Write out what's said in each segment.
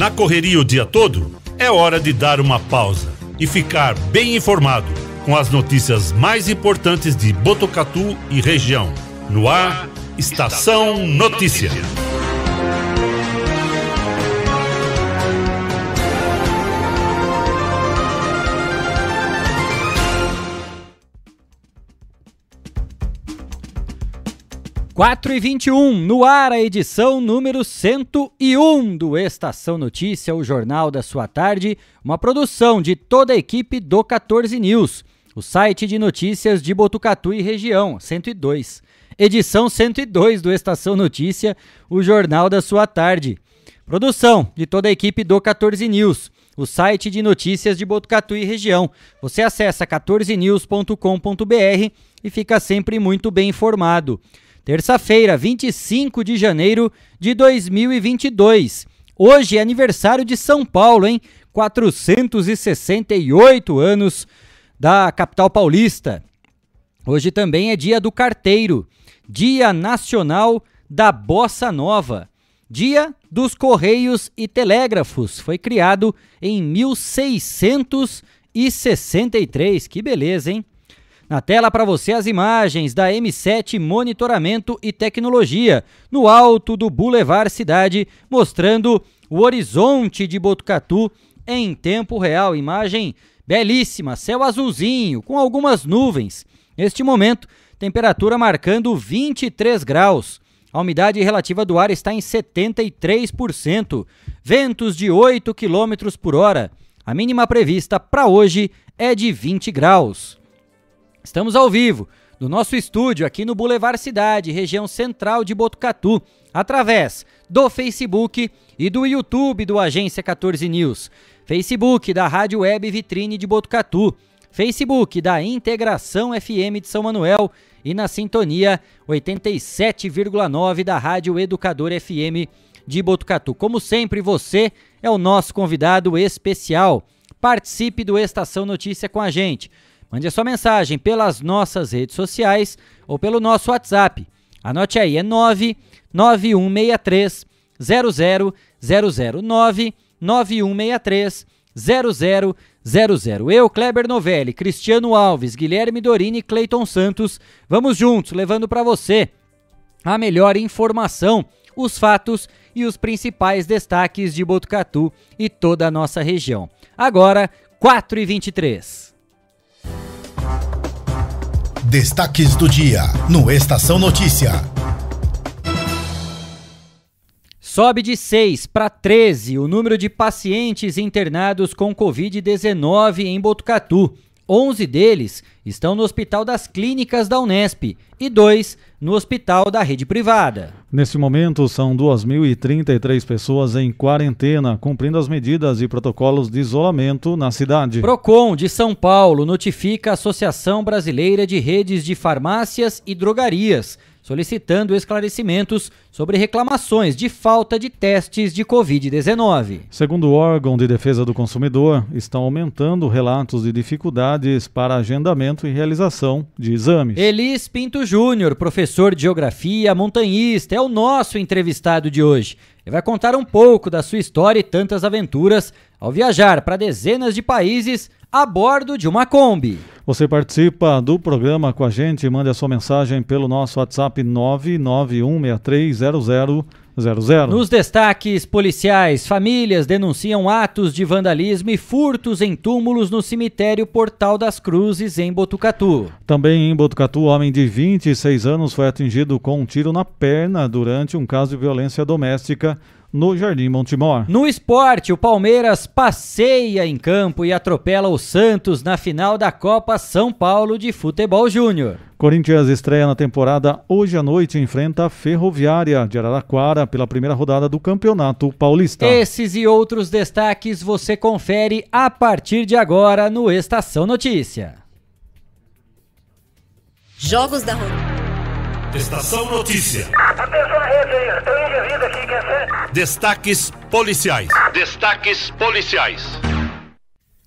Na correria o dia todo, é hora de dar uma pausa e ficar bem informado com as notícias mais importantes de Botucatu e região. No ar, Estação Notícia. Quatro e vinte e um, no ar a edição número 101 do Estação Notícia, o jornal da sua tarde, uma produção de toda a equipe do 14 News, o site de notícias de Botucatu e região, 102. Edição 102 do Estação Notícia, o jornal da sua tarde. Produção de toda a equipe do 14 News, o site de notícias de Botucatu e região. Você acessa 14news.com.br e fica sempre muito bem informado. Terça-feira, 25 de janeiro de 2022. Hoje é aniversário de São Paulo, hein? 468 anos da capital paulista. Hoje também é dia do carteiro, Dia Nacional da Bossa Nova, Dia dos Correios e Telégrafos. Foi criado em 1663. Que beleza, hein? Na tela para você as imagens da M7 Monitoramento e Tecnologia, no alto do Boulevard Cidade, mostrando o horizonte de Botucatu em tempo real. Imagem belíssima, céu azulzinho, com algumas nuvens. Neste momento, temperatura marcando 23 graus. A umidade relativa do ar está em 73%. Ventos de 8 km por hora. A mínima prevista para hoje é de 20 graus. Estamos ao vivo no nosso estúdio aqui no Boulevard Cidade, região central de Botucatu, através do Facebook e do YouTube do Agência 14 News, Facebook da Rádio Web Vitrine de Botucatu, Facebook da Integração FM de São Manuel e na sintonia 87,9 da Rádio Educador FM de Botucatu. Como sempre, você é o nosso convidado especial. Participe do Estação Notícia com a gente. Mande a sua mensagem pelas nossas redes sociais ou pelo nosso WhatsApp. Anote aí, é 99163 00009 9163 0000. Eu, Kleber Novelli, Cristiano Alves, Guilherme Dorini e Cleiton Santos, vamos juntos levando para você a melhor informação, os fatos e os principais destaques de Botucatu e toda a nossa região. Agora, 4 e 23 Destaques do dia no Estação Notícia. Sobe de 6 para 13 o número de pacientes internados com Covid-19 em Botucatu. 11 deles estão no Hospital das Clínicas da Unesp e dois no hospital da rede privada. Neste momento, são 2.033 pessoas em quarentena, cumprindo as medidas e protocolos de isolamento na cidade. Procon de São Paulo notifica a Associação Brasileira de Redes de Farmácias e Drogarias solicitando esclarecimentos sobre reclamações de falta de testes de Covid-19. Segundo o órgão de defesa do consumidor, estão aumentando relatos de dificuldades para agendamento e realização de exames. Elis Pinto Júnior, professor de geografia, montanhista, é o nosso entrevistado de hoje. Ele vai contar um pouco da sua história e tantas aventuras ao viajar para dezenas de países a bordo de uma Kombi. Você participa do programa com a gente, mande a sua mensagem pelo nosso WhatsApp 991630000. Nos destaques policiais, famílias denunciam atos de vandalismo e furtos em túmulos no cemitério Portal das Cruzes, em Botucatu. Também em Botucatu, homem de 26 anos foi atingido com um tiro na perna durante um caso de violência doméstica no Jardim Montemor. No esporte, o Palmeiras passeia em campo e atropela o Santos na final da Copa São Paulo de Futebol Júnior. Corinthians estreia na temporada hoje à noite e enfrenta a Ferroviária de Araraquara pela primeira rodada do Campeonato Paulista. Esses e outros destaques você confere a partir de agora no Estação Notícia. Jogos da Estação Notícia. Atenção rede aí, estou aqui, quer ser? Destaques policiais. Destaques policiais.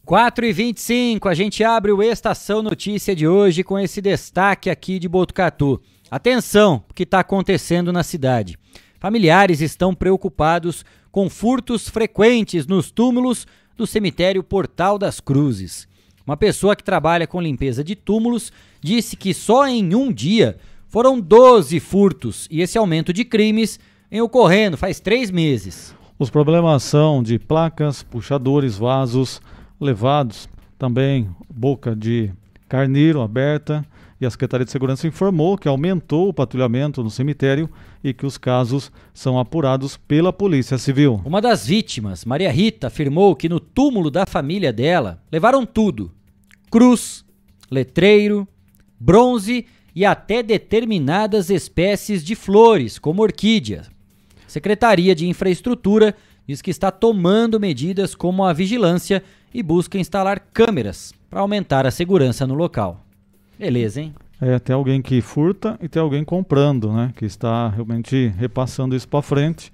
4 e 25 a gente abre o Estação Notícia de hoje com esse destaque aqui de Botucatu. Atenção, o que está acontecendo na cidade. Familiares estão preocupados com furtos frequentes nos túmulos do cemitério Portal das Cruzes. Uma pessoa que trabalha com limpeza de túmulos disse que só em um dia foram 12 furtos e esse aumento de crimes vem ocorrendo faz três meses. Os problemas são de placas, puxadores, vasos levados, também boca de carneiro aberta, e a Secretaria de Segurança informou que aumentou o patrulhamento no cemitério e que os casos são apurados pela Polícia Civil. Uma das vítimas, Maria Rita, afirmou que no túmulo da família dela levaram tudo: cruz, letreiro, bronze e até determinadas espécies de flores, como orquídeas. A Secretaria de Infraestrutura diz que está tomando medidas como a vigilância e busca instalar câmeras para aumentar a segurança no local. Beleza, hein? É, tem alguém que furta e tem alguém comprando, né? Que está realmente repassando isso para frente.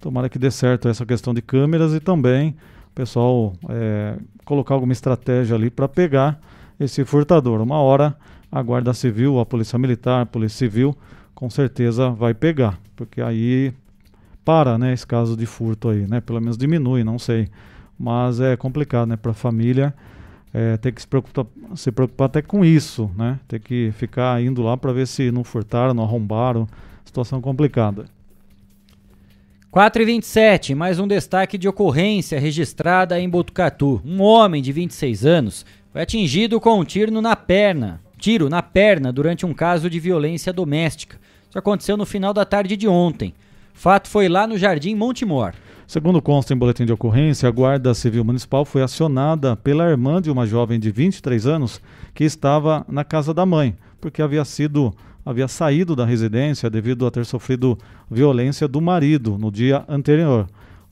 Tomara que dê certo essa questão de câmeras e também o pessoal é, colocar alguma estratégia ali para pegar esse furtador. Uma hora a Guarda Civil, a Polícia Militar, a Polícia Civil, com certeza vai pegar, porque aí para, né, esse caso de furto aí, né? Pelo menos diminui, não sei. Mas é complicado, né, para a família é, ter que se preocupar, se preocupar até com isso, né? Ter que ficar indo lá para ver se não furtaram, não arrombaram. Situação complicada. 4 e 27, mais um destaque de ocorrência registrada em Botucatu. Um homem de 26 anos foi atingido com um tiro na perna, tiro na perna durante um caso de violência doméstica. Isso aconteceu no final da tarde de ontem. O fato foi lá no Jardim Montemor. Segundo consta em boletim de ocorrência, a Guarda Civil Municipal foi acionada pela irmã de uma jovem de 23 anos que estava na casa da mãe, porque havia sido havia saído da residência devido a ter sofrido violência do marido no dia anterior.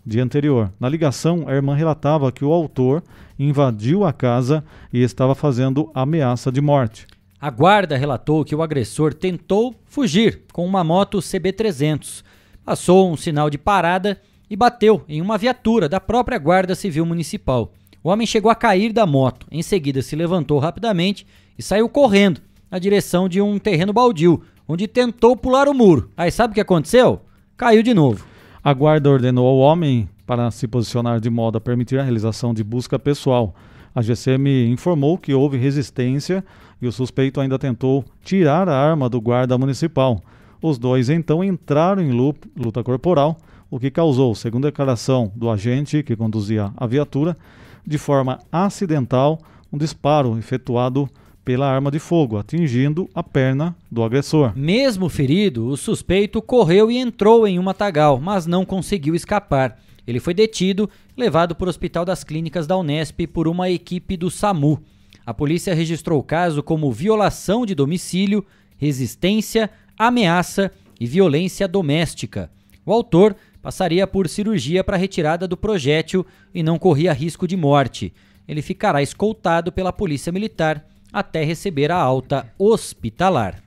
Dia anterior. Na ligação, a irmã relatava que o autor invadiu a casa e estava fazendo ameaça de morte. A guarda relatou que o agressor tentou fugir com uma moto CB300. Passou um sinal de parada e bateu em uma viatura da própria Guarda Civil Municipal. O homem chegou a cair da moto, em seguida se levantou rapidamente e saiu correndo na direção de um terreno baldio, onde tentou pular o muro. Aí sabe o que aconteceu? Caiu de novo. A guarda ordenou ao homem para se posicionar de modo a permitir a realização de busca pessoal. A GCM informou que houve resistência e o suspeito ainda tentou tirar a arma do guarda municipal. Os dois então entraram em luta corporal o que causou, segundo a declaração do agente que conduzia a viatura, de forma acidental, um disparo efetuado pela arma de fogo, atingindo a perna do agressor. Mesmo ferido, o suspeito correu e entrou em um matagal, mas não conseguiu escapar. Ele foi detido, levado para o Hospital das Clínicas da Unesp por uma equipe do SAMU. A polícia registrou o caso como violação de domicílio, resistência, ameaça e violência doméstica. O autor passaria por cirurgia para retirada do projétil e não corria risco de morte. Ele ficará escoltado pela Polícia Militar até receber a alta hospitalar.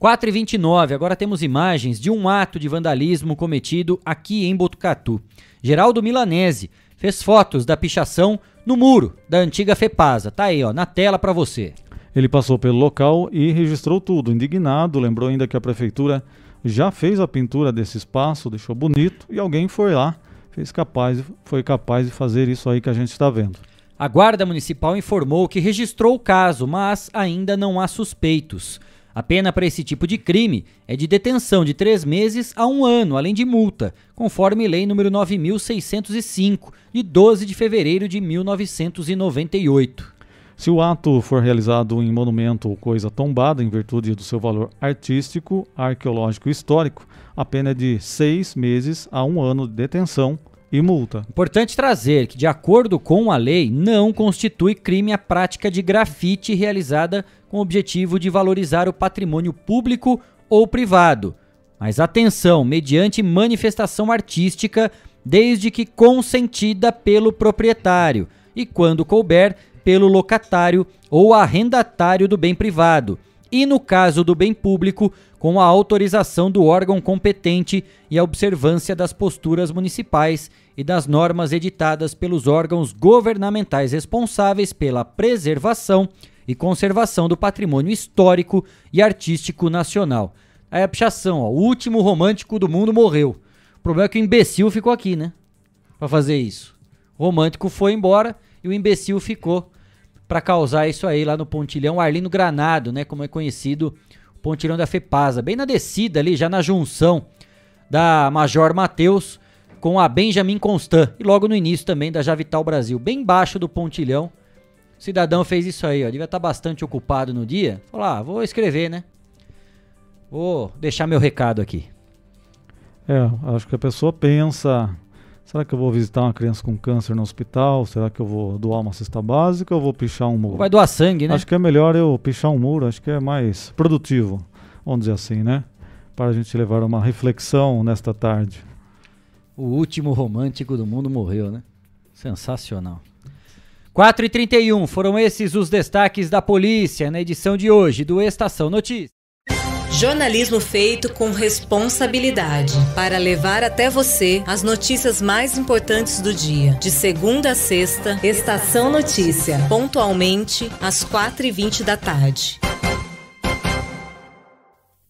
4 e 29 agora temos imagens de um ato de vandalismo cometido aqui em Botucatu. Geraldo Milanese fez fotos da pichação no muro da antiga FEPASA. Tá aí, ó, na tela para você. Ele passou pelo local e registrou tudo. Indignado, lembrou ainda que a prefeitura já fez a pintura desse espaço, deixou bonito e alguém foi lá, fez capaz, foi capaz de fazer isso aí que a gente está vendo. A Guarda Municipal informou que registrou o caso, mas ainda não há suspeitos. A pena para esse tipo de crime é de detenção de três meses a um ano, além de multa, conforme lei número 9.605, de 12 de fevereiro de 1998. Se o ato for realizado em monumento ou coisa tombada em virtude do seu valor artístico, arqueológico e histórico, a pena é de seis meses a um ano de detenção e multa. Importante trazer que, de acordo com a lei, não constitui crime a prática de grafite realizada com o objetivo de valorizar o patrimônio público ou privado. Mas atenção, mediante manifestação artística, desde que consentida pelo proprietário e, quando couber, pelo locatário ou arrendatário do bem privado, e no caso do bem público, com a autorização do órgão competente e a observância das posturas municipais e das normas editadas pelos órgãos governamentais responsáveis pela preservação e conservação do patrimônio histórico e artístico nacional. A pichação, ó, o último romântico do mundo morreu. O problema é que o imbecil ficou aqui, né? Pra fazer isso. O romântico foi embora e o imbecil ficou para causar isso aí lá no pontilhão Arlindo Granado, né? Como é conhecido, o pontilhão da FEPASA. Bem na descida ali, já na junção da Major Mateus com a Benjamin Constant. E logo no início também da Javital Brasil. Bem baixo do pontilhão. O cidadão fez isso aí, ó. Devia estar bastante ocupado no dia. Falou, ah, vou escrever, né? Vou deixar meu recado aqui. É, acho que a pessoa pensa: será que eu vou visitar uma criança com câncer no hospital? Será que eu vou doar uma cesta básica ou vou pichar um muro? Vai doar sangue, né? Acho que é melhor eu pichar um muro, acho que é mais produtivo, vamos dizer assim, né? Para a gente levar uma reflexão nesta tarde. O último romântico do mundo morreu, né? Sensacional. 4 e 31 foram esses os destaques da polícia na edição de hoje do Estação Notícias. Jornalismo feito com responsabilidade para levar até você as notícias mais importantes do dia. De segunda a sexta, Estação Notícia, pontualmente às 4h20 da tarde.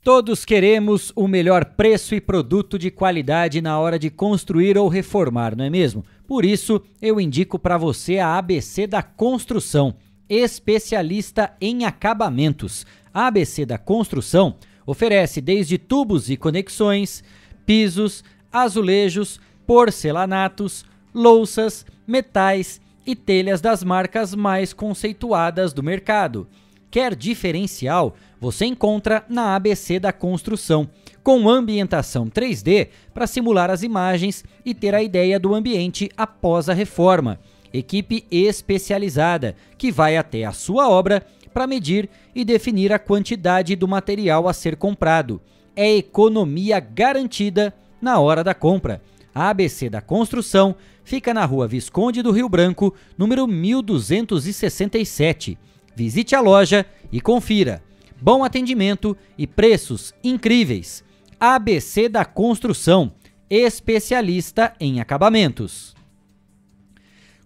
Todos queremos o melhor preço e produto de qualidade na hora de construir ou reformar, não é mesmo? Por isso, eu indico para você a ABC da Construção, especialista em acabamentos. A ABC da Construção oferece desde tubos e conexões, pisos, azulejos, porcelanatos, louças, metais e telhas das marcas mais conceituadas do mercado. Quer diferencial? Você encontra na ABC da Construção, com ambientação 3D para simular as imagens e ter a ideia do ambiente após a reforma. Equipe especializada que vai até a sua obra para medir e definir a quantidade do material a ser comprado. É economia garantida na hora da compra. A ABC da Construção fica na rua Visconde do Rio Branco, número 1267. Visite a loja e confira. Bom atendimento e preços incríveis. ABC da Construção, especialista em acabamentos.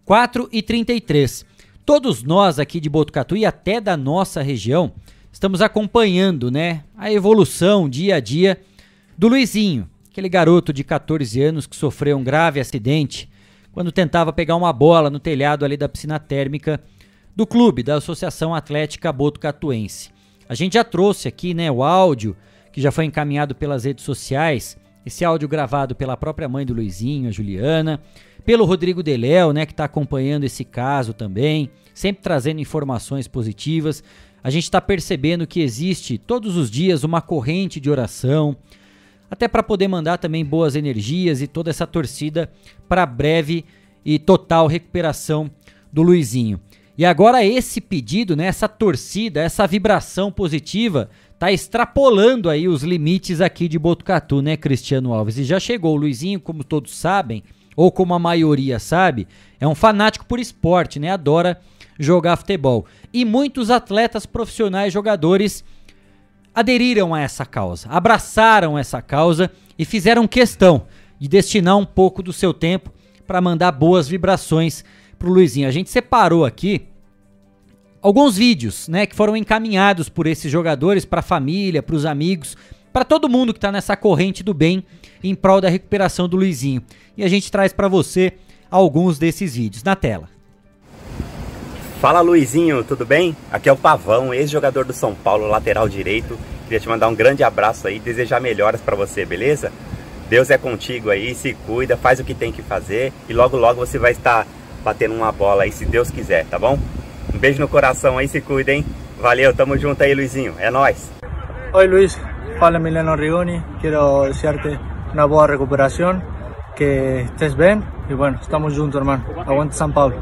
4 e 33. Todos nós aqui de Botucatu e até da nossa região estamos acompanhando, né, a evolução dia a dia do Luizinho, aquele garoto de 14 anos que sofreu um grave acidente quando tentava pegar uma bola no telhado ali da piscina térmica do clube, da Associação Atlética Botucatuense. A gente já trouxe aqui, né, o áudio que já foi encaminhado pelas redes sociais, esse áudio gravado pela própria mãe do Luizinho, a Juliana, pelo Rodrigo Deléo, né, que está acompanhando esse caso também, sempre trazendo informações positivas. A gente está percebendo que existe todos os dias uma corrente de oração, até para poder mandar também boas energias e toda essa torcida para breve e total recuperação do Luizinho. E agora esse pedido, né, essa torcida, essa vibração positiva, tá extrapolando aí os limites aqui de Botucatu, né, Cristiano Alves? E já chegou o Luizinho, como todos sabem, ou como a maioria sabe, é um fanático por esporte, né? Adora jogar futebol. E muitos atletas profissionais jogadores aderiram a essa causa, abraçaram essa causa e fizeram questão de destinar um pouco do seu tempo para mandar boas vibrações pro Luizinho. A gente separou aqui alguns vídeos, né, que foram encaminhados por esses jogadores para a família, para os amigos, para todo mundo que está nessa corrente do bem em prol da recuperação do Luizinho. E a gente traz para você alguns desses vídeos na tela. Fala Luizinho, tudo bem? Aqui é o Pavão, ex-jogador do São Paulo, lateral direito. Queria te mandar um grande abraço aí, desejar melhoras para você, beleza? Deus é contigo aí, se cuida, faz o que tem que fazer e logo logo você vai estar batendo uma bola aí, se Deus quiser, tá bom? Um beijo no coração aí, se cuida, hein? Valeu, tamo junto aí, Luizinho. É nóis. Oi, Luis. Fala Mileno Rigoni. Quero desearte uma boa recuperação, que estés bem e bueno, estamos juntos, hermano. Aguante São Paulo.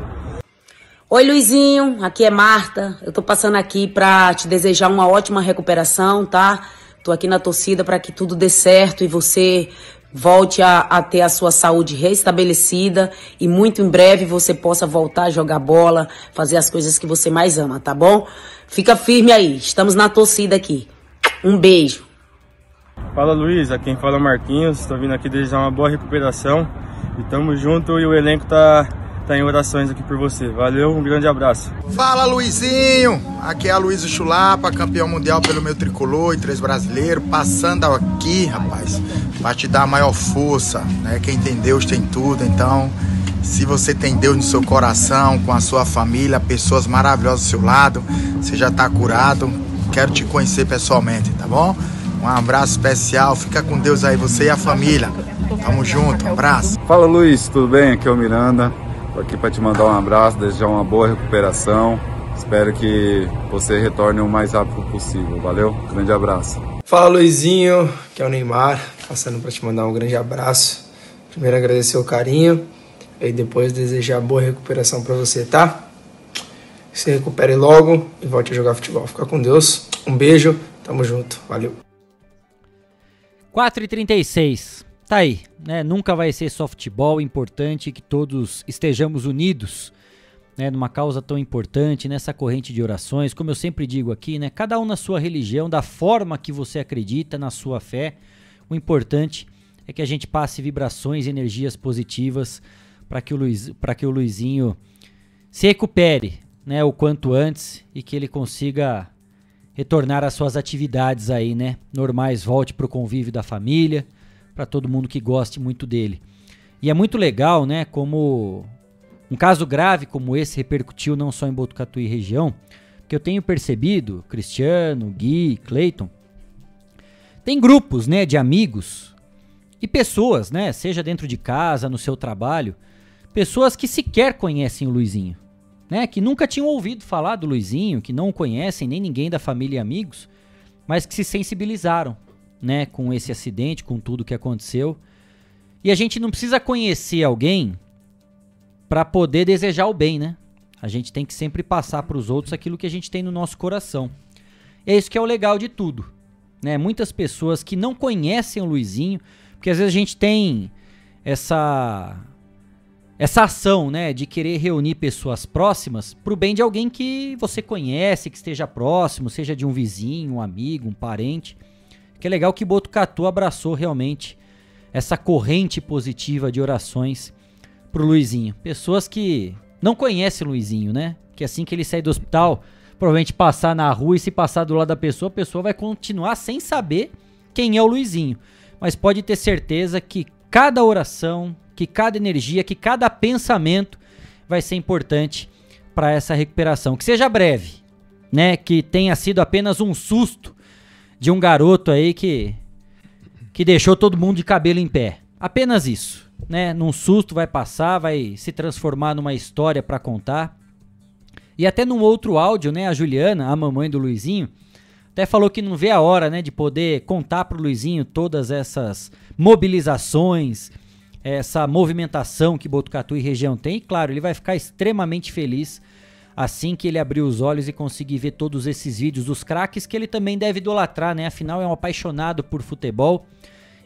Oi, Luizinho. Aqui é Marta. Eu tô passando aqui pra te desejar uma ótima recuperação, tá? Tô aqui na torcida para que tudo dê certo e você volte a, a, ter a sua saúde restabelecida e muito em breve você possa voltar a jogar bola, fazer as coisas que você mais ama, tá bom? Fica firme aí, estamos na torcida aqui. Um beijo. Fala Luiz, aqui quem fala é Marquinhos, estou vindo aqui desejar uma boa recuperação e tamo junto e o elenco tá tá em orações aqui por você. Valeu, um grande abraço. Fala Luizinho, aqui é a Luiz Chulapa, campeão mundial pelo meu tricolor e três brasileiro, passando aqui, rapaz, vai te dar maior força, né? Quem tem Deus tem tudo, então se você tem Deus no seu coração, com a sua família, pessoas maravilhosas do seu lado, você já está curado. Quero te conhecer pessoalmente, tá bom? Um abraço especial, fica com Deus aí, você e a família. Tamo junto, um abraço. Fala Luiz, tudo bem? Aqui é o Miranda. Tô aqui para te mandar um abraço, desejar uma boa recuperação. Espero que você retorne o mais rápido possível. Valeu? Grande abraço. Fala Luizinho, que é o Neymar, passando para te mandar um grande abraço. Primeiro agradecer o carinho e depois desejar boa recuperação para você, tá? Se recupere logo e volte a jogar futebol. Fica com Deus. Um beijo, tamo junto. Valeu. 4h36. Tá aí, né? Nunca vai ser só futebol, importante que todos estejamos unidos, né, numa causa tão importante, nessa corrente de orações, como eu sempre digo aqui, né, cada um na sua religião, da forma que você acredita, na sua fé. O importante é que a gente passe vibrações e energias positivas para que o Luiz, que o Luizinho se recupere, né, o quanto antes e que ele consiga retornar às suas atividades aí, né, normais, volte para o convívio da família para todo mundo que goste muito dele. E é muito legal, né, como um caso grave como esse repercutiu não só em Botucatu e região, que eu tenho percebido, Cristiano, Gui, Cleiton, tem grupos, né, de amigos e pessoas, né, seja dentro de casa, no seu trabalho, pessoas que sequer conhecem o Luizinho, né, que nunca tinham ouvido falar do Luizinho, que não conhecem nem ninguém da família e amigos, mas que se sensibilizaram né, com esse acidente, com tudo que aconteceu. E a gente não precisa conhecer alguém para poder desejar o bem, né? A gente tem que sempre passar para os outros aquilo que a gente tem no nosso coração. É isso que é o legal de tudo, né? Muitas pessoas que não conhecem o Luizinho, porque às vezes a gente tem essa essa ação, né, de querer reunir pessoas próximas para o bem de alguém que você conhece, que esteja próximo, seja de um vizinho, um amigo, um parente. Que é legal que Botucatu abraçou realmente essa corrente positiva de orações pro Luizinho. Pessoas que não conhecem o Luizinho, né? Que assim que ele sair do hospital, provavelmente passar na rua e se passar do lado da pessoa, a pessoa vai continuar sem saber quem é o Luizinho. Mas pode ter certeza que cada oração, que cada energia, que cada pensamento vai ser importante para essa recuperação. Que seja breve, né? Que tenha sido apenas um susto de um garoto aí que que deixou todo mundo de cabelo em pé. Apenas isso, né? Num susto vai passar, vai se transformar numa história para contar. E até num outro áudio, né, a Juliana, a mamãe do Luizinho, até falou que não vê a hora, né, de poder contar pro Luizinho todas essas mobilizações, essa movimentação que Botucatu e região tem. E claro, ele vai ficar extremamente feliz assim que ele abrir os olhos e conseguir ver todos esses vídeos dos craques que ele também deve idolatrar, né? Afinal é um apaixonado por futebol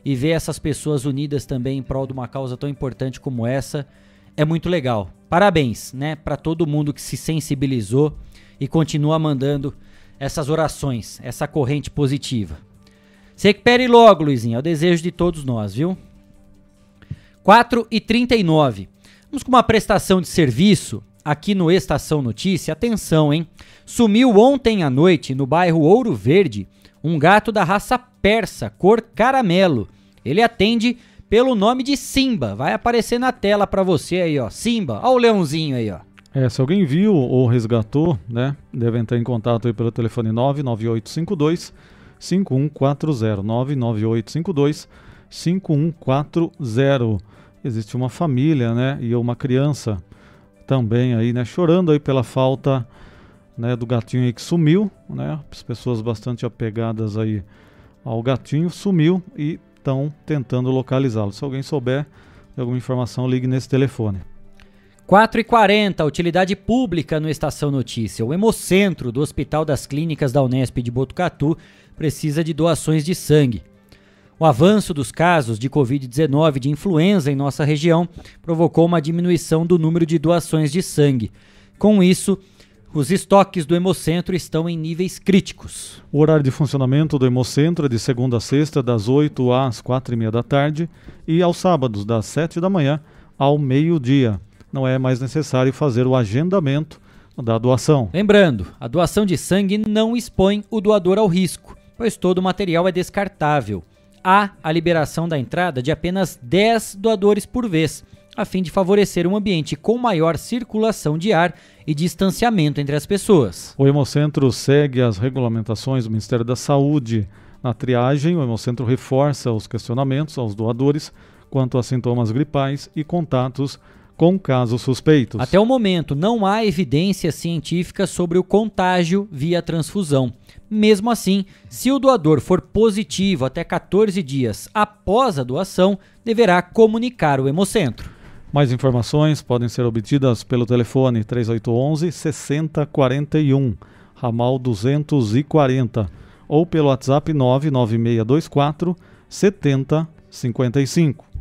e ver essas pessoas unidas também em prol de uma causa tão importante como essa é muito legal. Parabéns, né, para todo mundo que se sensibilizou e continua mandando essas orações, essa corrente positiva. Se recupere logo, Luizinho, é o desejo de todos nós, viu? 4 e 39. Vamos com uma prestação de serviço aqui no Estação Notícia, atenção, hein? Sumiu ontem à noite no bairro Ouro Verde um gato da raça persa, cor caramelo. Ele atende pelo nome de Simba. Vai aparecer na tela para você aí, ó. Simba, ó o leãozinho aí, ó. É, se alguém viu ou resgatou, né, deve entrar em contato aí pelo telefone 99852 5140 99852 5140. Existe uma família, né, e uma criança também aí, né, chorando aí pela falta, né, do gatinho aí que sumiu, né, as pessoas bastante apegadas aí ao gatinho sumiu e estão tentando localizá-lo. Se alguém souber de alguma informação, ligue nesse telefone. 4 e 40 utilidade pública no Estação Notícia. O Hemocentro do Hospital das Clínicas da Unesp de Botucatu precisa de doações de sangue. O avanço dos casos de Covid-19 de influenza em nossa região provocou uma diminuição do número de doações de sangue. Com isso, os estoques do Hemocentro estão em níveis críticos. O horário de funcionamento do Hemocentro é de segunda a sexta, das 8 às 4 e meia da tarde, e aos sábados, das 7 da manhã ao meio-dia. Não é mais necessário fazer o agendamento da doação. Lembrando, a doação de sangue não expõe o doador ao risco, pois todo o material é descartável. Há a liberação da entrada de apenas 10 doadores por vez, a fim de favorecer um ambiente com maior circulação de ar e distanciamento entre as pessoas. O Hemocentro segue as regulamentações do Ministério da Saúde. Na triagem, o Hemocentro reforça os questionamentos aos doadores quanto a sintomas gripais e contatos com casos suspeitos. Até o momento, não há evidência científica sobre o contágio via transfusão. Mesmo assim, se o doador for positivo até 14 dias após a doação, deverá comunicar o Hemocentro. Mais informações podem ser obtidas pelo telefone 3811 6041, ramal 240, ou pelo WhatsApp 99624 7055.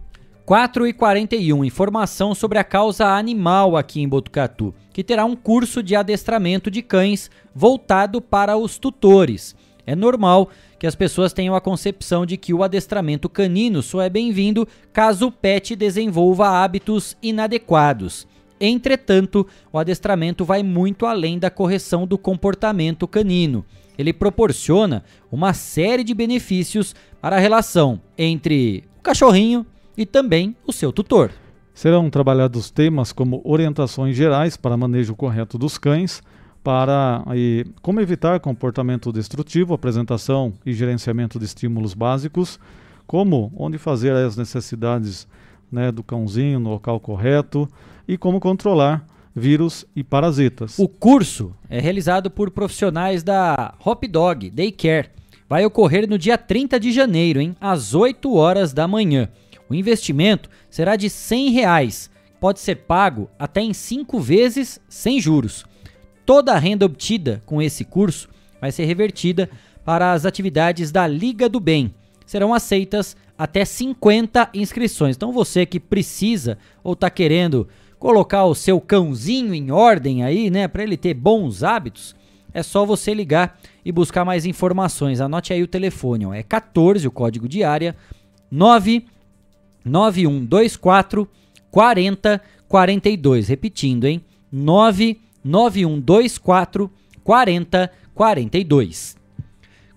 4 e 41, informação sobre a causa animal aqui em Botucatu, que terá um curso de adestramento de cães voltado para os tutores. É normal que as pessoas tenham a concepção de que o adestramento canino só é bem-vindo caso o pet desenvolva hábitos inadequados. Entretanto, o adestramento vai muito além da correção do comportamento canino. Ele proporciona uma série de benefícios para a relação entre o cachorrinho e também o seu tutor. Serão trabalhados temas como orientações gerais para manejo correto dos cães, para e, como evitar comportamento destrutivo, apresentação e gerenciamento de estímulos básicos, como onde fazer as necessidades né, do cãozinho no local correto e como controlar vírus e parasitas. O curso é realizado por profissionais da Hop Dog Daycare. Vai ocorrer no dia 30 de janeiro, hein, às 8 horas da manhã. O investimento será de 100 reais, pode ser pago até em 5 vezes sem juros. Toda a renda obtida com esse curso vai ser revertida para as atividades da Liga do Bem. Serão aceitas até 50 inscrições. Então você que precisa ou está querendo colocar o seu cãozinho em ordem aí, né, para ele ter bons hábitos, é só você ligar e buscar mais informações. Anote aí o telefone, ó, é 14 o código de área 9 9124 4042. Repetindo, hein? 99124 4042.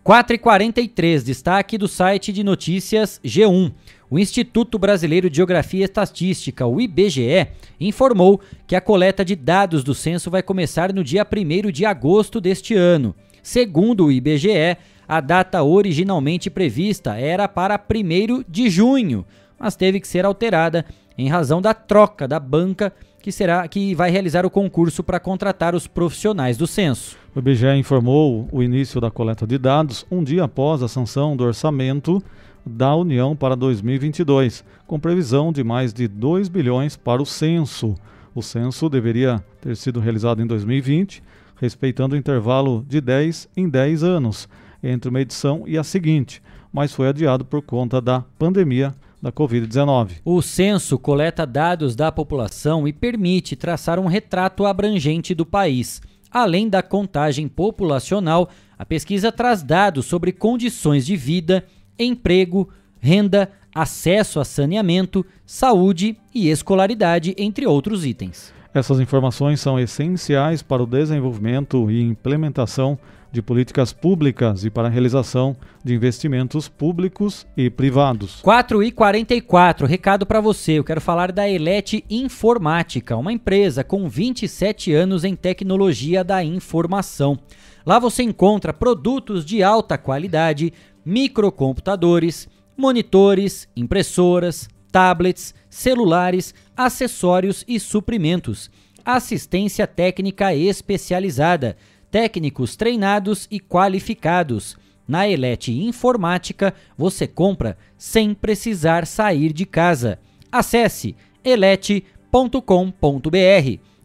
4 e 43, destaque do site de notícias G1. O Instituto Brasileiro de Geografia e Estatística, o IBGE, informou que a coleta de dados do censo vai começar no dia 1 de agosto deste ano. Segundo o IBGE, a data originalmente prevista era para 1 de junho, mas teve que ser alterada em razão da troca da banca que será que vai realizar o concurso para contratar os profissionais do censo. O IBGE informou o início da coleta de dados um dia após a sanção do orçamento da União para 2022, com previsão de mais de 2 bilhões para o censo. O censo deveria ter sido realizado em 2020, respeitando o intervalo de 10 em 10 anos entre uma edição e a seguinte, mas foi adiado por conta da pandemia da Covid-19. O censo coleta dados da população e permite traçar um retrato abrangente do país. Além da contagem populacional, a pesquisa traz dados sobre condições de vida, emprego, renda, acesso a saneamento, saúde e escolaridade, entre outros itens. Essas informações são essenciais para o desenvolvimento e implementação de políticas públicas e para a realização de investimentos públicos e privados. 4 e 44, recado para você. Eu quero falar da Elete Informática, uma empresa com 27 anos em tecnologia da informação. Lá você encontra produtos de alta qualidade, microcomputadores, monitores, impressoras, tablets, celulares, acessórios e suprimentos. Assistência técnica especializada técnicos treinados e qualificados. Na Elete Informática, você compra sem precisar sair de casa. Acesse elete.com.br.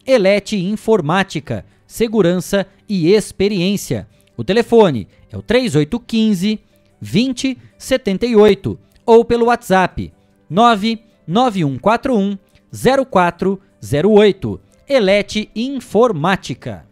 Elete Informática, segurança e experiência. O telefone é o 3815 2078 ou pelo WhatsApp 99141 0408. Elete Informática.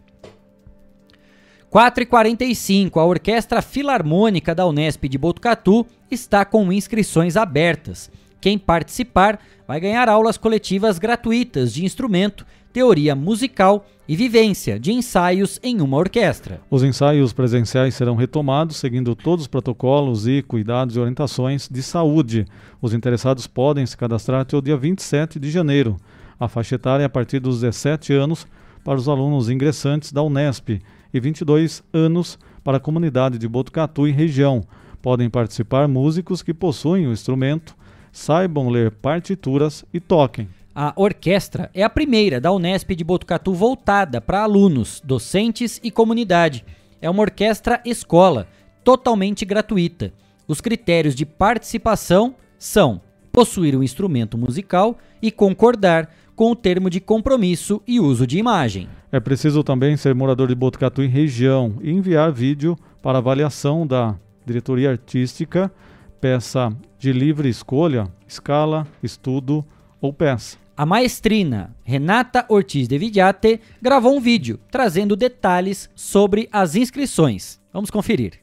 4h45, a Orquestra Filarmônica da Unesp de Botucatu está com inscrições abertas. Quem participar vai ganhar aulas coletivas gratuitas de instrumento, teoria musical e vivência de ensaios em uma orquestra. Os ensaios presenciais serão retomados seguindo todos os protocolos e cuidados e orientações de saúde. Os interessados podem se cadastrar até o dia 27 de janeiro. A faixa etária é a partir dos 17 anos para os alunos ingressantes da Unesp e 22 anos para a comunidade de Botucatu e região. Podem participar músicos que possuem o instrumento, saibam ler partituras e toquem. A orquestra é a primeira da Unesp de Botucatu voltada para alunos, docentes e comunidade. É uma orquestra escola, totalmente gratuita. Os critérios de participação são possuir um instrumento musical e concordar com o termo de compromisso e uso de imagem. É preciso também ser morador de Botucatu e região e enviar vídeo para avaliação da diretoria artística, peça de livre escolha, escala, estudo ou peça. A maestrina Renata Ortiz de Vidiate gravou um vídeo trazendo detalhes sobre as inscrições. Vamos conferir.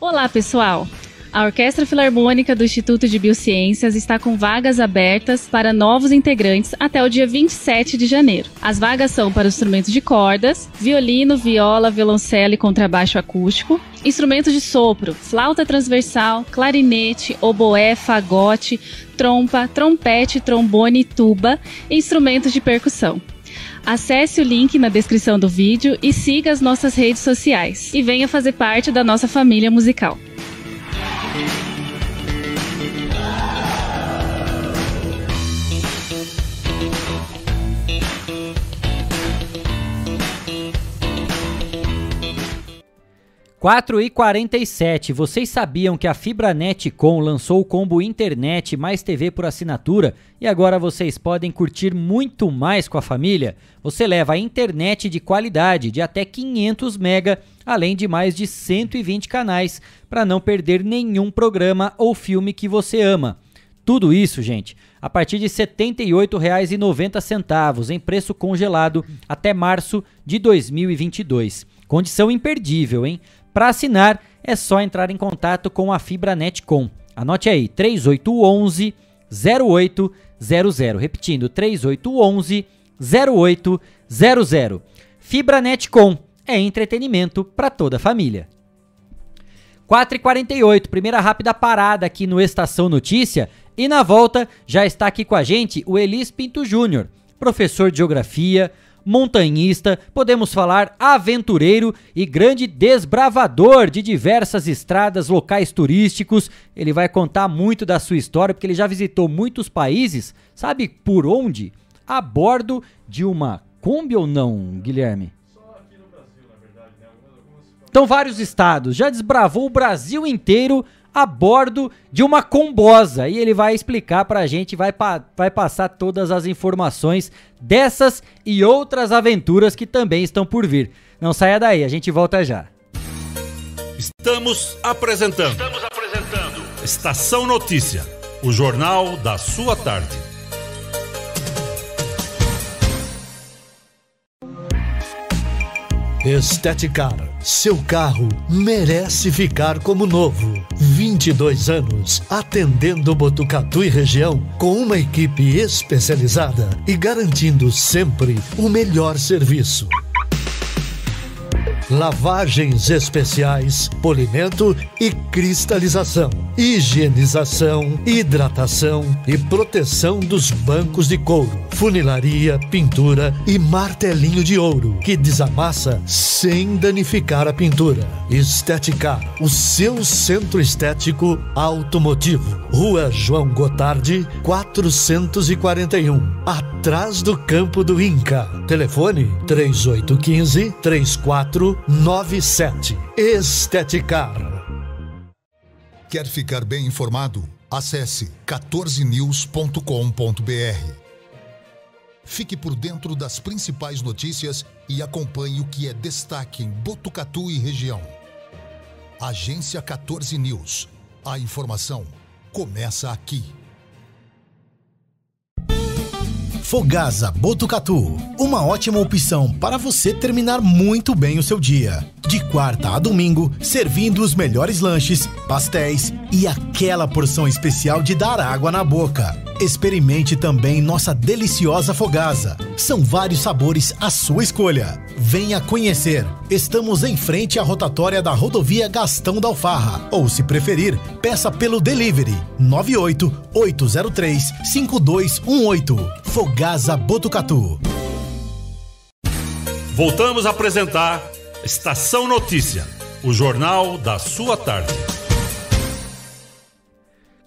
Olá, pessoal! A Orquestra Filarmônica do Instituto de Biociências está com vagas abertas para novos integrantes até o dia 27 de janeiro. As vagas são para instrumentos de cordas, violino, viola, violoncelo e contrabaixo acústico, instrumentos de sopro, flauta transversal, clarinete, oboé, fagote, trompa, trompete, trombone e tuba, e instrumentos de percussão. Acesse o link na descrição do vídeo e siga as nossas redes sociais. E venha fazer parte da nossa família musical. 4 e 47. Vocês sabiam que a Fibranet Com lançou o combo internet mais TV por assinatura e agora vocês podem curtir muito mais com a família? Você leva a internet de qualidade de até 500 mega, além de mais de 120 canais, para não perder nenhum programa ou filme que você ama. Tudo isso, gente, a partir de R$ 78,90 em preço congelado até março de 2022. Condição imperdível, hein? Para assinar, é só entrar em contato com a Fibranetcom. Anote aí, 3811 0800. Repetindo, 3811 0800. Fibranetcom é entretenimento para toda a família. 4h48, primeira rápida parada aqui no Estação Notícia. E na volta já está aqui com a gente o Elis Pinto Júnior, professor de Geografia, montanhista, podemos falar aventureiro e grande desbravador de diversas estradas, locais turísticos. Ele vai contar muito da sua história, porque ele já visitou muitos países. Sabe por onde? A bordo de uma Kombi ou não, Guilherme? Então, vários estados. Já desbravou o Brasil inteiro a bordo de uma combosa. E ele vai explicar pra gente, vai, pa vai passar todas as informações dessas e outras aventuras que também estão por vir. Não saia daí, a gente volta já. Estamos apresentando. Estamos apresentando. Estação Notícia, o jornal da sua tarde. Esteticar. Seu carro merece ficar como novo. 22 anos atendendo Botucatu e região com uma equipe especializada e garantindo sempre o melhor serviço lavagens especiais, polimento e cristalização, higienização, hidratação e proteção dos bancos de couro, funilaria, pintura e martelinho de ouro que desamassa sem danificar a pintura. Esteticar, o seu centro estético automotivo. Rua João Gotardi, 441, atrás do campo do Inca. Telefone 3815 34 97. Esteticar. Quer ficar bem informado? Acesse 14news.com.br. Fique por dentro das principais notícias e acompanhe o que é destaque em Botucatu e região. Agência 14 News. A informação começa aqui. Fogasa Botucatu. Uma ótima opção para você terminar muito bem o seu dia. de quarta a domingo, servindo os melhores lanches, pastéis e aquela porção especial de dar água na boca. Experimente também nossa deliciosa fogaça. São vários sabores à sua escolha. Venha conhecer. Estamos em frente à rotatória da rodovia Gastão da Alfarra. Ou, se preferir, peça pelo delivery 98 803 5218. Fogaça Botucatu. Voltamos a apresentar Estação Notícia, o jornal da sua tarde.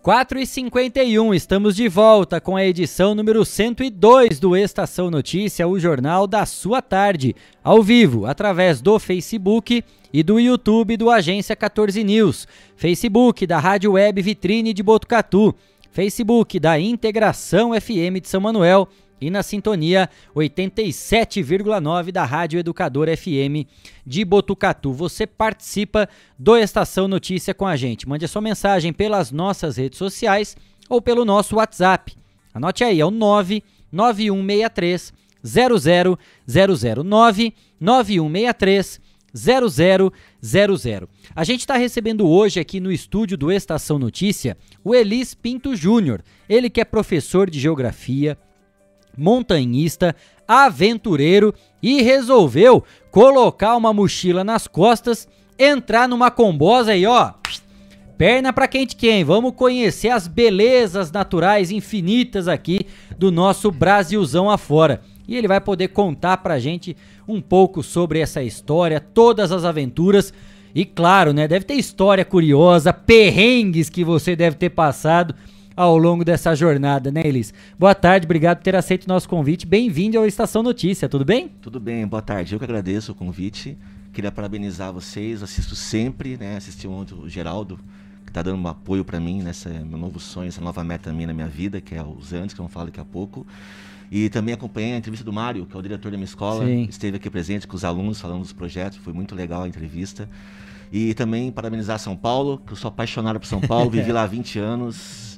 4 e 51 estamos de volta com a edição número 102 do Estação Notícia, o jornal da sua tarde, ao vivo, através do Facebook e do YouTube do Agência 14 News, Facebook da Rádio Web Vitrine de Botucatu, Facebook da Integração FM de São Manuel e na sintonia 87,9 da Rádio Educador FM de Botucatu. Você participa do Estação Notícia com a gente. Mande a sua mensagem pelas nossas redes sociais ou pelo nosso WhatsApp. Anote aí, é o 99163 00009 9163 0000. A gente está recebendo hoje aqui no estúdio do Estação Notícia o Elis Pinto Júnior. Ele que é professor de geografia, montanhista, aventureiro e resolveu colocar uma mochila nas costas, entrar numa combosa e ó, perna para quente quem. Vamos conhecer as belezas naturais infinitas aqui do nosso Brasilzão afora. E ele vai poder contar pra gente um pouco sobre essa história, todas as aventuras e claro, né, deve ter história curiosa, perrengues que você deve ter passado ao longo dessa jornada, né, Elis? Boa tarde, obrigado por ter aceito o nosso convite. Bem-vindo ao Estação Notícia, tudo bem? Tudo bem, boa tarde. Eu que agradeço o convite. Queria parabenizar vocês, assisto sempre, né? Assisti ontem o Geraldo, que está dando um apoio para mim nessa meu novo sonho, essa nova meta minha na minha vida, que é os anos, que vamos falar daqui a pouco. E também acompanhei a entrevista do Mário, que é o diretor da minha escola. Sim. Esteve aqui presente com os alunos, falando dos projetos. Foi muito legal a entrevista. E também parabenizar São Paulo, que eu sou apaixonado por São Paulo, vivi lá há 20 anos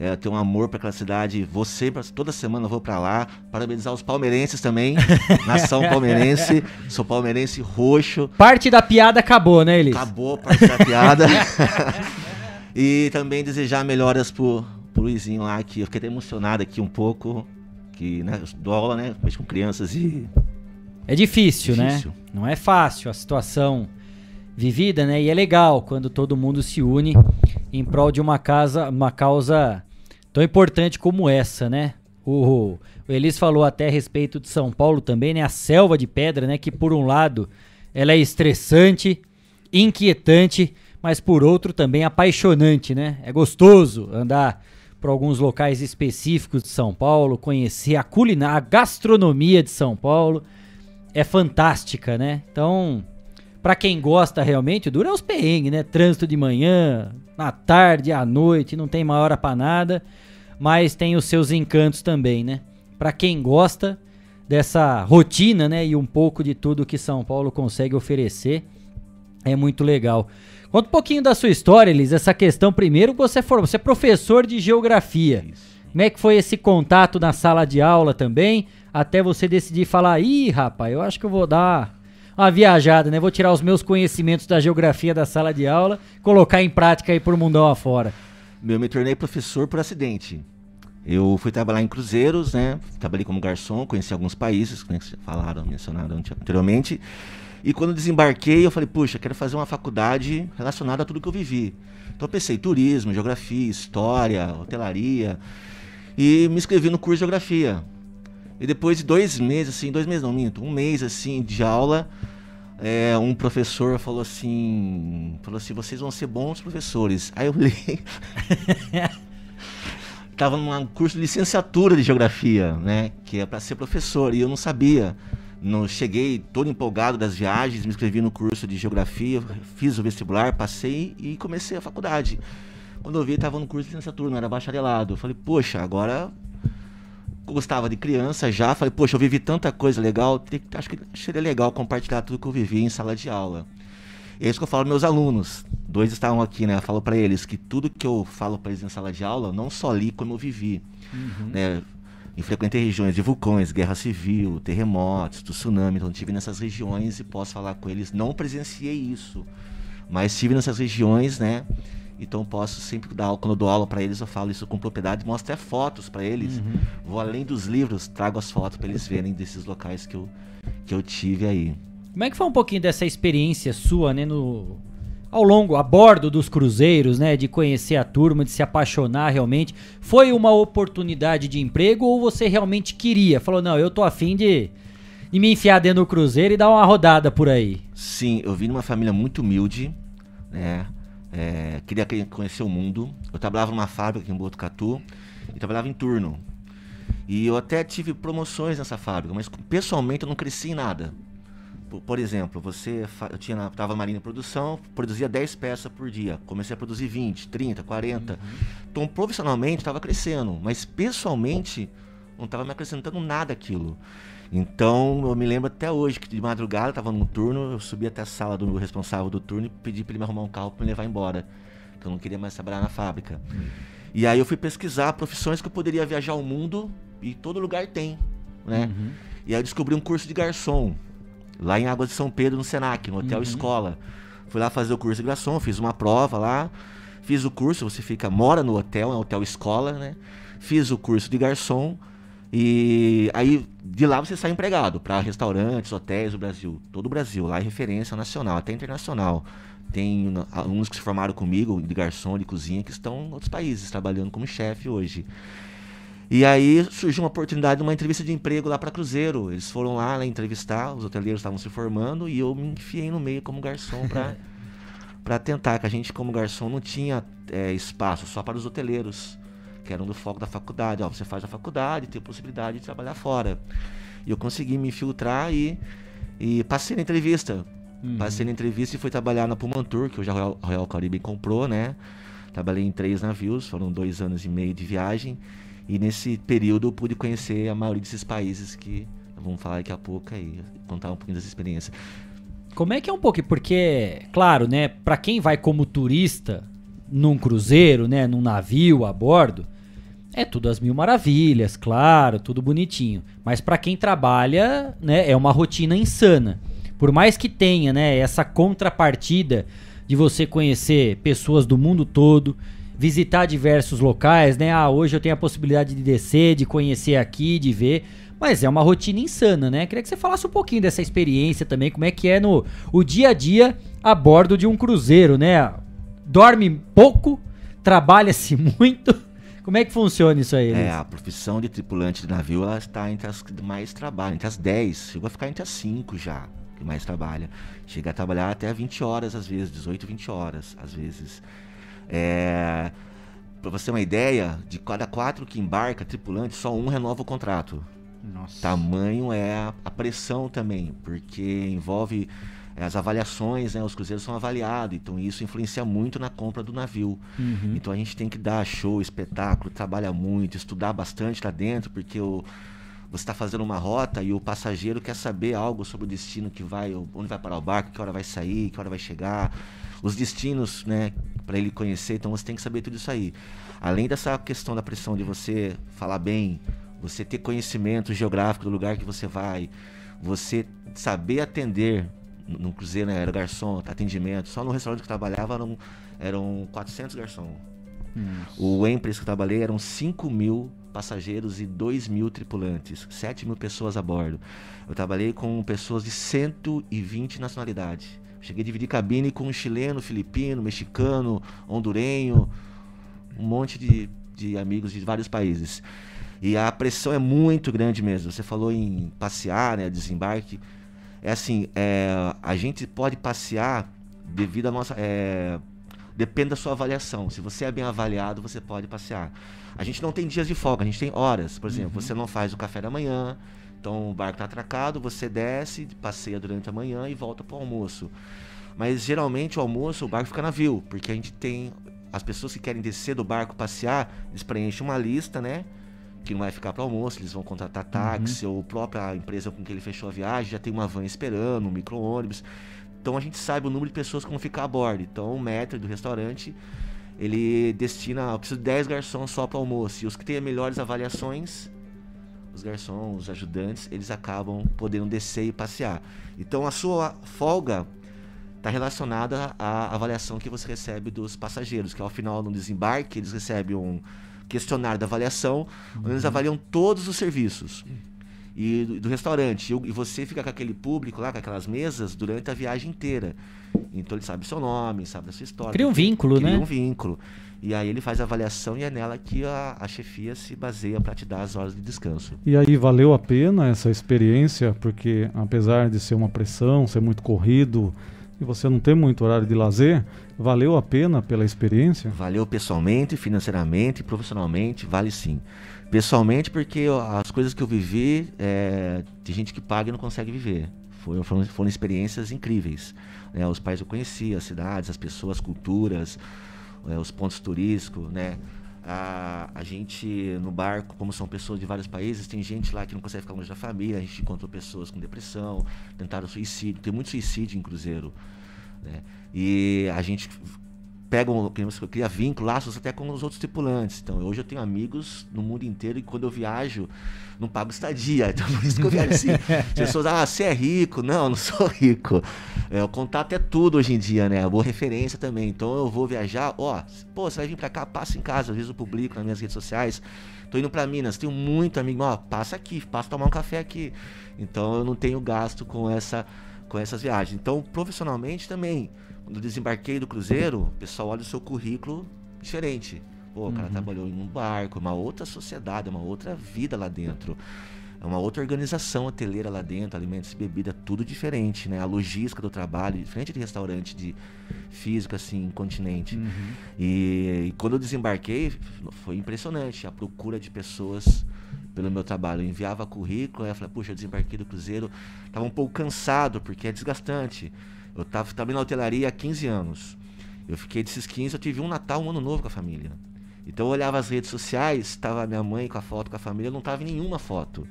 é, tenho um amor para aquela cidade. Você, toda semana eu vou para lá. Parabenizar os palmeirenses também. Nação palmeirense. Sou palmeirense roxo. Parte da piada acabou, né, Elis? Acabou parte da piada. e também desejar melhoras pro, pro Luizinho lá, que eu fiquei até emocionado aqui um pouco. Que, né, dou aula, né? Com crianças e. É difícil, né? difícil, né? Não é fácil a situação vivida, né? E é legal quando todo mundo se une em prol de uma casa, uma causa tão importante como essa, né? O, o Elis falou até a respeito de São Paulo também, né? A selva de pedra, né? Que por um lado ela é estressante, inquietante, mas por outro também apaixonante, né? É gostoso andar por alguns locais específicos de São Paulo, conhecer a culinária, a gastronomia de São Paulo. É fantástica, né? Então, para quem gosta realmente, dura os perrengues, né? Trânsito de manhã, na tarde, à noite, não tem uma hora para nada, mas tem os seus encantos também, né? Para quem gosta dessa rotina, né, e um pouco de tudo que São Paulo consegue oferecer, é muito legal. Conta um pouquinho da sua história, Elis, essa questão primeiro, você for, você é professor de geografia. Isso. Como é que foi esse contato na sala de aula também, até você decidir falar, ih, rapaz, eu acho que eu vou dar uma viajada, né? Vou tirar os meus conhecimentos da geografia da sala de aula, colocar em prática aí por mundão afora. Eu me tornei professor por acidente. Eu fui trabalhar em cruzeiros, né? Trabalhei como garçom, conheci alguns países, né, que falaram, mencionaram anteriormente. E quando desembarquei, eu falei, puxa, quero fazer uma faculdade relacionada a tudo que eu vivi. Então eu pensei turismo, geografia, história, hotelaria. E me inscrevi no curso de geografia. E depois de dois meses, assim, dois meses não minto, um mês assim de aula, é, um professor falou assim, falou assim, vocês vão ser bons professores. Aí eu li. Tava num curso de licenciatura de geografia, né, que é para ser professor e eu não sabia. Não cheguei todo empolgado das viagens, me inscrevi no curso de geografia, fiz o vestibular, passei e comecei a faculdade. Quando eu vi, estava no curso de licenciatura, não era bacharelado. Eu falei, poxa, agora gostava de criança já, falei, poxa, eu vivi tanta coisa legal, acho que seria legal compartilhar tudo que eu vivi em sala de aula. E é isso que eu falo meus alunos. Dois estavam aqui, né? Eu falo para eles que tudo que eu falo para eles em sala de aula, não só li como eu vivi. Uhum. Né? E frequentei regiões de vulcões, guerra civil, terremotos, tsunami. Então estive nessas regiões e posso falar com eles. Não presenciei isso, mas estive nessas regiões, né? Então posso sempre dar quando eu dou aula para eles eu falo isso com propriedade, mostro até fotos para eles. Uhum. Vou além dos livros, trago as fotos para eles verem desses locais que eu que eu tive aí. Como é que foi um pouquinho dessa experiência sua, né, no ao longo, a bordo dos cruzeiros, né, de conhecer a turma, de se apaixonar realmente? Foi uma oportunidade de emprego ou você realmente queria? Falou, não, eu tô afim de, de me enfiar dentro do cruzeiro e dar uma rodada por aí. Sim, eu vim numa família muito humilde, né? É, queria conhecer o mundo. Eu trabalhava numa fábrica aqui em Botucatu e trabalhava em turno. E eu até tive promoções nessa fábrica, mas pessoalmente eu não cresci em nada. Por, por exemplo, você eu tinha estava na Marina Produção, produzia 10 peças por dia. Comecei a produzir 20, 30, 40. Uhum. Então, profissionalmente estava crescendo, mas pessoalmente não estava me acrescentando nada aquilo. Então, eu me lembro até hoje que de madrugada, estava no turno, eu subi até a sala do responsável do turno e pedi para ele me arrumar um carro para me levar embora. Que eu não queria mais trabalhar na fábrica. E aí eu fui pesquisar profissões que eu poderia viajar o mundo e todo lugar tem, né? Uhum. E aí eu descobri um curso de garçom lá em Águas de São Pedro, no Senac, no Hotel uhum. Escola. Fui lá fazer o curso de garçom, fiz uma prova lá, fiz o curso, você fica, mora no hotel, é um hotel escola, né? Fiz o curso de garçom e aí de lá você sai empregado para restaurantes, hotéis do Brasil, todo o Brasil, lá é referência nacional, até internacional. Tem alunos que se formaram comigo de garçom, de cozinha, que estão em outros países trabalhando como chefe hoje. E aí surgiu uma oportunidade de uma entrevista de emprego lá para Cruzeiro. Eles foram lá, lá entrevistar, os hoteleiros estavam se formando e eu me enfiei no meio como garçom para para tentar, que a gente como garçom não tinha é, espaço só para os hoteleiros, que eram do foco da faculdade. Ó, você faz a faculdade, tem a possibilidade de trabalhar fora. E eu consegui me infiltrar e, e passei na entrevista. Uhum. Passei na entrevista e fui trabalhar na Pumantur, que hoje a Royal, Royal Caribbean comprou, né? Trabalhei em três navios, foram dois anos e meio de viagem. E nesse período eu pude conhecer a maioria desses países que vamos falar daqui a pouco aí, contar um pouquinho dessa experiência. Como é que é um pouco? Porque, claro, né, para quem vai como turista num cruzeiro, né, num navio a bordo, é tudo às mil maravilhas, claro, tudo bonitinho. Mas para quem trabalha, né, é uma rotina insana. Por mais que tenha, né, essa contrapartida de você conhecer pessoas do mundo todo, visitar diversos locais, né? Ah, hoje eu tenho a possibilidade de descer, de conhecer aqui, de ver. Mas é uma rotina insana, né? Queria que você falasse um pouquinho dessa experiência também, como é que é no o dia a dia a bordo de um cruzeiro, né? Dorme pouco, trabalha-se muito. Como é que funciona isso aí? É, a profissão de tripulante de navio ela está entre as que mais trabalham, entre as 10, chegou a ficar entre as 5 já, que mais trabalha. Chega a trabalhar até 20 horas às vezes, 18, 20 horas às vezes. É, para você ter uma ideia, de cada quatro que embarca tripulante, só um renova o contrato. Nossa. Tamanho é a, a pressão também, porque envolve as avaliações, né? Os cruzeiros são avaliados, então isso influencia muito na compra do navio. Uhum. Então a gente tem que dar show, espetáculo, trabalhar muito, estudar bastante lá dentro, porque o, você está fazendo uma rota e o passageiro quer saber algo sobre o destino que vai, onde vai parar o barco, que hora vai sair, que hora vai chegar os destinos, né, para ele conhecer. Então você tem que saber tudo isso aí. Além dessa questão da pressão de você falar bem, você ter conhecimento geográfico do lugar que você vai, você saber atender no cruzeiro, né, era garçom, atendimento. Só no restaurante que eu trabalhava eram, eram 400 garçons. O Empress que eu trabalhei eram 5 mil passageiros e 2 mil tripulantes, 7 mil pessoas a bordo. Eu trabalhei com pessoas de 120 nacionalidades. Cheguei a dividir cabine com um chileno, filipino, mexicano, hondurenho, um monte de, de amigos de vários países. E a pressão é muito grande mesmo. Você falou em passear, né, desembarque. É assim, é, a gente pode passear devido à nossa. É, depende da sua avaliação. Se você é bem avaliado, você pode passear. A gente não tem dias de folga, a gente tem horas. Por exemplo, uhum. você não faz o café da manhã, então o barco está atracado, você desce, passeia durante a manhã e volta para o almoço. Mas geralmente o almoço o barco fica navio, porque a gente tem as pessoas que querem descer do barco passear, eles preenchem uma lista, né? Que não vai ficar para almoço, eles vão contratar táxi, uhum. ou própria empresa com que ele fechou a viagem já tem uma van esperando, um micro-ônibus. Então a gente sabe o número de pessoas que vão ficar a bordo. Então o metro do restaurante ele destina, eu preciso de 10 garçons só para almoço. E os que têm melhores avaliações os garçons, os ajudantes, eles acabam podendo descer e passear. Então a sua folga está relacionada à avaliação que você recebe dos passageiros, que ao final do desembarque eles recebem um questionário da avaliação, onde eles avaliam todos os serviços e do, do restaurante. E, e você fica com aquele público lá, com aquelas mesas, durante a viagem inteira. Então ele sabe seu nome, sabe da sua história. Cria um vínculo, cria né? um vínculo. E aí ele faz a avaliação e é nela que a, a chefia se baseia para te dar as horas de descanso. E aí valeu a pena essa experiência, porque apesar de ser uma pressão, ser muito corrido e você não ter muito horário de lazer, valeu a pena pela experiência? Valeu pessoalmente, financeiramente, profissionalmente, vale sim. Pessoalmente porque as coisas que eu vivi, é, tem gente que paga e não consegue viver. Foram, foram, experiências incríveis. né? Os países eu conheci, as cidades, as pessoas, as culturas, é, os pontos turísticos, né? A, a gente no barco, como são pessoas de vários países, tem gente lá que não consegue ficar longe da família, a gente encontrou pessoas com depressão, tentaram suicídio, tem muito suicídio em cruzeiro. Né? E a gente pega que você cria vínculo, laços até com os outros tripulantes. Então, hoje eu tenho amigos no mundo inteiro e quando eu viajo, não pago estadia. Então, por isso que eu viajo assim. As pessoas, ah, você é rico. Não, eu não sou rico. É, o contato é tudo hoje em dia, né? Boa referência também. Então, eu vou viajar, ó, pô, você vai vir pra cá, passa em casa. Às vezes eu publico nas minhas redes sociais. Tô indo pra Minas, tenho muito amigo, ó, passa aqui, passa tomar um café aqui. Então, eu não tenho gasto com essa com essas viagens. Então, profissionalmente também, quando desembarquei do cruzeiro, o pessoal olha o seu currículo diferente. Pô, o cara Uhum. trabalhou em um barco, uma outra sociedade, uma outra vida lá dentro. É uma outra organização hoteleira lá dentro, alimentos e bebida, tudo diferente, né? A logística do trabalho, diferente de restaurante de físico, assim, continente. E, e quando eu desembarquei, foi impressionante a procura de pessoas pelo meu trabalho. Eu enviava currículo, aí eu falei, puxa, eu desembarquei do Cruzeiro, tava um pouco cansado, porque é desgastante. Eu tava trabalhando na hotelaria há 15 anos. Eu fiquei desses 15, eu tive um Natal, um ano novo com a família. Então eu olhava as redes sociais, estava minha mãe com a foto com a família, não tava em nenhuma foto.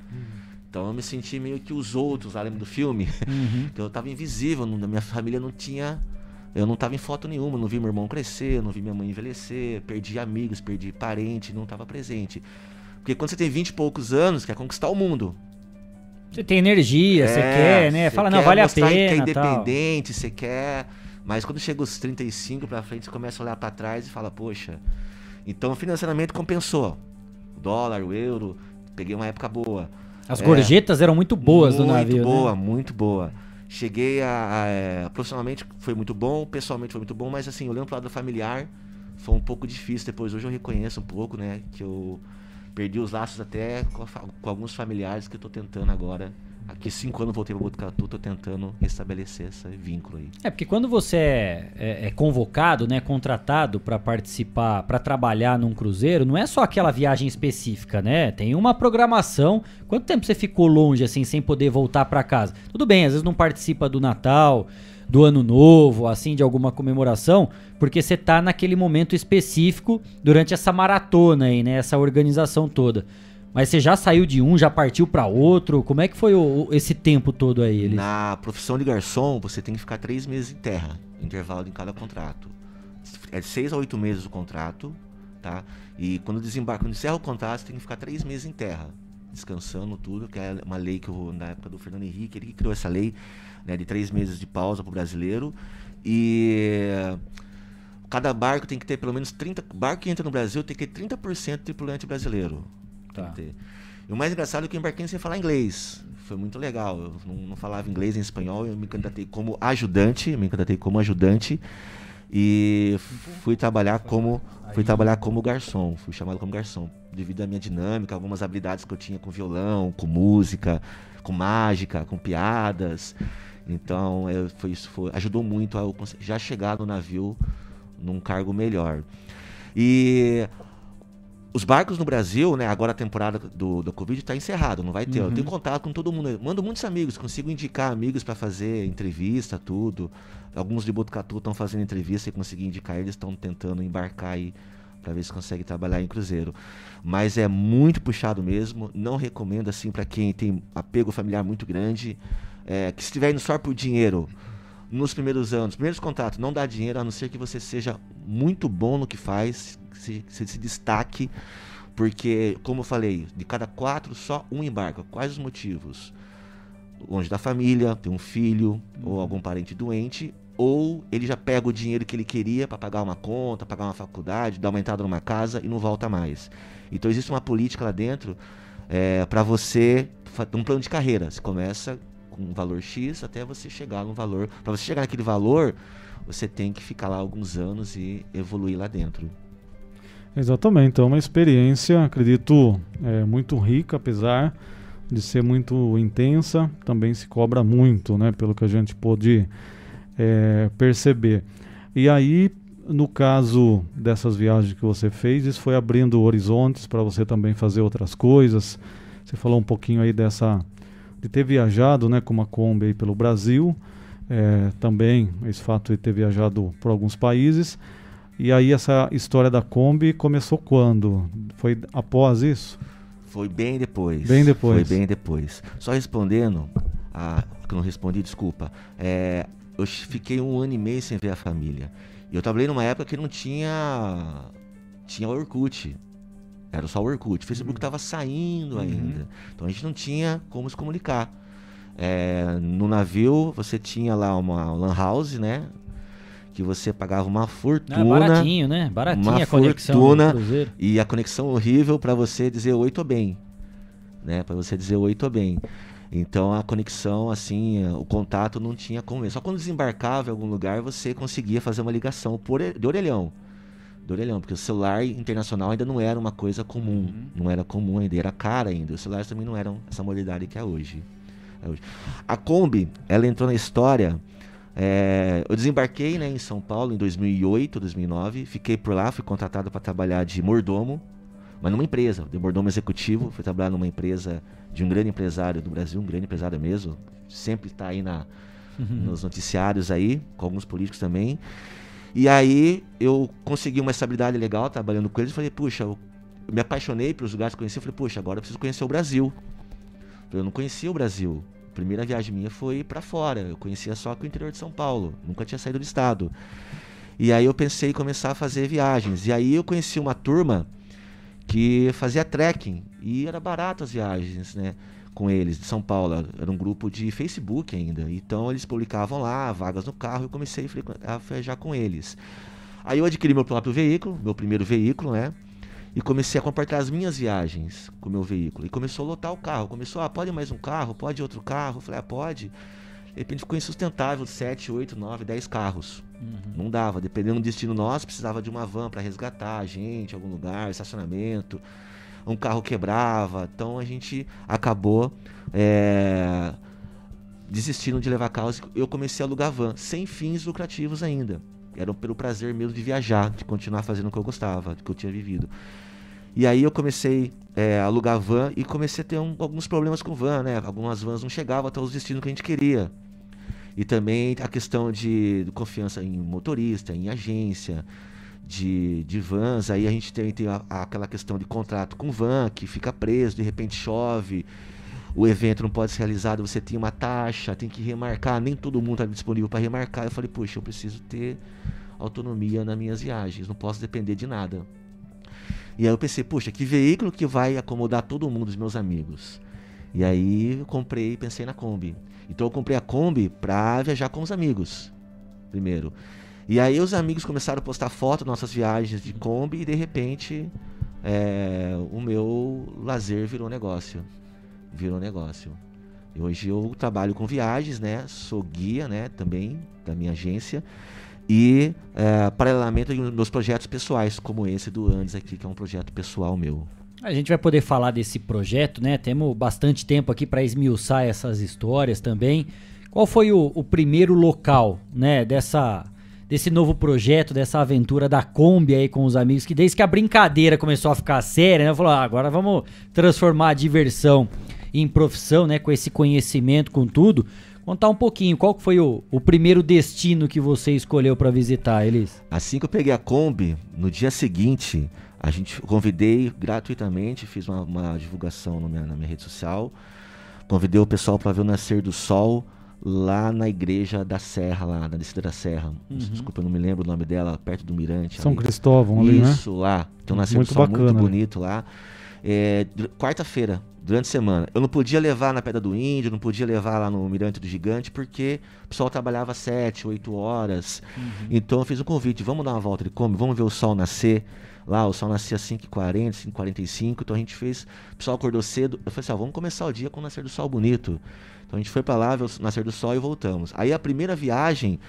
Então eu me senti meio que os outros, lá lembra do filme? Uhum. que eu tava invisível, não, minha família não tinha. Eu não tava em foto nenhuma, não vi meu irmão crescer, não vi minha mãe envelhecer, perdi amigos, perdi parente, não tava presente. Porque quando você tem 20 e poucos anos, quer conquistar o mundo. Você tem energia, você quer, né? você Fala, quer não, vale a mostrar pena. Que é tal. independente, você quer. Mas quando chega os 35 pra frente, você começa a olhar pra trás e fala, poxa. Então financeiramente compensou. O dólar, o euro, peguei uma época boa. As É, gorjetas eram muito boas do navio, Muito boa, né? muito boa. Cheguei a, a, é, Profissionalmente foi muito bom, pessoalmente foi muito bom, mas assim, olhando pro lado familiar, foi um pouco difícil depois. Hoje eu reconheço um pouco, né? Que eu perdi os laços até com, com alguns familiares que eu tô tentando agora. Aqui cinco anos voltei pra Botucatu, tô tentando restabelecer esse vínculo aí. É, porque quando você é, é- é convocado, né, contratado para participar, para trabalhar num cruzeiro, não é só aquela viagem específica, né? Tem uma programação. Quanto tempo você ficou longe assim sem poder voltar para casa? Tudo bem, às vezes não participa do Natal, do Ano Novo, assim, de alguma comemoração, porque você tá naquele momento específico durante essa maratona aí, né, essa organização toda. Mas você já saiu de um, já partiu para outro? Como é que foi o- esse tempo todo aí? Elis? Na profissão de garçom, você tem que ficar três meses em terra, intervalo em cada contrato. É de seis a oito meses o contrato, tá? E quando desembarca, quando encerra o contrato, você tem que ficar três meses em terra, descansando tudo, que é uma lei que eu, na época do Fernando Henrique, ele criou essa lei, né, de três meses de pausa para o brasileiro. E cada barco tem que ter pelo menos 30. Barco que entra no Brasil tem que ter 30% de tripulante brasileiro. Tem Tá. que ter. E o mais engraçado é que eu embarquei sem falar inglês. Foi muito legal. Eu não, não falava inglês nem espanhol. Eu me candidatei como ajudante. Me candidatei como ajudante. E fui trabalhar como fui trabalhar como garçom. Fui chamado como garçom. Devido à minha dinâmica, algumas habilidades que eu tinha com violão, com música, com mágica, com piadas. Então, eu, foi, isso foi, ajudou muito a eu já chegar no navio num cargo melhor. E os barcos no Brasil, né? Agora a temporada do, do Covid está encerrada, não vai ter. Eu Uhum. tenho contato com todo mundo. Eu Mando muitos amigos, consigo indicar amigos para fazer entrevista, tudo. Alguns de Botucatu estão fazendo entrevista e consegui indicar eles, estão tentando embarcar aí para ver se consegue trabalhar em cruzeiro. Mas é muito puxado mesmo. Não recomendo assim para quem tem apego familiar muito grande, é, que estiver indo só por dinheiro nos primeiros anos, primeiros contratos, não dá dinheiro a não ser que você seja muito bom no que faz, se, se, se destaque, Porque, como eu falei, de cada quatro, só um embarca. Quais os motivos? Longe da família, tem um filho ou Uhum. algum parente doente, ou ele já pega o dinheiro que ele queria para pagar uma conta, pagar uma faculdade, dar uma entrada numa casa e não volta mais. Então existe uma política lá dentro para você um plano de carreira. Você começa com um valor X até você chegar num valor. Para você chegar naquele valor, você tem que ficar lá alguns anos e evoluir lá dentro. Exatamente, então é uma experiência, acredito, é, muito rica, apesar de ser muito intensa, também se cobra muito, né, pelo que a gente pôde é, perceber. E aí, no caso dessas viagens que você fez, isso foi abrindo horizontes para você também fazer outras coisas. Você falou um pouquinho aí dessa de ter viajado, né, com uma Kombi pelo Brasil, é, também esse fato de ter viajado por alguns países. E aí essa história da Kombi começou quando? Foi após isso? Foi bem depois. Bem depois. Foi bem depois. Só respondendo, a, que eu não respondi, desculpa. É, eu fiquei um ano e meio sem ver a família. E eu trabalhei numa época que não tinha. Tinha Orkut. Era só o Orkut. O Facebook estava saindo Uhum. ainda. Então a gente não tinha como se comunicar. É, no navio você tinha lá uma lan house, né? Que você pagava uma fortuna. baratinho, né? Baratinha uma a fortuna e a conexão horrível para você dizer oi, tô bem. Né? Para você dizer oi, tô bem. Então a conexão, assim, o contato não tinha como. Só quando desembarcava em algum lugar você conseguia fazer uma ligação por, de orelhão. De orelhão, porque o celular internacional ainda não era uma coisa comum. Não era comum ainda, era cara ainda. Os celulares também não eram essa modalidade que é hoje. É hoje. A Kombi, ela entrou na história. é, eu desembarquei né, em São Paulo em 2008, 2009. Fiquei por lá, fui contratado para trabalhar de mordomo, mas numa empresa, de mordomo executivo. Fui trabalhar numa empresa de um grande empresário do Brasil, um grande empresário mesmo. Sempre está aí na, Uhum. nos noticiários aí, com alguns políticos também. E aí eu consegui uma estabilidade legal trabalhando com eles. Falei, puxa, eu me apaixonei pelos lugares que conheci. Falei, puxa, agora eu preciso conhecer o Brasil. Eu não conhecia o Brasil. A primeira viagem minha foi para fora. Eu conhecia só o interior de São Paulo. Nunca tinha saído do estado. E aí eu pensei em começar a fazer viagens. E aí eu conheci uma turma que fazia trekking. E era barato as viagens, né? Com eles, de São Paulo. Era um grupo de Facebook ainda. Então eles publicavam lá, vagas no carro. Eu comecei a viajar com eles. Aí eu adquiri meu próprio veículo, meu primeiro veículo, né? E comecei a compartilhar as minhas viagens com o meu veículo. E começou a lotar o carro. Começou, ah, pode mais um carro? Pode outro carro? Eu falei, ah, pode. De repente ficou insustentável, 7, 8, 9, 10 carros. Não dava. Dependendo do destino nosso, precisava de uma van para resgatar a gente, algum lugar, estacionamento. Um carro quebrava. Então a gente acabou é, desistindo de levar carros. Eu comecei a alugar van, sem fins lucrativos ainda. Era pelo prazer mesmo de viajar, de continuar fazendo o que eu gostava, do que eu tinha vivido. E aí eu comecei é, a alugar van e comecei a ter um- alguns problemas com van, né? Algumas vans não chegavam até os destinos que a gente queria. E também a questão de confiança em motorista, em agência, de, de vans. Aí a gente tem, tem a- aquela questão de contrato com van, que fica preso, de repente chove, o evento não pode ser realizado, você tem uma taxa, tem que remarcar, nem todo mundo está disponível para remarcar. Eu falei, puxa, eu preciso ter autonomia nas minhas viagens, não posso depender de nada. E aí eu pensei, puxa, que veículo que vai acomodar todo mundo, os meus amigos? E aí eu comprei, pensei na Kombi. Então eu comprei a Kombi pra viajar com os amigos, primeiro. E aí os amigos começaram a postar foto nossas viagens de Kombi e de repente é, o meu lazer virou negócio. Virou negócio. E hoje eu trabalho com viagens, né? Sou guia, né? Também da minha agência. E, é, paralelamente, os meus projetos pessoais, como esse do Andes aqui, que é um projeto pessoal meu. A gente vai poder falar desse projeto, né? Temos bastante tempo aqui para esmiuçar essas histórias também. Qual foi o, o primeiro local, né, dessa desse novo projeto, dessa aventura da Kombi aí com os amigos, que desde que a brincadeira começou a ficar séria, né, falou, ah, agora vamos transformar a diversão em profissão, né, com esse conhecimento, com tudo. Contar um pouquinho, qual foi o, o primeiro destino que você escolheu para visitar, Elis? Assim que eu peguei a Kombi, no dia seguinte, a gente convidei gratuitamente, fiz uma, uma divulgação minha- na minha rede social, convidei o pessoal para ver o nascer do sol lá na igreja da Serra, lá na descida da Serra. Uhum. Desculpa, eu não me lembro o nome dela, perto do Mirante. São ali. Cristóvão ali, né? Isso, lá. Tem um nascer Muito bacana, muito né? bonito lá. É, Quarta-feira, durante a semana. Eu não podia levar na Pedra do Índio, não podia levar lá no Mirante do Gigante, porque o pessoal trabalhava 7, 8 horas. Então eu fiz um convite, vamos dar uma volta de Kombi, vamos ver o sol nascer. Lá o sol nascia às 5h40, 5h45, então a gente fez. O pessoal acordou cedo. Eu falei assim: ó, vamos começar o dia com o nascer do sol bonito. Então a gente foi para lá ver o nascer do sol e voltamos. Aí a primeira viagem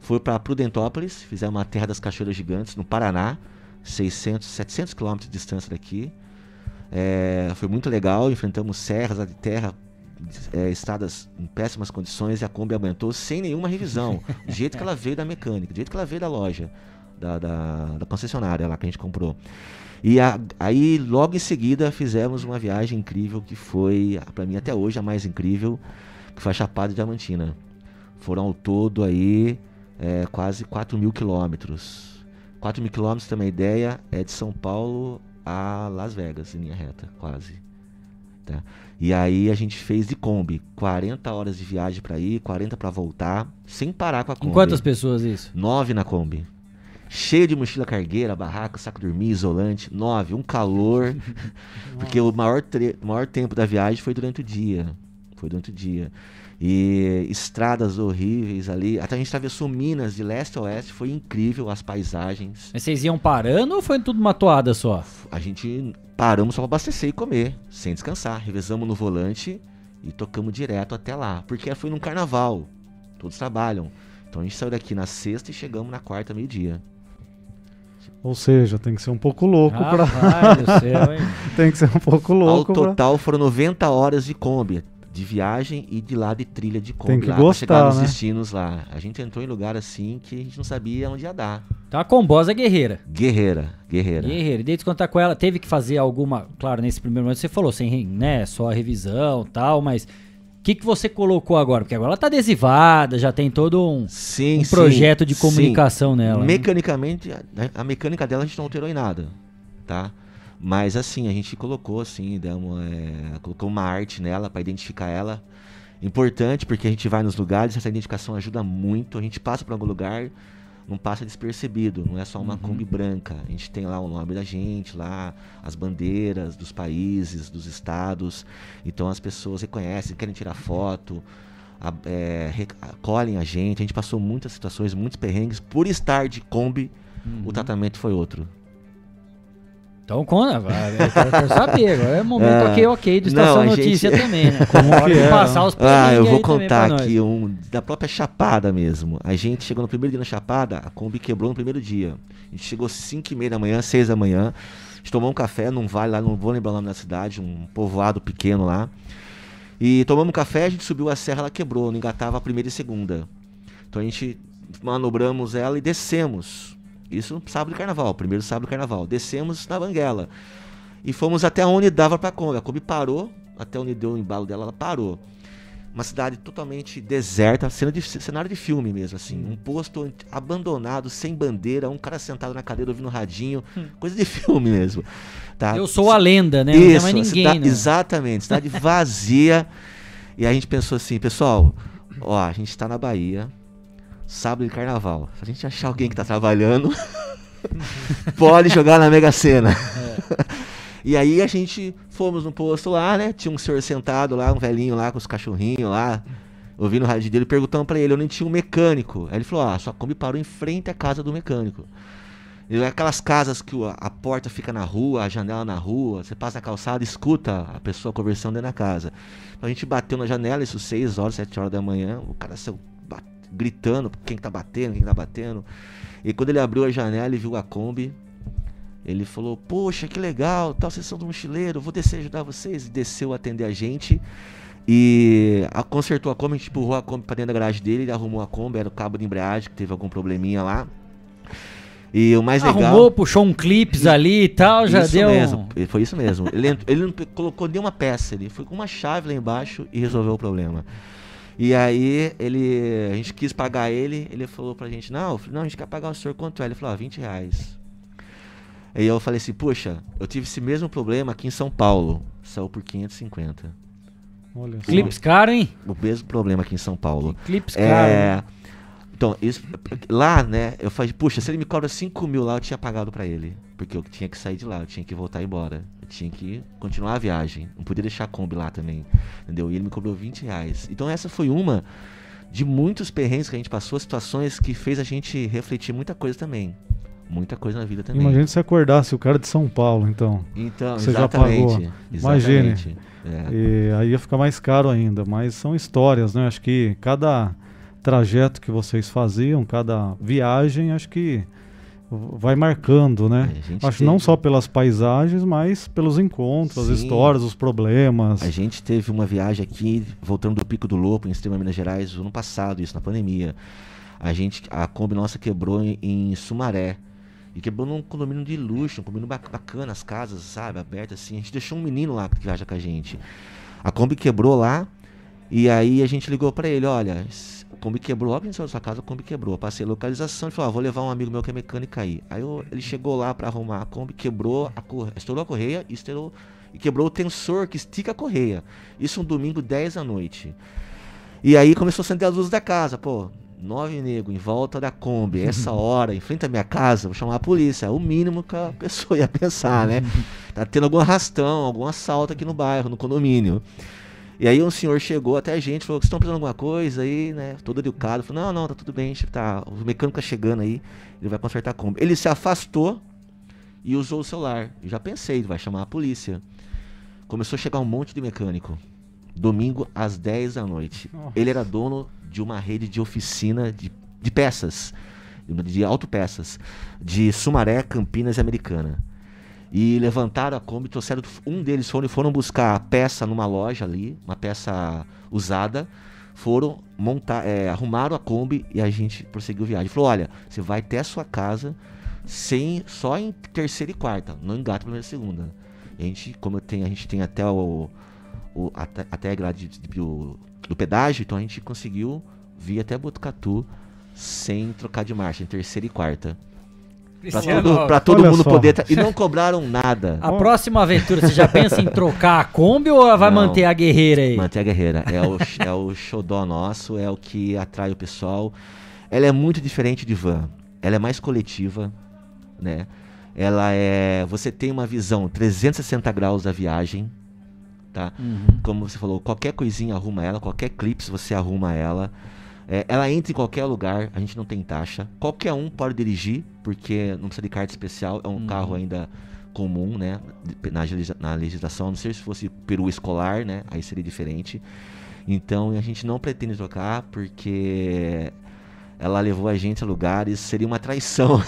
foi para Prudentópolis, fizemos uma Terra das Cachoeiras Gigantes, no Paraná, 600, 700 quilômetros de distância daqui. É, foi muito legal, enfrentamos serras de terra, é, estradas em péssimas condições e a Kombi aguentou sem nenhuma revisão, do jeito que ela veio da mecânica, do jeito que ela veio da loja, da, da, da concessionária lá que a gente comprou. E a- aí, logo em seguida, fizemos uma viagem incrível que foi, para mim até hoje, a mais incrível, que foi a Chapada Diamantina. Foram ao todo aí é, quase 4 mil quilômetros. 4 mil quilômetros, ter uma ideia, é de São Paulo a Las Vegas, em linha reta, quase. Tá? E aí a gente fez de Kombi, 40 horas de viagem pra ir, 40 pra voltar, sem parar com a Kombi. Em quantas pessoas isso? Nove na Kombi. Cheio de mochila cargueira, barraca, saco dormir, isolante. Nove, um calor. porque o maior, maior tempo da viagem foi durante o dia. Foi durante o dia. E estradas horríveis ali. Até a gente atravessou Minas de leste a oeste. Foi incrível as paisagens. Mas vocês iam parando ou foi tudo uma toada só? A gente paramos só para abastecer e comer, sem descansar. Revezamos no volante e tocamos direto até lá. Porque foi num carnaval. Todos trabalham. Então a gente saiu daqui na sexta e chegamos na quarta, meio-dia. Ou seja, tem que ser um pouco louco pra. Rapaz do céu, hein? tem que ser um pouco louco Ao pra- total foram 90 horas de Kombi, de viagem e de lá de trilha de Kombi Tem que lá, pra gostar, chegar nos né? destinos lá. A gente entrou em lugar assim que a gente não sabia onde ia dar. Então a combosa guerreira. Guerreira, guerreira. Guerreira. E daí descontar com ela, teve que fazer alguma. Claro, nesse primeiro momento você falou, sem, né? Só a revisão e tal, mas. O que, que você colocou agora? Porque agora ela tá adesivada, já tem todo um, Sim, um sim, projeto de sim. comunicação nela. né? Mecanicamente, a, a mecânica dela a gente não alterou em nada, tá? Mas assim, a gente colocou assim, demos, é, colocou uma arte nela para identificar ela. Importante porque a gente vai nos lugares, essa identificação ajuda muito. A gente passa por algum lugar, não passa despercebido, não é só uma Uhum. Kombi branca. A gente tem lá o nome da gente, lá as bandeiras dos países, dos estados. Então as pessoas reconhecem, querem tirar foto, a- é, acolhem a gente. A gente passou muitas situações, muitos perrengues. Por estar de Kombi, Uhum. o tratamento foi outro. Então, conta, vai, eu quero, quero saber. Agora é momento Ah, ok, ok do não, Estação a Notícia gente- também, né? Como hora de passar os Ah, eu vou contar aqui um da própria Chapada mesmo. A gente chegou no primeiro dia na Chapada, a Kombi quebrou no primeiro dia. A gente chegou às 5 e meia da manhã, 6 da manhã. A gente tomou um café num vale lá, não vou lembrar o nome da cidade, um povoado pequeno lá. E tomamos um café, a gente subiu a serra, ela quebrou, não engatava a primeira e segunda. Então a gente manobramos ela e descemos. Isso no sábado de carnaval, primeiro sábado de carnaval. Descemos na Banguela. E fomos até onde dava pra Kombi. A Kombi parou, até onde deu o embalo dela, ela parou. Uma cidade totalmente deserta, cena de, cenário de filme mesmo, assim. Um posto abandonado, sem bandeira, um cara sentado na cadeira ouvindo radinho. Coisa de filme mesmo. Tá? Eu sou a lenda, né? Não Isso, mais a ninguém, cida- né? Exatamente, cidade vazia. e a gente pensou assim, pessoal, ó, a gente tá na Bahia, sábado de carnaval. Se a gente achar alguém que tá trabalhando, pode jogar na Mega Sena. E aí a gente fomos no posto lá, né? Tinha um senhor sentado lá, um velhinho lá com os cachorrinhos lá, ouvindo o rádio dele, perguntando pra ele, eu nem tinha um mecânico. Aí ele falou, ah, sua Kombi parou em frente à casa do mecânico. E é aquelas casas que a porta fica na rua, a janela na rua, você passa a calçada, escuta a pessoa conversando dentro da casa. Então a gente bateu na janela, isso 6 horas, 7 horas da manhã, o cara saiu gritando quem que tá batendo, quem que tá batendo. E quando ele abriu a janela e viu a Kombi, ele falou, poxa, que legal, tal, vocês são do mochileiro, vou descer ajudar vocês. E desceu atender a gente. E a- consertou a Kombi, a gente empurrou a Kombi pra dentro da garagem dele, ele arrumou a Kombi, era o cabo de embreagem, que teve algum probleminha lá. E o mais legal... Arrumou, puxou um clips ali e tal, já Isso deu. mesmo, foi isso mesmo. Ele, ele não colocou nenhuma peça, ele foi com uma chave lá embaixo e resolveu o problema. E aí ele, a gente quis pagar ele, ele falou pra gente, não, eu falei, não, a gente quer pagar o senhor quanto é? Ele falou, ah, 20 reais. Aí eu falei assim, puxa, eu tive esse mesmo problema aqui em São Paulo, saiu por 550. Olha. Clips caro, hein? O mesmo problema aqui em São Paulo. Clips é, caro. Então, isso, lá, né, eu falei, puxa, se ele me cobra 5 mil lá, eu tinha pagado pra ele. Porque eu tinha que sair de lá, eu tinha que voltar embora. Eu tinha que continuar a viagem. Não podia deixar a Kombi lá também. Entendeu? E ele me cobrou 20 reais. Então essa foi uma de muitos perrengues que a gente passou, situações que fez a gente refletir muita coisa também. Muita coisa na vida também. Imagina se acordasse o cara de São Paulo, então. Então, Você exatamente, já pagou. Imagine. exatamente, é. E aí ia ficar mais caro ainda. Mas são histórias, né? Acho que cada trajeto que vocês faziam, cada viagem, acho que vai marcando, né? É, acho teve- não só pelas paisagens, mas pelos encontros, as Sim. histórias, os problemas. A gente teve uma viagem aqui, voltando do Pico do Lobo, em Extrema Minas Gerais, no ano passado, isso na pandemia. A gente, a Kombi nossa quebrou em, em Sumaré. E quebrou num condomínio de luxo, um condomínio bac- bacana, as casas, sabe, abertas assim. A gente deixou um menino lá que viaja com a gente. A Kombi quebrou lá, e aí a gente ligou pra ele, olha, Kombi quebrou, logo em cima da sua casa a Kombi quebrou. Eu passei a localização e falou, ah, vou levar um amigo meu que é mecânico aí. Aí eu- ele chegou lá pra arrumar a Kombi, quebrou, a cor- estourou a correia e estourou e quebrou o tensor que estica a correia. Isso um domingo 10 da noite. E aí começou a acender as luzes da casa, pô. Nove nego em volta da Kombi, essa hora, em frente à minha casa, vou chamar a polícia. É o mínimo que a pessoa ia pensar, né? Tá tendo algum arrastão, algum assalto aqui no bairro, no condomínio. E aí um senhor chegou até a gente, falou, vocês estão precisando de alguma coisa aí, né? Todo educado. Falou, não, não, tá tudo bem, tá. O mecânico tá chegando aí, ele vai consertar a Kombi. Ele se afastou e usou o celular. Eu já pensei, vai chamar a polícia. Começou a chegar um monte de mecânico. Domingo às 10 da noite. Nossa. Ele era dono de uma rede de oficina de, de peças, de autopeças, de Sumaré, Campinas e Americana. E levantaram a Kombi, trouxeram. Um deles foram, foram buscar a peça numa loja ali, uma peça usada. Foram montar, é, arrumaram a Kombi e a gente prosseguiu a viagem. Falou: olha, você vai até a sua casa sem, só em terceira e quarta, não engata primeira e segunda. E a gente, como tenho, a gente tem até o, o até, até a grade de- de- do, do pedágio, então a gente conseguiu vir até Botucatu sem trocar de marcha, em terceira e quarta. Pra todo, pra todo mundo só. poder. E não cobraram nada. A próxima aventura, você já pensa em trocar a Kombi ou vai Não. manter a guerreira aí? Manter a guerreira. É o, é o xodó nosso, é o que atrai o pessoal. Ela é muito diferente de van. Ela é mais coletiva, né? Ela é. Você tem uma visão 360 graus da viagem, tá? Como você falou, qualquer coisinha arruma ela, qualquer clipe você arruma ela. É, ela entra em qualquer lugar, a gente não tem taxa. Qualquer um pode dirigir, porque não precisa de carta especial, é um carro ainda comum, né? Na, na legislação, não sei se fosse peru escolar, né? Aí seria diferente. Então a gente não pretende trocar, porque ela levou a gente a lugares, seria uma traição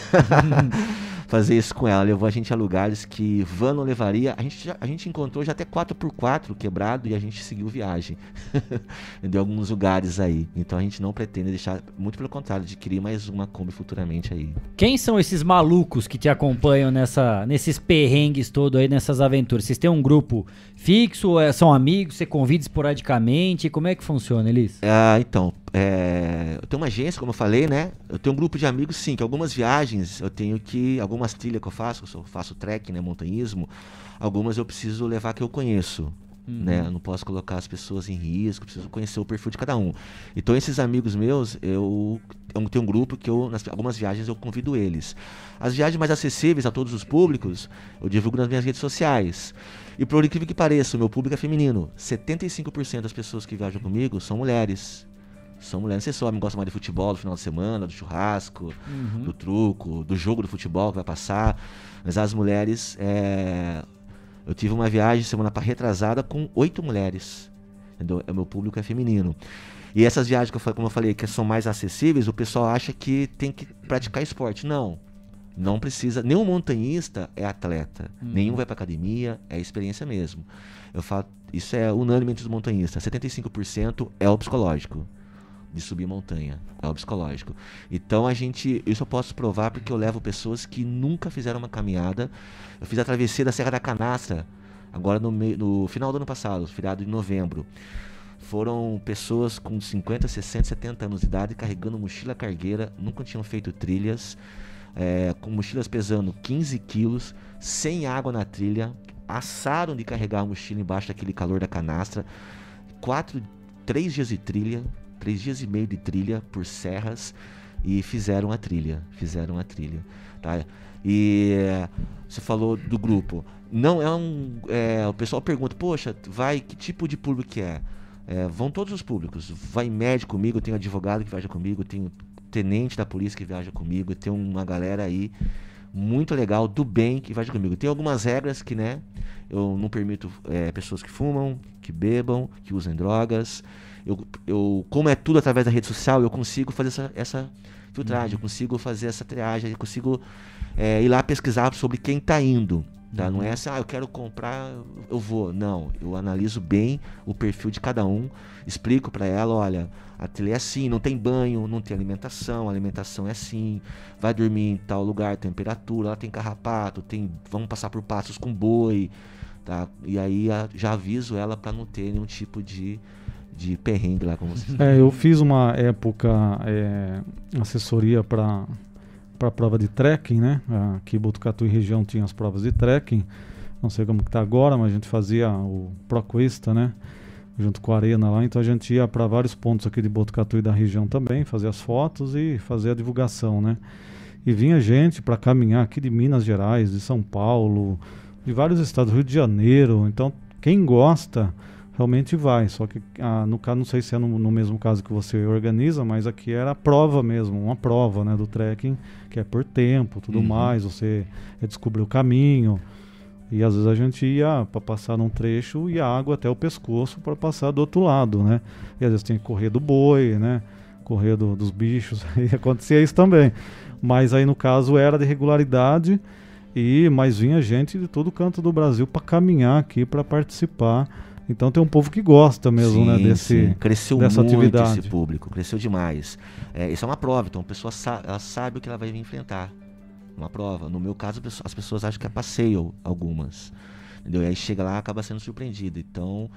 fazer isso com ela. Levou a gente a lugares que van não levaria. A gente, já- a gente encontrou já até 4x4 quebrado e a gente seguiu viagem. de alguns lugares aí. Então a gente não pretende deixar, muito pelo contrário, adquirir mais uma Kombi futuramente aí. Quem são esses malucos que te acompanham nessa, nesses perrengues todo aí, nessas aventuras? Vocês têm um grupo fixo, ou é- são amigos, você convida esporadicamente? Como é que funciona, Elis? Ah, então, é, eu tenho uma agência, como eu falei, né? Eu tenho um grupo de amigos, sim, que algumas viagens eu tenho que. Algumas trilhas que eu faço, eu faço trekking, né? Montanhismo, algumas eu preciso levar que eu conheço. Né? Eu não posso colocar as pessoas em risco, preciso conhecer o perfil de cada um. Então, esses amigos meus, eu, eu tenho um grupo que eu, nas algumas viagens, eu convido eles. As viagens mais acessíveis a todos os públicos, eu divulgo nas minhas redes sociais. E por incrível que pareça, o meu público é feminino. 75% das pessoas que viajam comigo são mulheres. São mulheres. Vocês sabem, gostam mais de futebol, do final de semana, do churrasco, Uhum. do truco, do jogo do futebol que vai passar. Mas as mulheres. é, Eu tive uma viagem semana retrasada com oito mulheres. Entendeu? O meu público é feminino. E essas viagens, que eu, como eu falei, que são mais acessíveis, o pessoal acha que tem que praticar esporte. Não. Não precisa. Nenhum montanhista é atleta. Uhum. Nenhum vai pra academia, é experiência mesmo. Eu falo, isso é unânime entre os montanhistas. 75% é o psicológico de subir montanha. É o psicológico. Então a gente. Isso eu posso provar porque eu levo pessoas que nunca fizeram uma caminhada. Eu fiz a travessia da Serra da Canastra, agora no, no final do ano passado, feriado de novembro. Foram pessoas com 50, 60, 70 anos de idade carregando mochila cargueira, nunca tinham feito trilhas, é, com mochilas pesando 15 quilos, sem água na trilha, assaram de carregar a mochila embaixo daquele calor da canastra, quatro, três dias de trilha, três dias e meio de trilha por serras e fizeram a trilha, fizeram a trilha, tá? E é, você falou do grupo, não é um, é, o pessoal pergunta, poxa, vai que tipo de público que é? é? Vão todos os públicos, vai médico comigo, tem advogado que viaja comigo, tem tenente da polícia que viaja comigo, tem uma galera aí muito legal, do bem, que viaja comigo. Tem algumas regras que, né, eu não permito é, pessoas que fumam, que bebam, que usem drogas. Eu, eu, como é tudo através da rede social, eu consigo fazer essa, essa filtragem, eu consigo fazer essa triagem, eu consigo é, ir lá pesquisar sobre quem está indo. Tá? Não é assim, ah, eu quero comprar, eu vou. Não, eu analiso bem o perfil de cada um, explico para ela, olha, a trilha é assim, não tem banho, não tem alimentação, a alimentação é assim, vai dormir em tal lugar, temperatura, ela tem carrapato, tem, vamos passar por passos com boi, tá? E aí já aviso ela para não ter nenhum tipo de de perrengue lá com vocês. É, eu fiz uma época é, assessoria para para prova de trekking, né? Aqui Botucatu e região tinha as provas de trekking. Não sei como que tá agora, mas a gente fazia o ProQuesta, né? Junto com a Arena lá, então a gente ia para vários pontos aqui de Botucatu e da região também, fazer as fotos e fazer a divulgação, né? E vinha gente para caminhar aqui de Minas Gerais, de São Paulo, de vários estados, Rio de Janeiro. Então, quem gosta, realmente vai. Só que ah, no caso, não sei se é no, no, mesmo caso que você organiza, mas aqui era a prova mesmo, uma prova né, do trekking, que é por tempo, tudo uhum. mais, você descobrir o caminho. E às vezes a gente ia para passar num trecho e a água até o pescoço para passar do outro lado, né? E às vezes tem que correr do boi, né? Correr do, dos bichos, e acontecia isso também. Mas aí no caso era de regularidade e mas vinha gente de todo canto do Brasil para caminhar aqui para participar então tem um povo que gosta mesmo, né, sim, né, desse sim. cresceu dessa muito atividade. esse público, cresceu demais. É, isso é uma prova, então a pessoa sa ela sabe o que ela vai enfrentar. Uma prova. No meu caso, as pessoas acham que é passeio algumas. Entendeu? E aí chega lá acaba sendo surpreendida. Então,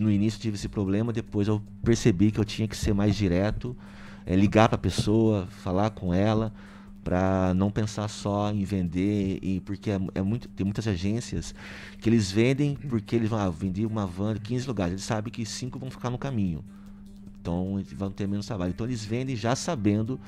no início tive esse problema, depois eu percebi que eu tinha que ser mais direto, é, ligar para a pessoa, falar com ela para não pensar só em vender e porque é, é, muito tem muitas agências que eles vendem porque eles vão ah, vender uma van de 15 lugares eles sabem que cinco vão ficar no caminho. Então vão ter menos trabalho. Então eles vendem já sabendo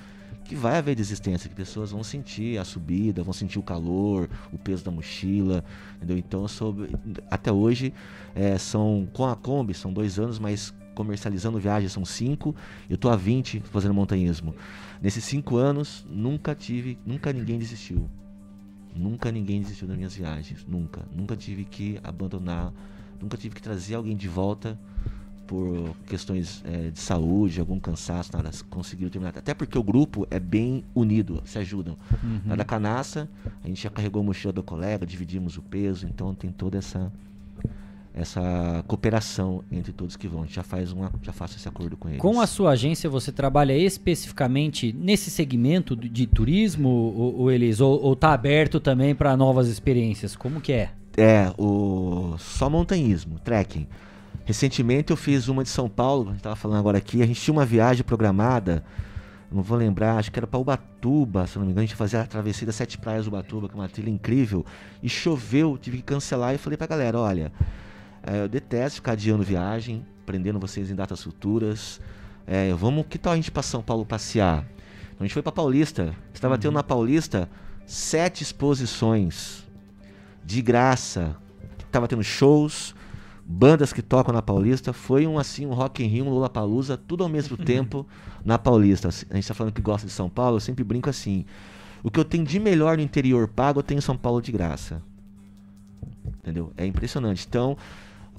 que vai haver desistência que pessoas vão sentir a subida vão sentir o calor o peso da mochila entendeu? Então sobre até hoje é, são com a Kombi são dois anos mas comercializando viagens são cinco eu tô há 20 fazendo montanhismo Nesses cinco anos, nunca tive, nunca ninguém desistiu. Nunca ninguém desistiu das minhas viagens. Nunca. Nunca tive que abandonar. Nunca tive que trazer alguém de volta por questões é, de saúde, algum cansaço, nada. Conseguiram terminar. Até porque o grupo é bem unido, se ajudam. Uhum. Na da canaça, a gente já carregou a mochila do colega, dividimos o peso, então tem toda essa essa cooperação entre todos que vão. A gente já faz uma, já faço esse acordo com eles. Com a sua agência você trabalha especificamente nesse segmento de turismo, ou, ou eles ou, está aberto também para novas experiências? Como que é? É o só montanhismo, trekking. Recentemente eu fiz uma de São Paulo, a gente estava falando agora aqui, a gente tinha uma viagem programada, não vou lembrar, acho que era para Ubatuba, se não me engano, a gente fazia a travessia das Sete Praias do Ubatuba, que é uma trilha incrível, e choveu, tive que cancelar e falei para a galera, olha, é, eu detesto ficar adiando viagem, prendendo vocês em datas futuras. É, vamos, que tal a gente para São Paulo passear? Então a gente foi para Paulista. Estava uhum. tendo na Paulista sete exposições de graça. Estava tendo shows, bandas que tocam na Paulista. Foi um assim, um Rock in Rio, um Lollapalooza, tudo ao mesmo tempo na Paulista. A gente está falando que gosta de São Paulo, eu sempre brinco assim. O que eu tenho de melhor no interior pago, eu tenho em São Paulo de graça. Entendeu? É impressionante. Então,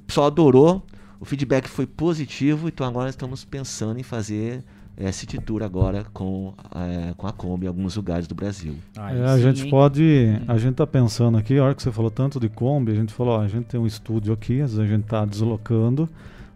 pessoal adorou, o feedback foi positivo, então agora estamos pensando em fazer é, City Tour agora com, é, com a Kombi em alguns lugares do Brasil. é, a gente pode. A gente está pensando aqui, a hora que você falou tanto de Kombi, a gente falou, ó, a gente tem um estúdio aqui, às vezes a gente está deslocando.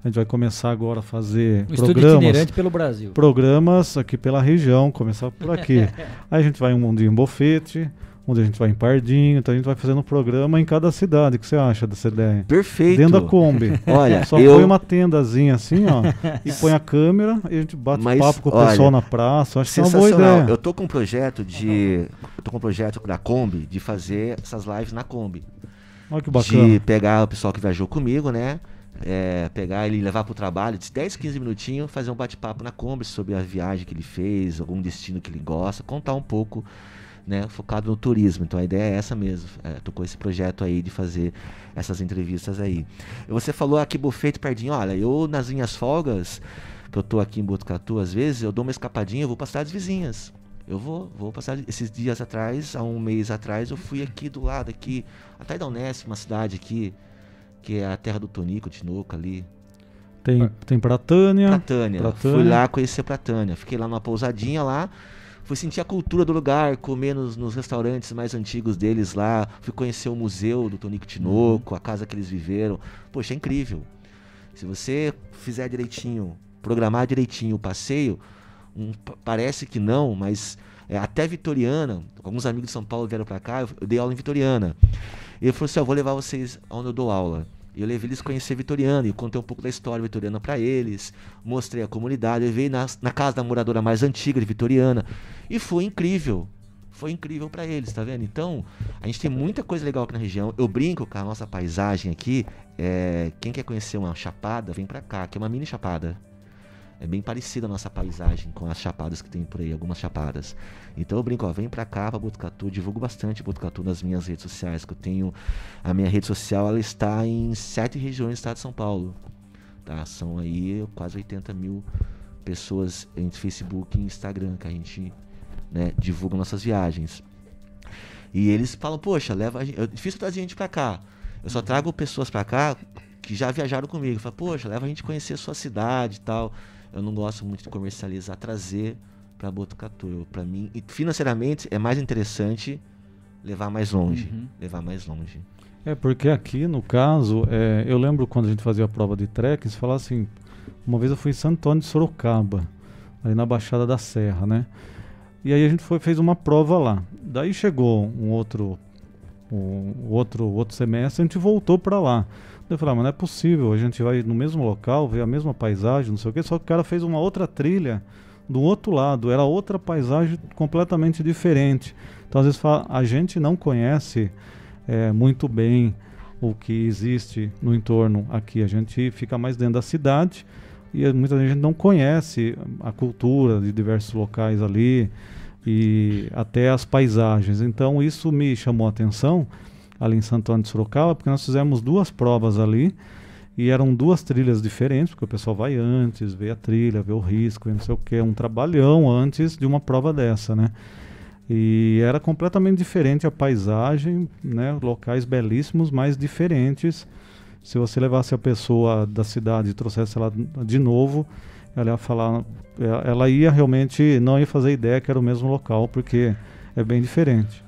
A gente vai começar agora a fazer um programas. itinerante pelo Brasil. Programas aqui pela região, começar por aqui. Aí a gente vai um dia em Bofete, onde a gente vai em Pardinho, então a gente vai fazendo um programa em cada cidade. O que você acha dessa ideia? Perfeito. Dentro da Kombi. olha, só eu... põe uma tendazinha assim, ó, e põe a câmera e a gente bate Mas, papo com o olha, pessoal na praça. Acho que é uma boa ideia. Eu tô com um projeto de, eu tô com um projeto da Kombi de fazer essas lives na Kombi. Olha que bacana. De pegar o pessoal que viajou comigo, né? é, pegar ele e levar para o trabalho, de 10, 15 minutinhos, fazer um bate-papo na Kombi sobre a viagem que ele fez, algum destino que ele gosta, contar um pouco, né, focado no turismo. Então a ideia é essa mesmo. É, tô com esse projeto aí de fazer essas entrevistas aí. Você falou aqui, Bufete Perdinho, olha, eu nas minhas folgas, que eu tô aqui em Botucatu, às vezes, eu dou uma escapadinha, eu vou para cidades vizinhas. Eu vou, vou passar esses dias atrás, há um mês atrás, eu fui aqui do lado, aqui, até da Unesp, uma cidade aqui, que é a terra do Tonico, Tinoco ali. Tem, tem Pratânia. Pratânia. Pratânia. Fui lá conhecer Pratânia. Fiquei lá numa pousadinha lá. Fui sentir a cultura do lugar, comer nos, nos restaurantes mais antigos deles lá. Fui conhecer o museu do Tonico Tinoco, a casa que eles viveram. Poxa, é incrível. Se você fizer direitinho, programar direitinho o passeio, um, parece que não, mas é, até Vitoriana, alguns amigos de São Paulo vieram para cá, eu, dei aula em Vitoriana. E ele falou assim: vou levar vocês onde eu dou aula. E eu levei eles conhecer Vitoriana e contei um pouco da história vitoriana para eles, mostrei a comunidade, eu levei na, na casa da moradora mais antiga de Vitoriana. E foi incrível. Foi incrível para eles, tá vendo? Então, a gente tem muita coisa legal aqui na região. Eu brinco com a nossa paisagem aqui. É, quem quer conhecer uma chapada, vem para cá, que é uma mini chapada. É bem parecida a nossa paisagem com as chapadas que tem por aí, algumas chapadas. Então eu brinco, ó, vem pra cá, pra Botucatu, divulgo bastante Botucatu nas minhas redes sociais, que eu tenho... A minha rede social, ela está em sete regiões do estado de São Paulo. Tá? São aí quase 80 mil pessoas entre Facebook e Instagram que a gente né, divulga nossas viagens. E eles falam, poxa, leva gente... É difícil trazer gente pra cá. Eu só trago pessoas pra cá que já viajaram comigo. Fala, poxa, leva a gente conhecer a sua cidade e tal eu não gosto muito de comercializar, trazer para Botucatu. Para mim, e financeiramente é mais interessante levar mais longe, uhum. levar mais longe. É porque aqui no caso, é, eu lembro quando a gente fazia a prova de trekking, você falava assim, uma vez eu fui em Santo Antônio de Sorocaba, aí na Baixada da Serra, né? E aí a gente foi fez uma prova lá. Daí chegou um outro um outro outro semestre, a gente voltou para lá. Eu falei, ah, mas não é possível, a gente vai no mesmo local, ver a mesma paisagem, não sei o quê, só que o cara fez uma outra trilha do outro lado, era outra paisagem completamente diferente. Então, às vezes, fala, a gente não conhece é, muito bem o que existe no entorno aqui. A gente fica mais dentro da cidade e muita gente não conhece a cultura de diversos locais ali e até as paisagens. Então, isso me chamou a atenção ali em Santo Antônio de Sorocaba, porque nós fizemos duas provas ali e eram duas trilhas diferentes, porque o pessoal vai antes, vê a trilha, vê o risco, não sei o que, é um trabalhão antes de uma prova dessa, né? E era completamente diferente a paisagem, né? Locais belíssimos, mas diferentes. Se você levasse a pessoa da cidade e trouxesse ela de novo, ela ia falar, ela ia realmente não ia fazer ideia que era o mesmo local, porque é bem diferente.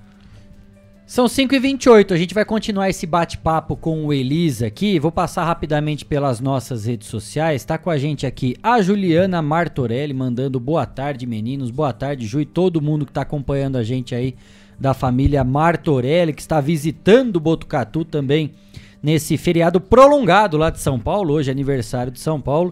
São 5h28, a gente vai continuar esse bate-papo com o Elisa aqui. Vou passar rapidamente pelas nossas redes sociais. Está com a gente aqui a Juliana Martorelli, mandando boa tarde, meninos. Boa tarde, Ju, e todo mundo que está acompanhando a gente aí da família Martorelli, que está visitando Botucatu também nesse feriado prolongado lá de São Paulo. Hoje é aniversário de São Paulo.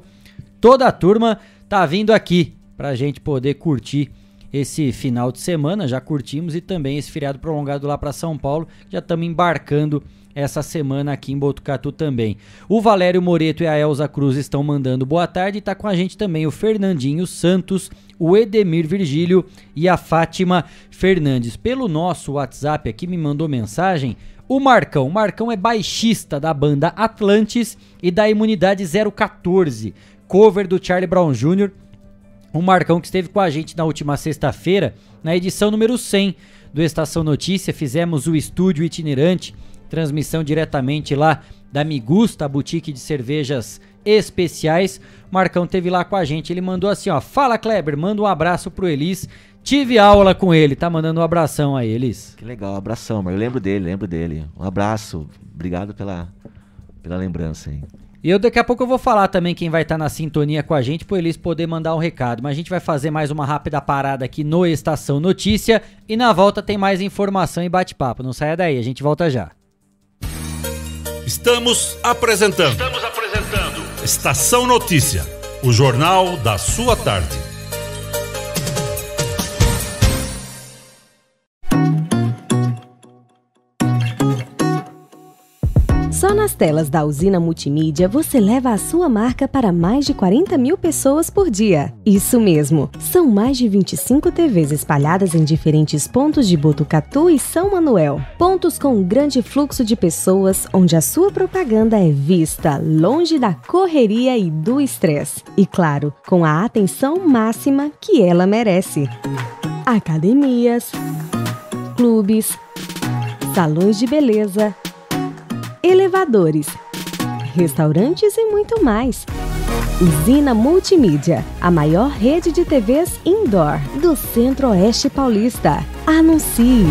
Toda a turma tá vindo aqui para a gente poder curtir esse final de semana, já curtimos, e também esse feriado prolongado lá para São Paulo, já estamos embarcando essa semana aqui em Botucatu também. O Valério Moreto e a Elza Cruz estão mandando boa tarde está com a gente também o Fernandinho Santos, o Edemir Virgílio e a Fátima Fernandes. Pelo nosso WhatsApp aqui me mandou mensagem o Marcão. O Marcão é baixista da banda Atlantis e da Imunidade 014, cover do Charlie Brown Jr., o Marcão que esteve com a gente na última sexta-feira, na edição número 100 do Estação Notícia, fizemos o estúdio itinerante, transmissão diretamente lá da Migusta, a boutique de cervejas especiais. Marcão teve lá com a gente, ele mandou assim, ó: "Fala Kleber, manda um abraço pro Elis. Tive aula com ele, tá mandando um abração aí, Elis." Que legal, um abração, mas eu lembro dele, lembro dele. Um abraço. Obrigado pela pela lembrança aí. E eu daqui a pouco eu vou falar também quem vai estar tá na sintonia com a gente, para eles poder mandar um recado. Mas a gente vai fazer mais uma rápida parada aqui no Estação Notícia e na volta tem mais informação e bate-papo. Não saia daí, a gente volta já. Estamos apresentando. Estamos apresentando. Estação Notícia, o jornal da sua tarde. Nas telas da usina multimídia, você leva a sua marca para mais de 40 mil pessoas por dia. Isso mesmo, são mais de 25 TVs espalhadas em diferentes pontos de Botucatu e São Manuel. Pontos com um grande fluxo de pessoas, onde a sua propaganda é vista longe da correria e do estresse. E claro, com a atenção máxima que ela merece. Academias, clubes, salões de beleza elevadores, restaurantes e muito mais. Usina Multimídia, a maior rede de TVs indoor do Centro-Oeste Paulista. Anuncie!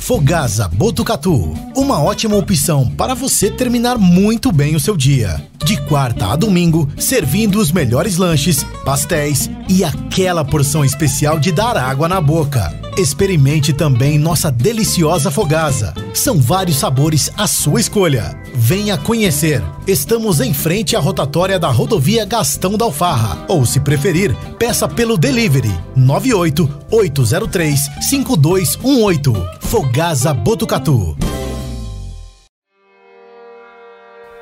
Fogasa Botucatu, uma ótima opção para você terminar muito bem o seu dia. De quarta a domingo, servindo os melhores lanches, pastéis e aquela porção especial de dar água na boca. Experimente também nossa deliciosa fogasa. São vários sabores à sua escolha. Venha conhecer. Estamos em frente à rotatória da rodovia Gastão da Alfarra. Ou, se preferir, peça pelo delivery 98 803 5218. Fogasa Botucatu.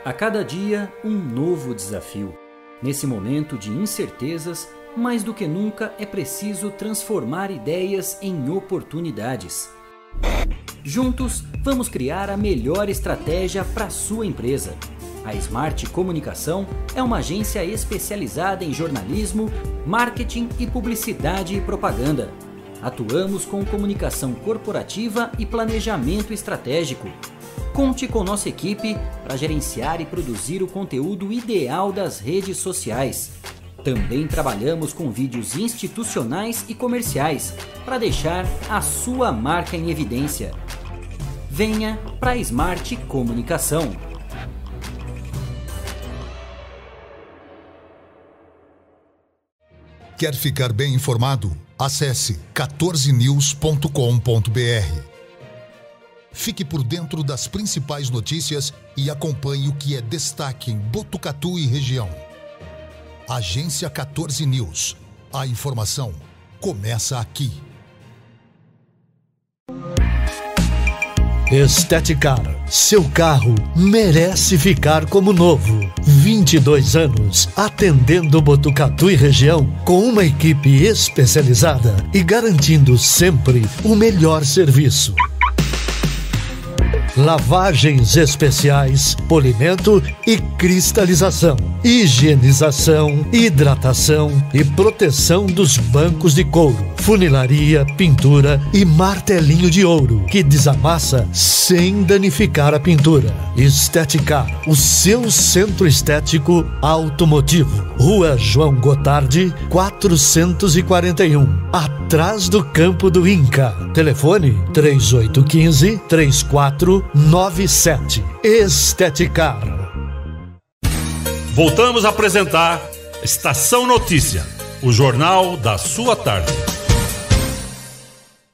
A cada dia, um novo desafio. Nesse momento de incertezas, mais do que nunca é preciso transformar ideias em oportunidades. Juntos, vamos criar a melhor estratégia para sua empresa. A Smart Comunicação é uma agência especializada em jornalismo, marketing e publicidade e propaganda. Atuamos com comunicação corporativa e planejamento estratégico Conte com nossa equipe para gerenciar e produzir o conteúdo ideal das redes sociais. Também trabalhamos com vídeos institucionais e comerciais para deixar a sua marca em evidência. Venha para a Smart Comunicação. Quer ficar bem informado? Acesse 14news.com.br. Fique por dentro das principais notícias e acompanhe o que é destaque em Botucatu e região. Agência 14 News. A informação começa aqui. Esteticar. Seu carro merece ficar como novo. 22 anos atendendo Botucatu e região com uma equipe especializada e garantindo sempre o melhor serviço lavagens especiais, polimento e cristalização, higienização, hidratação e proteção dos bancos de couro, funilaria, pintura e martelinho de ouro que desamassa sem danificar a pintura. Esteticar, o seu centro estético automotivo. Rua João Gotardi, 441, atrás do campo do Inca. Telefone 3815 34 97. Esteticar. Voltamos a apresentar Estação Notícia, o jornal da sua tarde.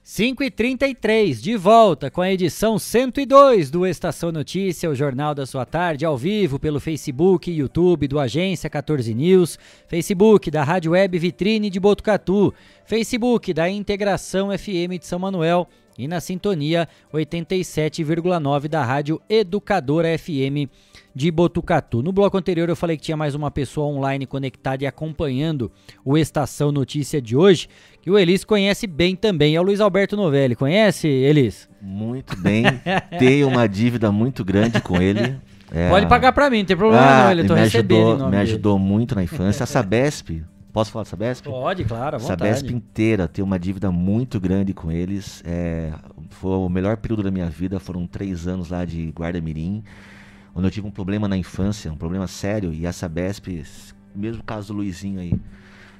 5 e 33 de volta com a edição 102 do Estação Notícia, o jornal da sua tarde, ao vivo pelo Facebook e YouTube do Agência 14 News, Facebook da Rádio Web Vitrine de Botucatu, Facebook da Integração FM de São Manuel e na sintonia 87,9 da Rádio Educadora FM de Botucatu. No bloco anterior eu falei que tinha mais uma pessoa online conectada e acompanhando o Estação Notícia de hoje, que o Elis conhece bem também. É o Luiz Alberto Novelli. Conhece, Elis? Muito bem. Tenho uma dívida muito grande com ele. É... Pode pagar para mim, não tem problema ah, não. Ele tô me recebendo. Ajudou, me ajudou muito na infância. A Sabesp Posso falar da Sabesp? Pode, claro, à vontade. Sabesp inteira, tem uma dívida muito grande com eles. É, foi o melhor período da minha vida, foram três anos lá de Guarda Mirim, onde eu tive um problema na infância, um problema sério, e a Sabesp, mesmo caso do Luizinho aí,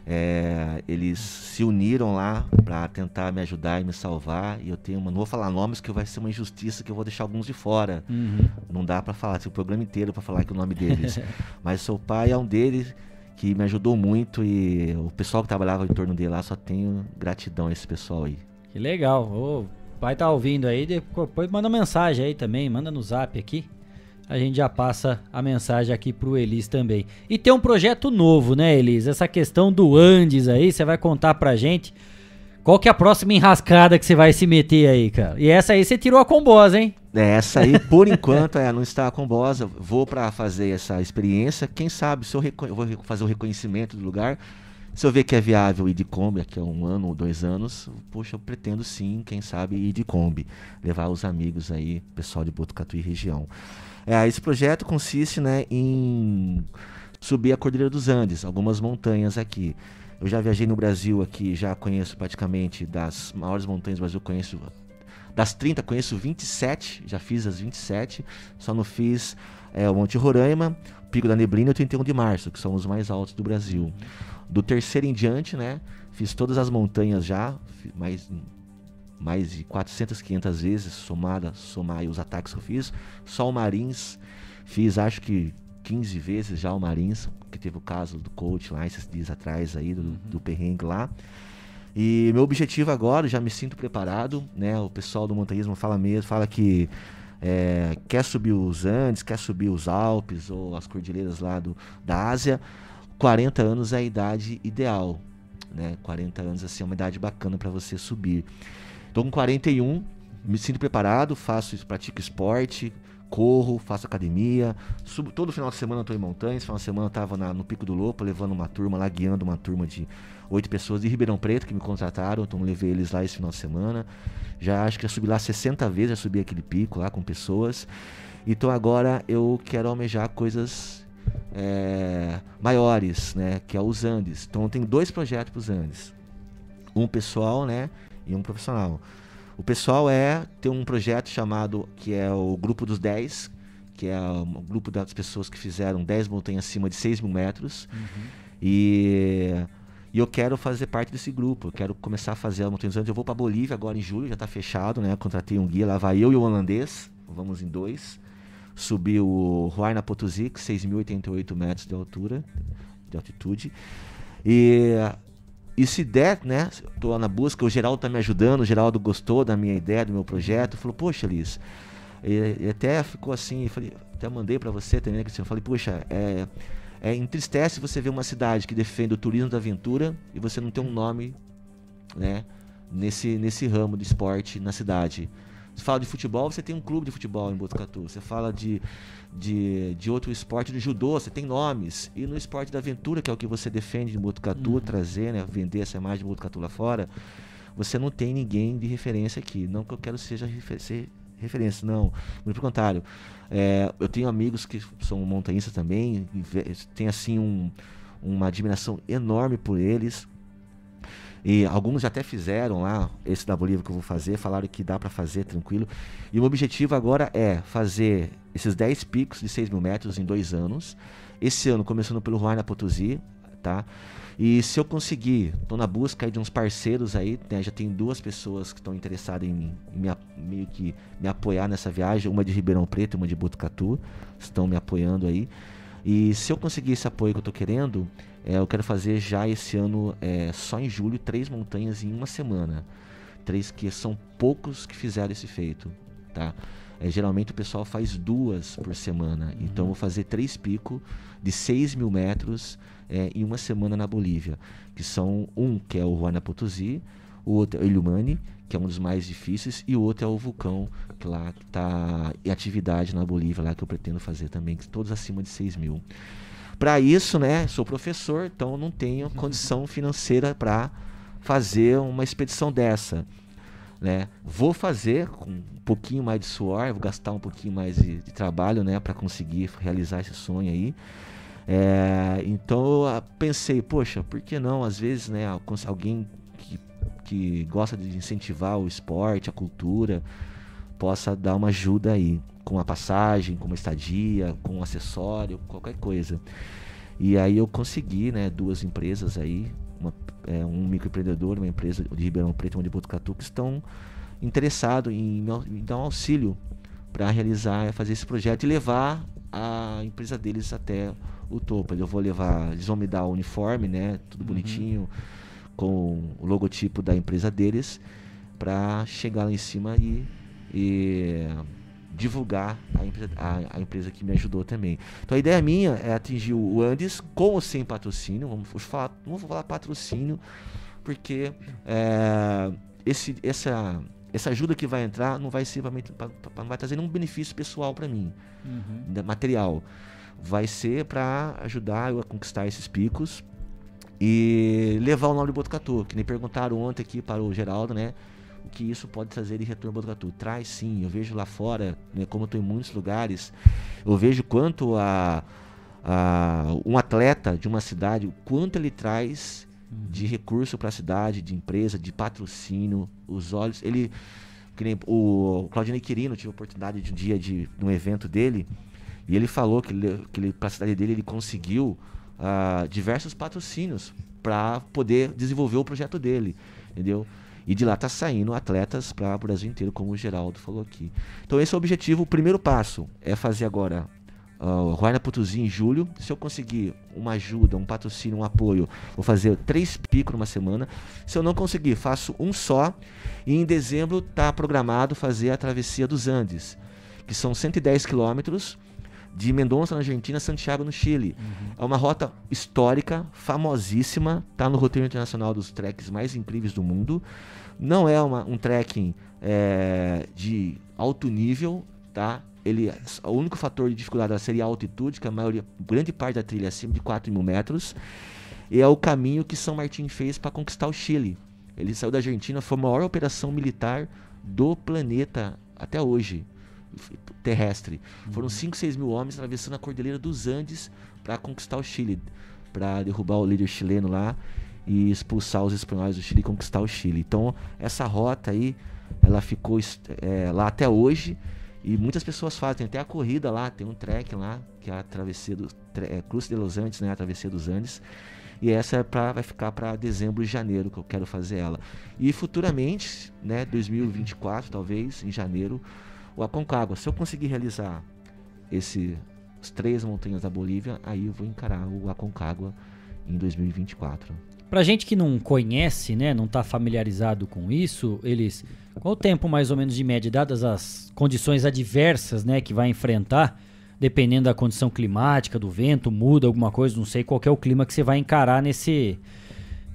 é, eles se uniram lá para tentar me ajudar e me salvar. E eu tenho uma. Não vou falar nomes, que vai ser uma injustiça que eu vou deixar alguns de fora. Uhum. Não dá para falar, tem o programa inteiro para falar que o nome deles. Mas seu pai é um deles que me ajudou muito e o pessoal que trabalhava em torno dele lá só tenho gratidão a esse pessoal aí. Que legal. O pai tá ouvindo aí, depois manda mensagem aí também, manda no zap aqui. A gente já passa a mensagem aqui pro Elis também. E tem um projeto novo, né, Elis? Essa questão do Andes aí, você vai contar pra gente Qual que é a próxima enrascada que você vai se meter aí, cara? E essa aí você tirou a combosa, hein? É, essa aí, por enquanto, é, não está com bosa. Vou para fazer essa experiência. Quem sabe, se eu, eu, vou fazer o reconhecimento do lugar. Se eu ver que é viável ir de Kombi aqui a um ano ou dois anos, poxa, eu pretendo sim, quem sabe, ir de Kombi. Levar os amigos aí, pessoal de Botucatu e região. É, esse projeto consiste né, em subir a Cordilheira dos Andes, algumas montanhas aqui. Eu já viajei no Brasil aqui, já conheço praticamente das maiores montanhas do Brasil, conheço das 30, conheço 27, já fiz as 27, só não fiz é, o Monte Roraima, o Pico da Neblina e o 31 de Março, que são os mais altos do Brasil. Do terceiro em diante, né, fiz todas as montanhas já, mais, mais de 400, 500 vezes, somada, somar os ataques que eu fiz. Só o Marins, fiz acho que 15 vezes já o Marins, que teve o caso do coach lá esses dias atrás aí, do, do perrengue lá. E meu objetivo agora, já me sinto preparado, né? O pessoal do montanhismo fala mesmo, fala que é, quer subir os Andes, quer subir os Alpes ou as cordilheiras lá do, da Ásia. 40 anos é a idade ideal, né? 40 anos assim, é uma idade bacana para você subir. Estou com 41, me sinto preparado, faço, pratico esporte, corro, faço academia, subo todo final de semana estou em montanhas, final de semana estava no Pico do Lopo, levando uma turma lá, guiando uma turma de oito pessoas de Ribeirão Preto que me contrataram, então levei eles lá esse final de semana. Já acho que já subi lá 60 vezes, já subi aquele pico lá com pessoas. Então agora eu quero almejar coisas é, maiores, né? Que é os Andes. Então tem dois projetos para os Andes. Um pessoal, né? E um profissional. O pessoal é tem um projeto chamado que é o Grupo dos 10, que é o grupo das pessoas que fizeram 10 montanhas acima de 6 mil metros. Uhum. E e eu quero fazer parte desse grupo. Eu quero começar a fazer a montanha dos Eu vou para Bolívia agora em julho, já está fechado, né? Eu contratei um guia, lá vai eu e o holandês, vamos em dois. Subi o Huayna Potosí, 6.088 metros de altura, de altitude. E, e se der, né? Tô na busca, o Geraldo tá me ajudando, o Geraldo gostou da minha ideia, do meu projeto. Falou, poxa, Liz. E, até ficou assim, falei, até mandei para você também, que eu falei, poxa, é é, entristece você ver uma cidade que defende o turismo da aventura e você não tem um nome né, nesse, nesse ramo de esporte na cidade. Você fala de futebol, você tem um clube de futebol em Botucatu. Você fala de, de, de outro esporte, de judô, você tem nomes. E no esporte da aventura, que é o que você defende de Botucatu, uhum. trazer, né, vender essa imagem de Botucatu lá fora, você não tem ninguém de referência aqui. Não que eu quero seja ser referência, não. Muito pelo contrário. É, eu tenho amigos que são montanhistas também, tem assim um, uma admiração enorme por eles. E alguns até fizeram lá, esse da Bolívia que eu vou fazer, falaram que dá para fazer tranquilo. E o objetivo agora é fazer esses 10 picos de 6 mil metros em dois anos. Esse ano, começando pelo Huayna Potosí, tá? E se eu conseguir, estou na busca de uns parceiros aí, né, já tem duas pessoas que estão interessadas em, em me, meio que me apoiar nessa viagem, uma de Ribeirão Preto e uma de Botucatu, estão me apoiando aí. E se eu conseguir esse apoio que eu estou querendo, é, eu quero fazer já esse ano, é, só em julho, três montanhas em uma semana. Três que são poucos que fizeram esse feito, tá? É, geralmente o pessoal faz duas por semana. Então eu vou fazer três picos de 6 mil metros é, em uma semana na Bolívia, que são um que é o Huayna Potosí, o outro é o Ilumani, que é um dos mais difíceis, e o outro é o vulcão, que lá está em atividade na Bolívia, lá que eu pretendo fazer também, todos acima de 6 mil. Para isso, né, sou professor, então não tenho condição financeira para fazer uma expedição dessa. Né? Vou fazer com um pouquinho mais de suor, vou gastar um pouquinho mais de, de trabalho, né, para conseguir realizar esse sonho aí. É, então eu pensei, poxa, por que não? Às vezes, né, alguém que, gosta de incentivar o esporte, a cultura, possa dar uma ajuda aí, com a passagem, com uma estadia, com um acessório, qualquer coisa. E aí eu consegui, né, duas empresas aí, uma, é, um microempreendedor, uma empresa de Ribeirão Preto, uma de Botucatu, que estão interessados em, em dar um auxílio para realizar, fazer esse projeto e levar a empresa deles até o topo. Eu vou levar, eles vão me dar o uniforme, né? Tudo uhum. bonitinho, com o logotipo da empresa deles, para chegar lá em cima e, e divulgar a empresa, a, a, empresa que me ajudou também. Então a ideia minha é atingir o Andes com ou sem patrocínio. Vamos falar, não vou falar patrocínio, porque é, esse, essa, essa ajuda que vai entrar não vai ser não vai trazer nenhum benefício pessoal para mim, uhum. material. Vai ser para ajudar eu a conquistar esses picos e levar o nome de Botucatu, que nem perguntaram ontem aqui para o Geraldo, né? O que isso pode trazer de retorno Botucatu? Traz sim, eu vejo lá fora, né, como eu estou em muitos lugares, eu vejo quanto a, a, um atleta de uma cidade, o quanto ele traz de recurso para a cidade, de empresa, de patrocínio, os olhos, ele que nem o Claudinei Quirino tive a oportunidade de um dia de, de um evento dele e ele falou que ele, que ele para a cidade dele ele conseguiu uh, diversos patrocínios para poder desenvolver o projeto dele, entendeu? E de lá tá saindo atletas para o Brasil inteiro, como o Geraldo falou aqui. Então esse é o objetivo. O primeiro passo é fazer agora uh, Ruaina Putuzi em julho. Se eu conseguir uma ajuda, um patrocínio, um apoio, vou fazer três picos numa semana. Se eu não conseguir, faço um só. E em dezembro está programado fazer a travessia dos Andes, que são 110 quilômetros de Mendonça na Argentina a Santiago no Chile. Uhum. É uma rota histórica, famosíssima, está no roteiro internacional dos treks mais incríveis do mundo. Não é uma, um trekking é, de alto nível, tá? Ele, o único fator de dificuldade seria a altitude, que a maioria, grande parte da trilha é acima de 4 mil metros. E é o caminho que São Martin fez para conquistar o Chile. Ele saiu da Argentina, foi a maior operação militar do planeta até hoje terrestre. Uhum. Foram 5, 6 mil homens atravessando a Cordilheira dos Andes para conquistar o Chile, para derrubar o líder chileno lá e expulsar os espanhóis do Chile e conquistar o Chile. Então, essa rota aí, ela ficou é, lá até hoje e muitas pessoas fazem. Tem até a corrida lá, tem um trek lá, que é a travessia do é, Cruz de Los Andes, né, a travessia dos Andes. E essa é pra, vai ficar para dezembro e janeiro que eu quero fazer ela. E futuramente, né, 2024 talvez, em janeiro, o Aconcagua. Se eu conseguir realizar esses três montanhas da Bolívia, aí eu vou encarar o Aconcagua em 2024. Pra gente que não conhece, né, não está familiarizado com isso, eles qual o tempo mais ou menos de média dadas as condições adversas, né, que vai enfrentar, dependendo da condição climática, do vento, muda alguma coisa, não sei qual é o clima que você vai encarar nesse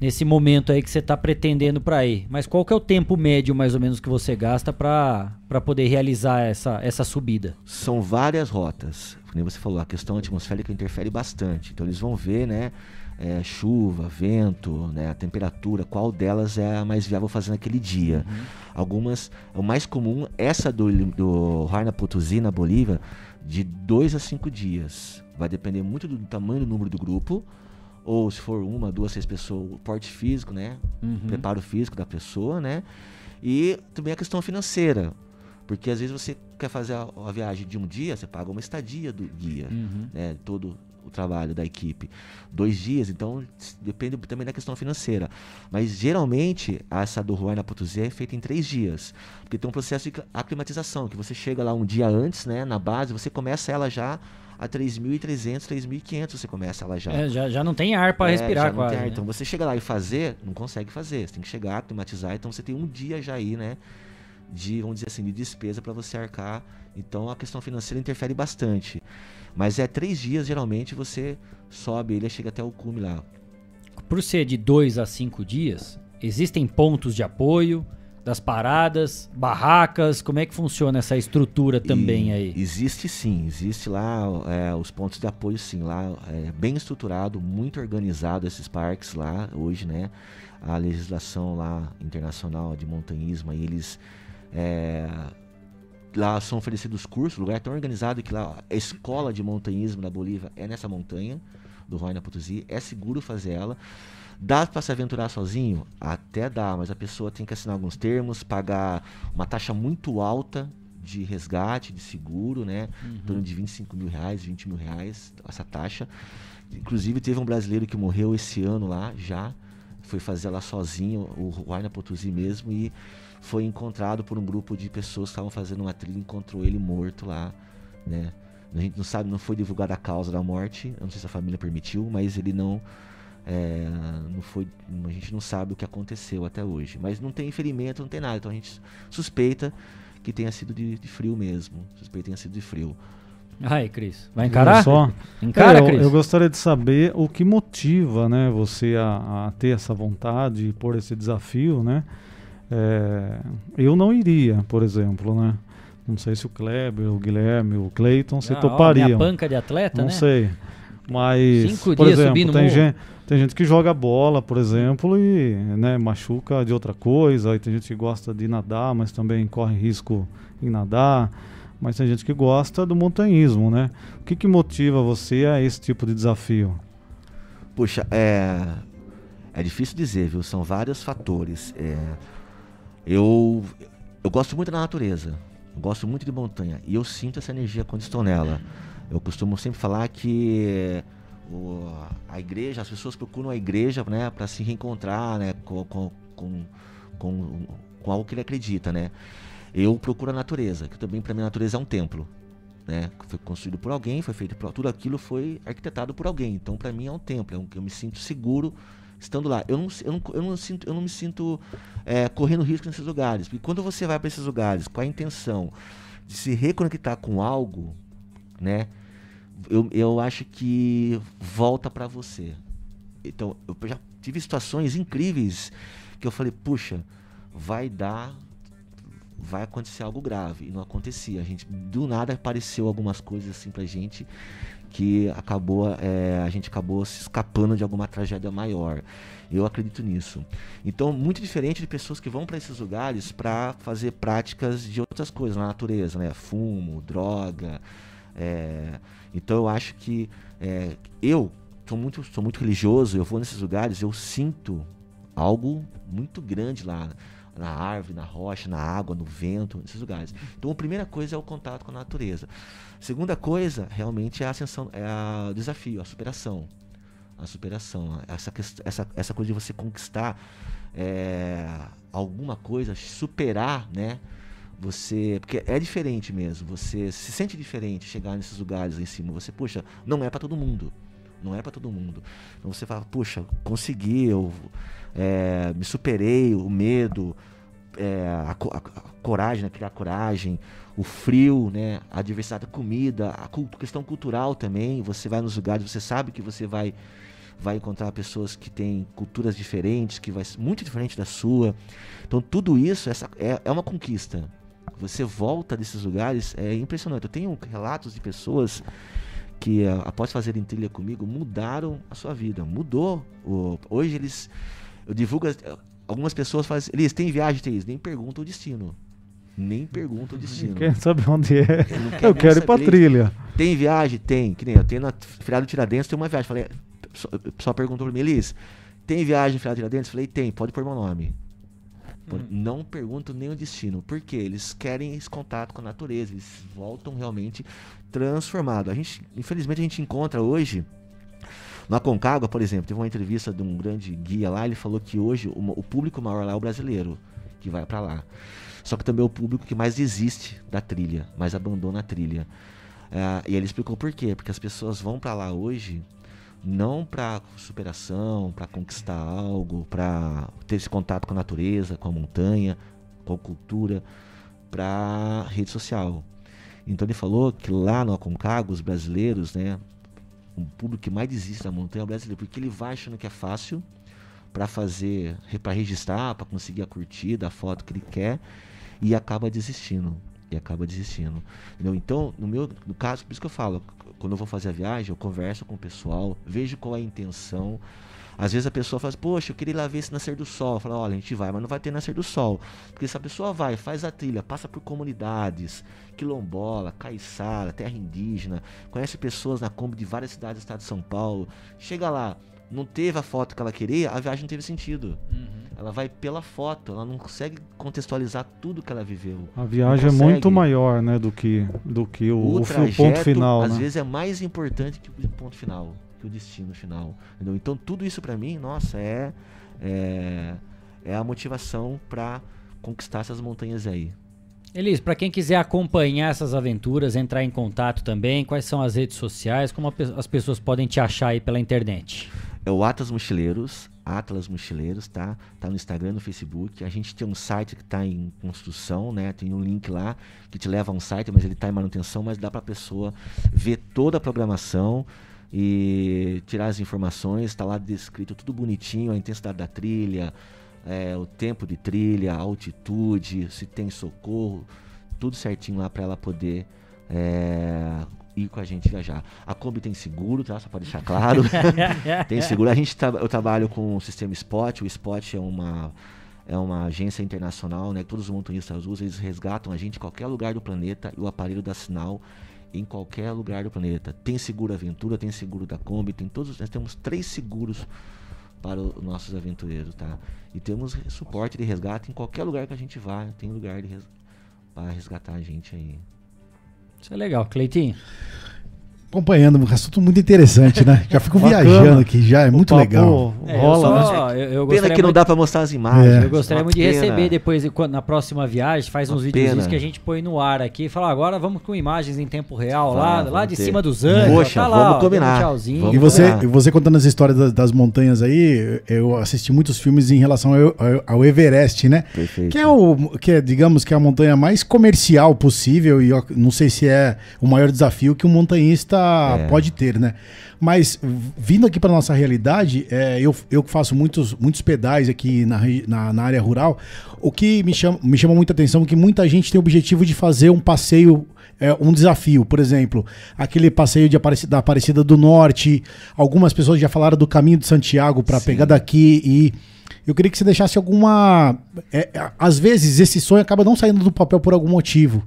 nesse momento aí que você está pretendendo para ir. Mas qual que é o tempo médio mais ou menos que você gasta para poder realizar essa, essa subida? São várias rotas. Como você falou, a questão atmosférica interfere bastante. Então eles vão ver, né? É, chuva, vento, né, a temperatura, qual delas é a mais viável fazer naquele dia. Uhum. Algumas, o mais comum, essa do, do Huayna Potosí na Bolívia, de dois a cinco dias. Vai depender muito do tamanho do número do grupo, ou se for uma, duas, seis pessoas, o porte físico, né? Uhum. Preparo físico da pessoa, né? E também a questão financeira. Porque às vezes você quer fazer a, a viagem de um dia, você paga uma estadia do guia, uhum. né? Todo o trabalho da equipe. Dois dias, então depende também da questão financeira. Mas geralmente essa do Ruai na Potosí é feita em três dias. Porque tem um processo de aclimatização, que você chega lá um dia antes, né? Na base, você começa ela já a 3.300, 3.500 você começa ela já. É, já. Já não tem ar para é, respirar quase. Ar. Né? Então você chega lá e fazer, não consegue fazer. Você tem que chegar, climatizar. Então você tem um dia já aí, né? De, vamos dizer assim, de despesa para você arcar. Então a questão financeira interfere bastante. Mas é três dias, geralmente, você sobe ele chega até o cume lá. Por ser de dois a cinco dias, existem pontos de apoio, das paradas, barracas, como é que funciona essa estrutura também e aí? Existe sim, existe lá é, os pontos de apoio sim, lá é bem estruturado, muito organizado esses parques lá hoje, né? A legislação lá internacional de montanhismo, aí eles é, lá são oferecidos cursos, o lugar é tão organizado que lá a escola de montanhismo na Bolívia é nessa montanha do Huayna Potosí, é seguro fazer ela. Dá para se aventurar sozinho? Até dá, mas a pessoa tem que assinar alguns termos, pagar uma taxa muito alta de resgate, de seguro, né? Uhum. Em torno de 25 mil reais, 20 mil reais, essa taxa. Inclusive, teve um brasileiro que morreu esse ano lá, já. Foi fazer lá sozinho, o Huayna Potosí mesmo, e foi encontrado por um grupo de pessoas que estavam fazendo uma trilha encontrou ele morto lá, né? A gente não sabe, não foi divulgada a causa da morte, eu não sei se a família permitiu, mas ele não é, não foi, a gente não sabe o que aconteceu até hoje. Mas não tem ferimento, não tem nada. Então a gente suspeita que tenha sido de, de frio mesmo. Suspeita que tenha sido de frio. Aí, Cris, vai encarar? Só? Encara, é, eu, Cris. eu gostaria de saber o que motiva, né, você a, a ter essa vontade, por esse desafio, né? É, eu não iria, por exemplo, né? Não sei se o Kleber, o Guilherme, o Cleiton se Ah, ó, topariam. minha banca de atleta, não né? sei. Mas, Cinco por dias exemplo, subindo tem gente, tem gente que joga bola, por exemplo, e né, machuca de outra coisa. Aí tem gente que gosta de nadar, mas também corre risco em nadar. Mas tem gente que gosta do montanhismo, né? O que, que motiva você a esse tipo de desafio? Puxa, é. É difícil dizer, viu? São vários fatores. É, eu, eu gosto muito da natureza. Eu gosto muito de montanha. E eu sinto essa energia quando estou nela. Eu costumo sempre falar que o, a igreja, as pessoas procuram a igreja né, para se reencontrar né, com, com, com, com, algo que ele acredita. Né? Eu procuro a natureza, que também para mim a natureza é um templo. Né? Foi construído por alguém, foi feito por tudo aquilo foi arquitetado por alguém. Então para mim é um templo, é um, eu me sinto seguro estando lá. Eu não, eu não, eu não, sinto, eu não me sinto é, correndo risco nesses lugares. Porque quando você vai para esses lugares com a intenção de se reconectar com algo, né? Eu, eu acho que volta para você. Então, eu já tive situações incríveis que eu falei, puxa, vai dar, vai acontecer algo grave. E não acontecia. A gente, do nada, apareceu algumas coisas assim pra gente que acabou, é, a gente acabou se escapando de alguma tragédia maior. Eu acredito nisso. Então, muito diferente de pessoas que vão para esses lugares para fazer práticas de outras coisas na natureza, né? Fumo, droga. É, então, eu acho que é, eu sou muito, sou muito religioso. Eu vou nesses lugares, eu sinto algo muito grande lá na árvore, na rocha, na água, no vento, nesses lugares. Então, a primeira coisa é o contato com a natureza. Segunda coisa, realmente, é a ascensão, é o desafio, a superação. A superação, essa, essa, essa coisa de você conquistar é, alguma coisa, superar, né? Você, porque é diferente mesmo, você se sente diferente chegar nesses lugares em cima. Você, puxa, não é para todo mundo. Não é para todo mundo. Então você fala, puxa, consegui, eu é, me superei, o medo, é, a, a, a, coragem, né, criar coragem, o frio, né, a diversidade da comida, a questão cultural também. Você vai nos lugares, você sabe que você vai vai encontrar pessoas que têm culturas diferentes, que vai muito diferente da sua. Então tudo isso essa, é, é uma conquista. Você volta desses lugares, é impressionante. Eu tenho relatos de pessoas que após fazerem trilha comigo mudaram a sua vida, mudou. Hoje eles eu divulgo algumas pessoas fazem, eles têm viagem, tem nem perguntam o destino. Nem perguntam o destino. Quer saber onde é? Eu, eu quero ir pra trilha. Tem viagem? Tem. Que nem eu tenho na Feriado Tiradentes, tem uma viagem. Falei, só, só perguntou pra mim, Elis, tem viagem Feriado Tiradentes? Falei, tem, pode pôr meu nome. Hum. Não pergunto nem o destino. Porque eles querem esse contato com a natureza. Eles voltam realmente transformados. A gente, infelizmente, a gente encontra hoje. Na Concagua, por exemplo, teve uma entrevista de um grande guia lá. Ele falou que hoje o, o público maior lá é o brasileiro que vai para lá. Só que também é o público que mais desiste da trilha, mais abandona a trilha. É, e ele explicou por quê? Porque as pessoas vão para lá hoje não para superação, para conquistar algo, para ter esse contato com a natureza, com a montanha, com a cultura, para rede social. Então ele falou que lá no Aconcagua, os brasileiros, né, o público que mais desiste da montanha é o brasileiro, porque ele vai achando que é fácil para fazer, para registrar, para conseguir a curtida, a foto que ele quer e acaba desistindo. E acaba desistindo. Entendeu? Então, no meu no caso, por isso que eu falo, quando eu vou fazer a viagem, eu converso com o pessoal, vejo qual é a intenção. Às vezes a pessoa fala, poxa, eu queria ir lá ver esse nascer do sol. Fala, olha, a gente vai, mas não vai ter nascer do sol. Porque se a pessoa vai, faz a trilha, passa por comunidades, quilombola, caiçara, terra indígena, conhece pessoas na Kombi de várias cidades do estado de São Paulo, chega lá, não teve a foto que ela queria, a viagem não teve sentido. Uhum. Ela vai pela foto, ela não consegue contextualizar tudo que ela viveu. A viagem é muito maior, né, do que do que o, o, o trajeto, ponto final. Às né? vezes é mais importante que o ponto final, que o destino final. Entendeu? Então tudo isso para mim, nossa, é, é é a motivação para conquistar essas montanhas aí. Elis, para quem quiser acompanhar essas aventuras, entrar em contato também, quais são as redes sociais, como as pessoas podem te achar aí pela internet? É o Atas Mochileiros, Atlas Mochileiros, tá? Tá no Instagram, no Facebook. A gente tem um site que está em construção, né? Tem um link lá que te leva a um site, mas ele está em manutenção, mas dá para pessoa ver toda a programação e tirar as informações. Está lá descrito tudo bonitinho, a intensidade da trilha, é, o tempo de trilha, a altitude, se tem socorro, tudo certinho lá para ela poder é, ir com a gente viajar. A Kombi tem seguro, tá? Só para deixar claro. tem seguro. A gente tra eu trabalho com o sistema Spot. O Spot é uma é uma agência internacional, né? Todos os montanhistas usam, eles resgatam a gente em qualquer lugar do planeta e o aparelho dá sinal em qualquer lugar do planeta. Tem seguro aventura, tem seguro da Kombi, tem todos, nós temos três seguros para os nossos aventureiros, tá? E temos suporte de resgate em qualquer lugar que a gente vá, tem lugar res... para resgatar a gente aí. Isso é legal, Cleitinho acompanhando, um assunto muito interessante, né? Já fico viajando aqui, já é muito legal. É, rola, eu só, né? eu, eu pena que não dá para mostrar as imagens. É. Eu gostaria muito de receber depois, na próxima viagem, faz uns vídeos que a gente põe no ar aqui. Fala, agora vamos com imagens em tempo real, lá, lá de ter. cima dos anos. Poxa, tá lá, vamos combinar. Um tchauzinho. e você, você contando as histórias das, das, montanhas aí, eu assisti muitos filmes em relação ao, ao Everest, né? Perfeito. Que é o, que é, digamos que é a montanha mais comercial possível e eu não sei se é o maior desafio que um montanhista é. pode ter né? Mas vindo aqui para nossa realidade, é, eu, eu faço muitos, muitos pedais aqui na, na, na, área rural. O que me chama, me chama muita atenção é que muita gente tem o objetivo de fazer um passeio é, um desafio. Por exemplo, aquele passeio de Aparecida, da Aparecida do Norte. Algumas pessoas já falaram do caminho de Santiago para pegar daqui e. Eu queria que você deixasse alguma. É, é, às vezes esse sonho acaba não saindo do papel por algum motivo.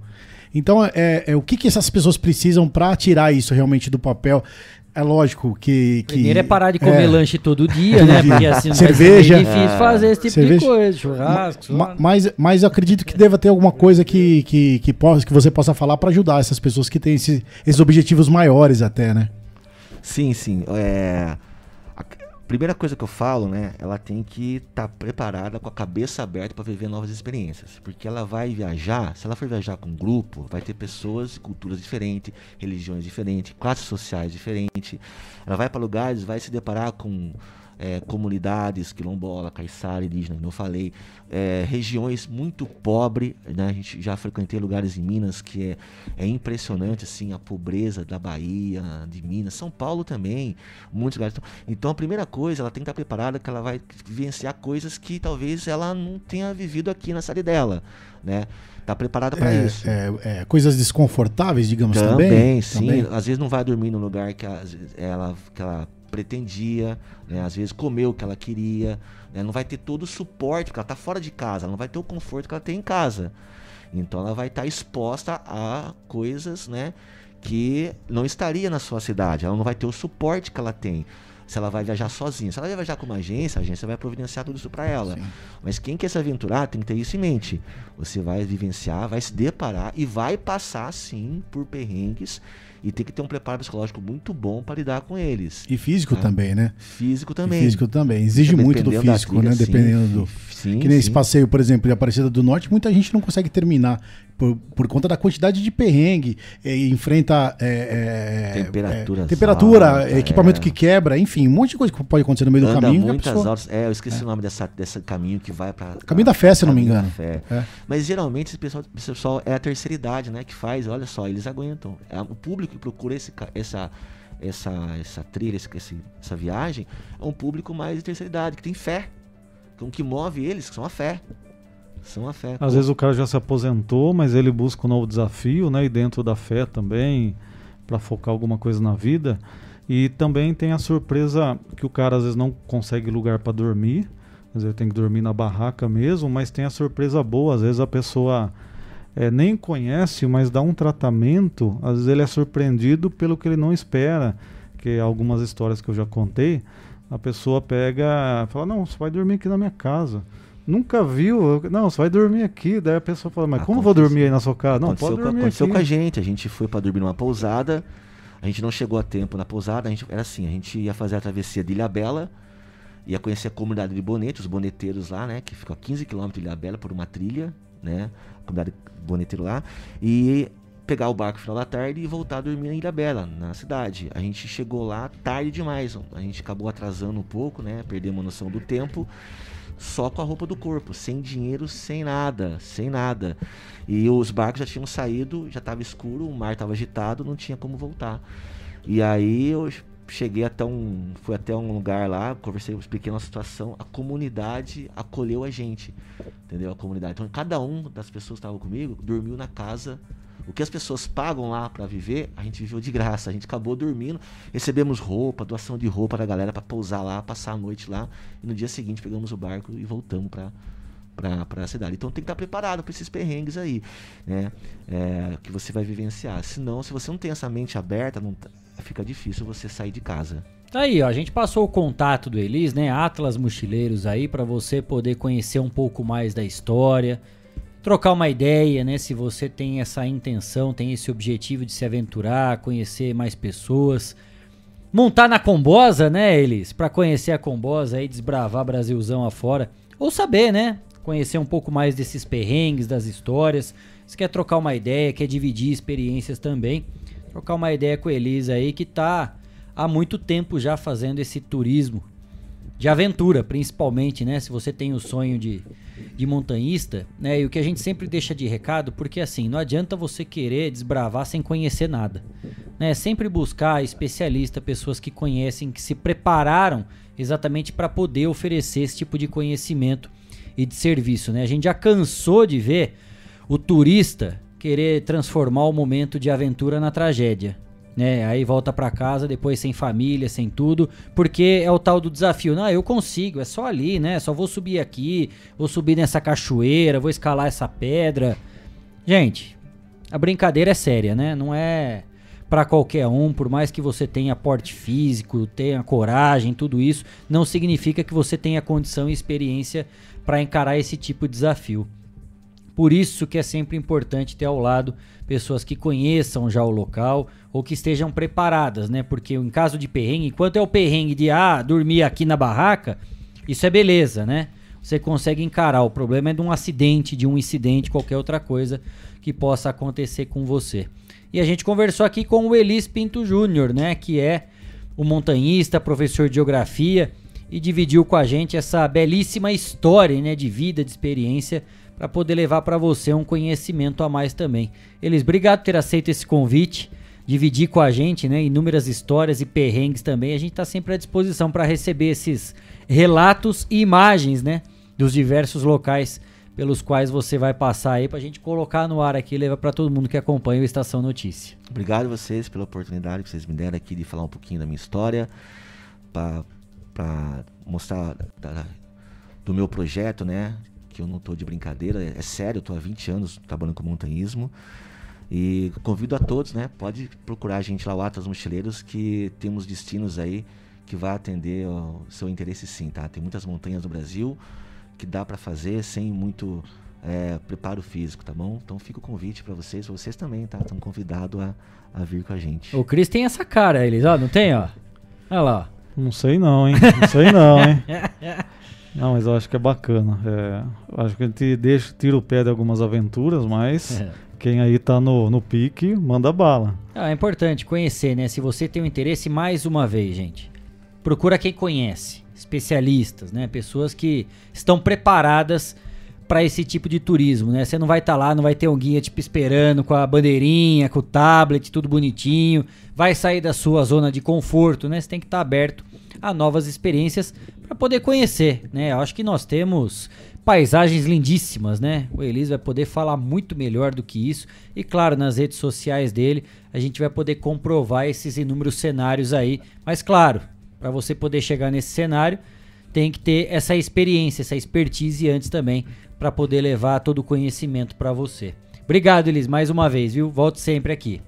Então, é, é o que, que essas pessoas precisam para tirar isso realmente do papel? É lógico que. que Primeiro é parar de comer é, lanche todo dia, né? Porque assim cerveja, é difícil é, fazer esse tipo cerveja, de coisa, churrasco. Ma, mas, mas eu acredito que deva ter alguma coisa que, que, que, possa, que você possa falar para ajudar essas pessoas que têm esse, esses objetivos maiores, até, né? Sim, sim. É, primeira coisa que eu falo, né, ela tem que estar tá preparada com a cabeça aberta para viver novas experiências, porque ela vai viajar, se ela for viajar com um grupo, vai ter pessoas culturas diferentes, religiões diferentes, classes sociais diferentes. Ela vai para lugares, vai se deparar com é, comunidades quilombola, caiçara, indígena, eu falei, é, regiões muito pobres, né? A gente já frequentei lugares em Minas que é, é impressionante assim a pobreza da Bahia, de Minas, São Paulo também, muitos lugares. Então a primeira coisa, ela tem que estar preparada que ela vai vivenciar coisas que talvez ela não tenha vivido aqui na cidade dela, né? Tá preparada para é, isso. É, é, coisas desconfortáveis, digamos também. Também, sim. Também. Às vezes não vai dormir no lugar que ela, que ela pretendia, né? às vezes comeu o que ela queria, né? não vai ter todo o suporte, porque ela está fora de casa, ela não vai ter o conforto que ela tem em casa. Então ela vai estar tá exposta a coisas né, que não estaria na sua cidade, ela não vai ter o suporte que ela tem. Se ela vai viajar sozinha. Se ela vai viajar com uma agência, a agência vai providenciar tudo isso para ela. Sim. Mas quem quer se aventurar tem que ter isso em mente. Você vai vivenciar, vai se deparar e vai passar sim por perrengues e tem que ter um preparo psicológico muito bom para lidar com eles. E físico tá? também, né? Físico também. E físico também. Exige muito do físico, né? Dependendo sim, do. Sim, que nem sim. esse passeio, por exemplo, de Aparecida do Norte, muita gente não consegue terminar por, por conta da quantidade de perrengue, é, enfrenta é, é, temperatura, temperatura alta, equipamento que quebra, enfim, um monte de coisa que pode acontecer no meio Anda do caminho. Muitas pessoa... horas, é, eu esqueci o nome dessa, desse caminho que vai para Caminho da fé, se não me engano. Mas geralmente esse pessoal, esse pessoal é a terceira idade, né, que faz, olha só, eles aguentam. É, o público que procura esse, essa essa, essa trilha, esse, essa viagem, é um público mais de terceira idade, que tem fé. Então, o que move eles são a fé. São a fé. Às vezes o cara já se aposentou, mas ele busca um novo desafio, né? E dentro da fé também, para focar alguma coisa na vida. E também tem a surpresa que o cara às vezes não consegue lugar para dormir, às vezes tem que dormir na barraca mesmo, mas tem a surpresa boa, às vezes a pessoa é, nem conhece, mas dá um tratamento, às vezes ele é surpreendido pelo que ele não espera, que algumas histórias que eu já contei, a pessoa pega, fala, não, você vai dormir aqui na minha casa nunca viu. Não, você vai dormir aqui. Daí a pessoa fala, mas como vou dormir aí na sua casa? Não, aconteceu, pode dormir aconteceu aqui. com a gente. A gente foi para dormir numa pousada. A gente não chegou a tempo na pousada. A gente, era assim, a gente ia fazer a travessia de Ilhabela. Ia conhecer a comunidade de Bonete, os boneteiros lá, né? Que ficam a 15 quilômetros de Ilhabela por uma trilha, né? A comunidade boneteiro lá. E pegar o barco no final da tarde e voltar a dormir na Ilha Bela, na cidade. A gente chegou lá tarde demais, a gente acabou atrasando um pouco, né? Perdemos a noção do tempo, só com a roupa do corpo, sem dinheiro, sem nada, sem nada. E os barcos já tinham saído, já estava escuro, o mar estava agitado, não tinha como voltar. E aí eu cheguei até um, fui até um lugar lá, conversei, expliquei a situação, a comunidade acolheu a gente, entendeu? A comunidade. Então cada um das pessoas que estavam comigo dormiu na casa o que as pessoas pagam lá para viver, a gente viveu de graça. A gente acabou dormindo, recebemos roupa, doação de roupa da galera para pousar lá, passar a noite lá. E no dia seguinte pegamos o barco e voltamos para para a cidade. Então tem que estar preparado para esses perrengues aí, né? É, que você vai vivenciar. Senão, se você não tem essa mente aberta, não, tá, fica difícil você sair de casa. Tá aí, ó, a gente passou o contato do Elis, né? Atlas Mochileiros aí para você poder conhecer um pouco mais da história, trocar uma ideia, né? Se você tem essa intenção, tem esse objetivo de se aventurar, conhecer mais pessoas, montar na Combosa, né, Elis? Para conhecer a Combosa e desbravar Brasilzão afora, ou saber, né? Conhecer um pouco mais desses perrengues, das histórias. Se quer trocar uma ideia, quer dividir experiências também, trocar uma ideia com Elis aí que tá há muito tempo já fazendo esse turismo de aventura, principalmente, né? Se você tem o sonho de, de montanhista, né? E o que a gente sempre deixa de recado, porque assim, não adianta você querer desbravar sem conhecer nada, né? Sempre buscar especialista, pessoas que conhecem, que se prepararam exatamente para poder oferecer esse tipo de conhecimento e de serviço, né? A gente já cansou de ver o turista querer transformar o momento de aventura na tragédia né? Aí volta para casa depois sem família, sem tudo, porque é o tal do desafio. Não, eu consigo, é só ali, né? Só vou subir aqui, vou subir nessa cachoeira, vou escalar essa pedra. Gente, a brincadeira é séria, né? Não é para qualquer um, por mais que você tenha porte físico, tenha coragem, tudo isso, não significa que você tenha condição e experiência para encarar esse tipo de desafio. Por isso que é sempre importante ter ao lado pessoas que conheçam já o local ou que estejam preparadas, né? Porque em caso de perrengue, enquanto é o perrengue de ah, dormir aqui na barraca, isso é beleza, né? Você consegue encarar. O problema é de um acidente, de um incidente, qualquer outra coisa que possa acontecer com você. E a gente conversou aqui com o Elis Pinto Júnior, né? Que é o montanhista, professor de geografia e dividiu com a gente essa belíssima história, né? De vida, de experiência para poder levar para você um conhecimento a mais também. Eles, obrigado por ter aceito esse convite, dividir com a gente, né, inúmeras histórias e perrengues também. A gente está sempre à disposição para receber esses relatos e imagens, né, dos diversos locais pelos quais você vai passar aí para a gente colocar no ar aqui e levar para todo mundo que acompanha o Estação Notícia. Obrigado a vocês pela oportunidade que vocês me deram aqui de falar um pouquinho da minha história, para mostrar da, do meu projeto, né, que eu não estou de brincadeira, é, sério, eu estou há 20 anos trabalhando com montanhismo. E convido a todos, né? Pode procurar a gente lá, o Atlas Mochileiros, que temos destinos aí que vai atender o seu interesse sim, tá? Tem muitas montanhas no Brasil que dá para fazer sem muito é, preparo físico, tá bom? Então fica o convite para vocês, vocês também, tá? Estão convidados a, a vir com a gente. O Cris tem essa cara, eles, ó, não tem, ó? Olha lá. Não sei não, hein? Não sei não, hein? Não, mas eu acho que é bacana. É, acho que a gente deixa, tira o pé de algumas aventuras, mas é. Quem aí tá no, no pique, manda bala. Ah, é importante conhecer, né? Se você tem um interesse, mais uma vez, gente, procura quem conhece. Especialistas, né? Pessoas que estão preparadas para esse tipo de turismo, né? Você não vai estar tá lá, não vai ter um guia tipo esperando com a bandeirinha, com o tablet, tudo bonitinho. Vai sair da sua zona de conforto, né? Você tem que estar tá aberto a novas experiências para poder conhecer, né? Eu acho que nós temos paisagens lindíssimas, né? O Elis vai poder falar muito melhor do que isso e claro, nas redes sociais dele, a gente vai poder comprovar esses inúmeros cenários aí, mas claro, para você poder chegar nesse cenário, tem que ter essa experiência, essa expertise antes também para poder levar todo o conhecimento para você. Obrigado, Elis, mais uma vez, viu? Volto sempre aqui.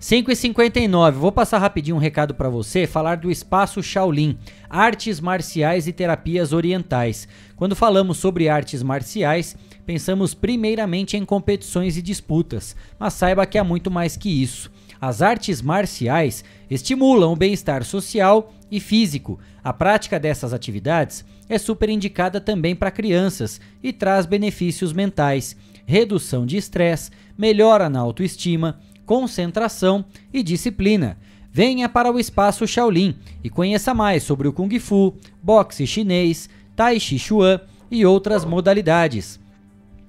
5h59, vou passar rapidinho um recado para você, falar do Espaço Shaolin, Artes Marciais e Terapias Orientais. Quando falamos sobre artes marciais, pensamos primeiramente em competições e disputas, mas saiba que há muito mais que isso. As artes marciais estimulam o bem-estar social e físico. A prática dessas atividades é super indicada também para crianças e traz benefícios mentais, redução de estresse, melhora na autoestima, concentração e disciplina. Venha para o Espaço Shaolin e conheça mais sobre o Kung Fu, boxe chinês, Tai Chi Chuan e outras modalidades.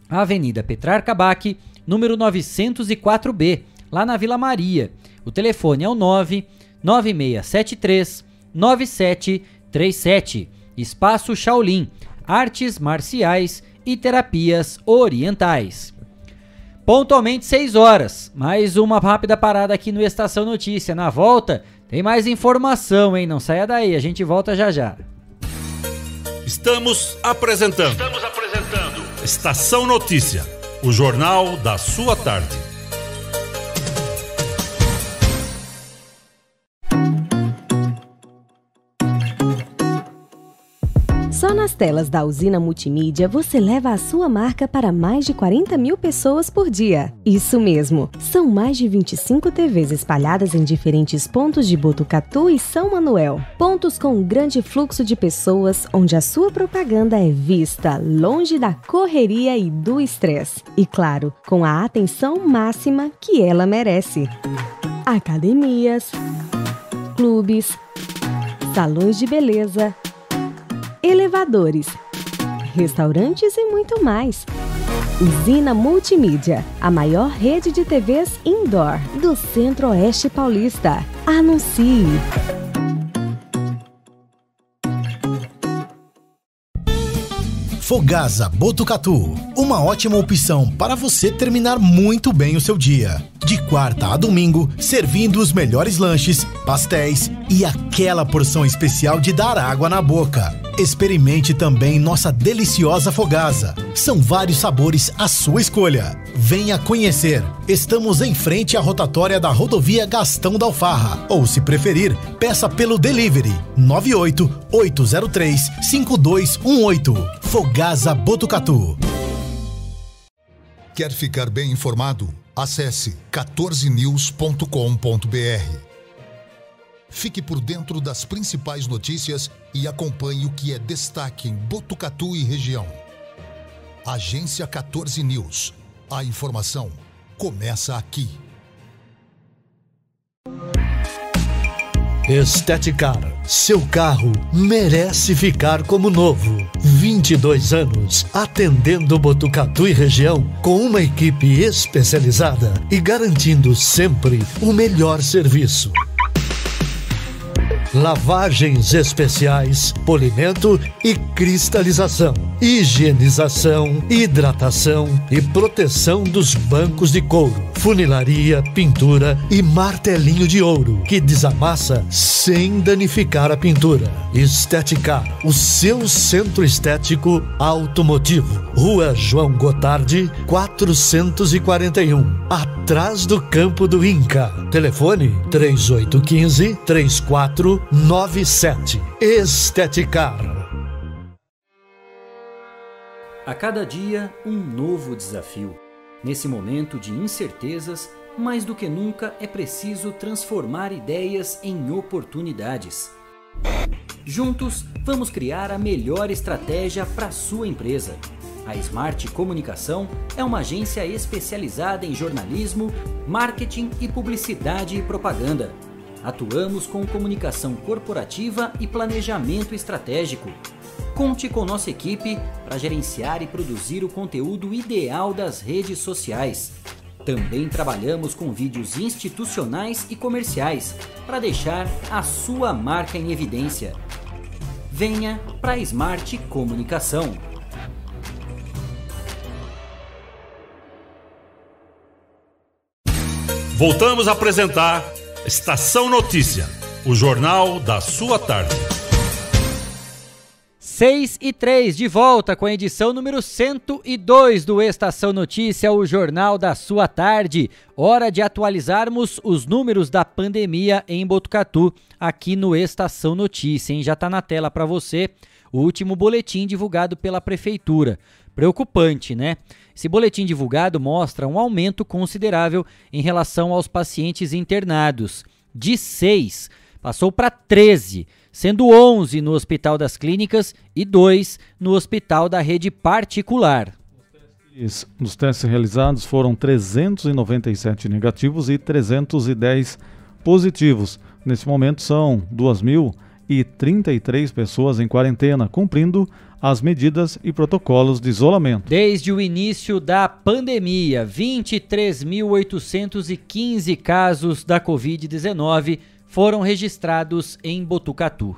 Avenida Petrarca Bac, número 904B, lá na Vila Maria. O telefone é o 9 9673 9737. Espaço Shaolin, artes marciais e terapias orientais. Pontualmente 6 horas. Mais uma rápida parada aqui no Estação Notícia. Na volta, tem mais informação, hein? Não saia daí, a gente volta já já. Estamos apresentando. Estamos apresentando. Estação Notícia, o jornal da sua tarde. Só nas telas da usina multimídia você leva a sua marca para mais de 40 mil pessoas por dia. Isso mesmo, são mais de 25 TVs espalhadas em diferentes pontos de Botucatu e São Manuel. Pontos com um grande fluxo de pessoas, onde a sua propaganda é vista longe da correria e do estresse. E claro, com a atenção máxima que ela merece. Academias, clubes, salões de beleza elevadores, restaurantes e muito mais. Usina Multimídia, a maior rede de TVs indoor do Centro-Oeste Paulista. Anuncie! Fogasa Botucatu, uma ótima opção para você terminar muito bem o seu dia. De quarta a domingo, servindo os melhores lanches, pastéis e aquela porção especial de dar água na boca. Experimente também nossa deliciosa fogasa. São vários sabores à sua escolha. Venha conhecer. Estamos em frente à rotatória da rodovia Gastão da Alfarra. Ou, se preferir, peça pelo delivery 98 803 5218. Fogasa Botucatu. Quer ficar bem informado? Acesse 14news.com.br. Fique por dentro das principais notícias e acompanhe o que é destaque em Botucatu e região. Agência 14 News. A informação começa aqui. Esteticar. Seu carro merece ficar como novo. 22 anos atendendo Botucatu e região com uma equipe especializada e garantindo sempre o melhor serviço lavagens especiais, polimento e cristalização, higienização, hidratação e proteção dos bancos de couro, funilaria, pintura e martelinho de ouro que desamassa sem danificar a pintura. Esteticar, o seu centro estético automotivo. Rua João Gotardi, 441, atrás do campo do Inca. Telefone 3815 34 97. Esteticar. A cada dia, um novo desafio. Nesse momento de incertezas, mais do que nunca é preciso transformar ideias em oportunidades. Juntos, vamos criar a melhor estratégia para sua empresa. A Smart Comunicação é uma agência especializada em jornalismo, marketing e publicidade e propaganda Atuamos com comunicação corporativa e planejamento estratégico. Conte com nossa equipe para gerenciar e produzir o conteúdo ideal das redes sociais. Também trabalhamos com vídeos institucionais e comerciais para deixar a sua marca em evidência. Venha para a Smart Comunicação. Voltamos a apresentar Estação Notícia, o jornal da sua tarde. 6 e 3, de volta com a edição número 102 do Estação Notícia, o jornal da sua tarde. Hora de atualizarmos os números da pandemia em Botucatu, aqui no Estação Notícia, hein? Já está na tela para você o último boletim divulgado pela Prefeitura. Preocupante, né? Esse boletim divulgado mostra um aumento considerável em relação aos pacientes internados, de 6 passou para 13, sendo 11 no Hospital das Clínicas e 2 no Hospital da Rede Particular. Nos testes realizados foram 397 negativos e 310 positivos. Nesse momento são 2.033 pessoas em quarentena, cumprindo as medidas e protocolos de isolamento. Desde o início da pandemia, 23.815 casos da Covid-19 foram registrados em Botucatu.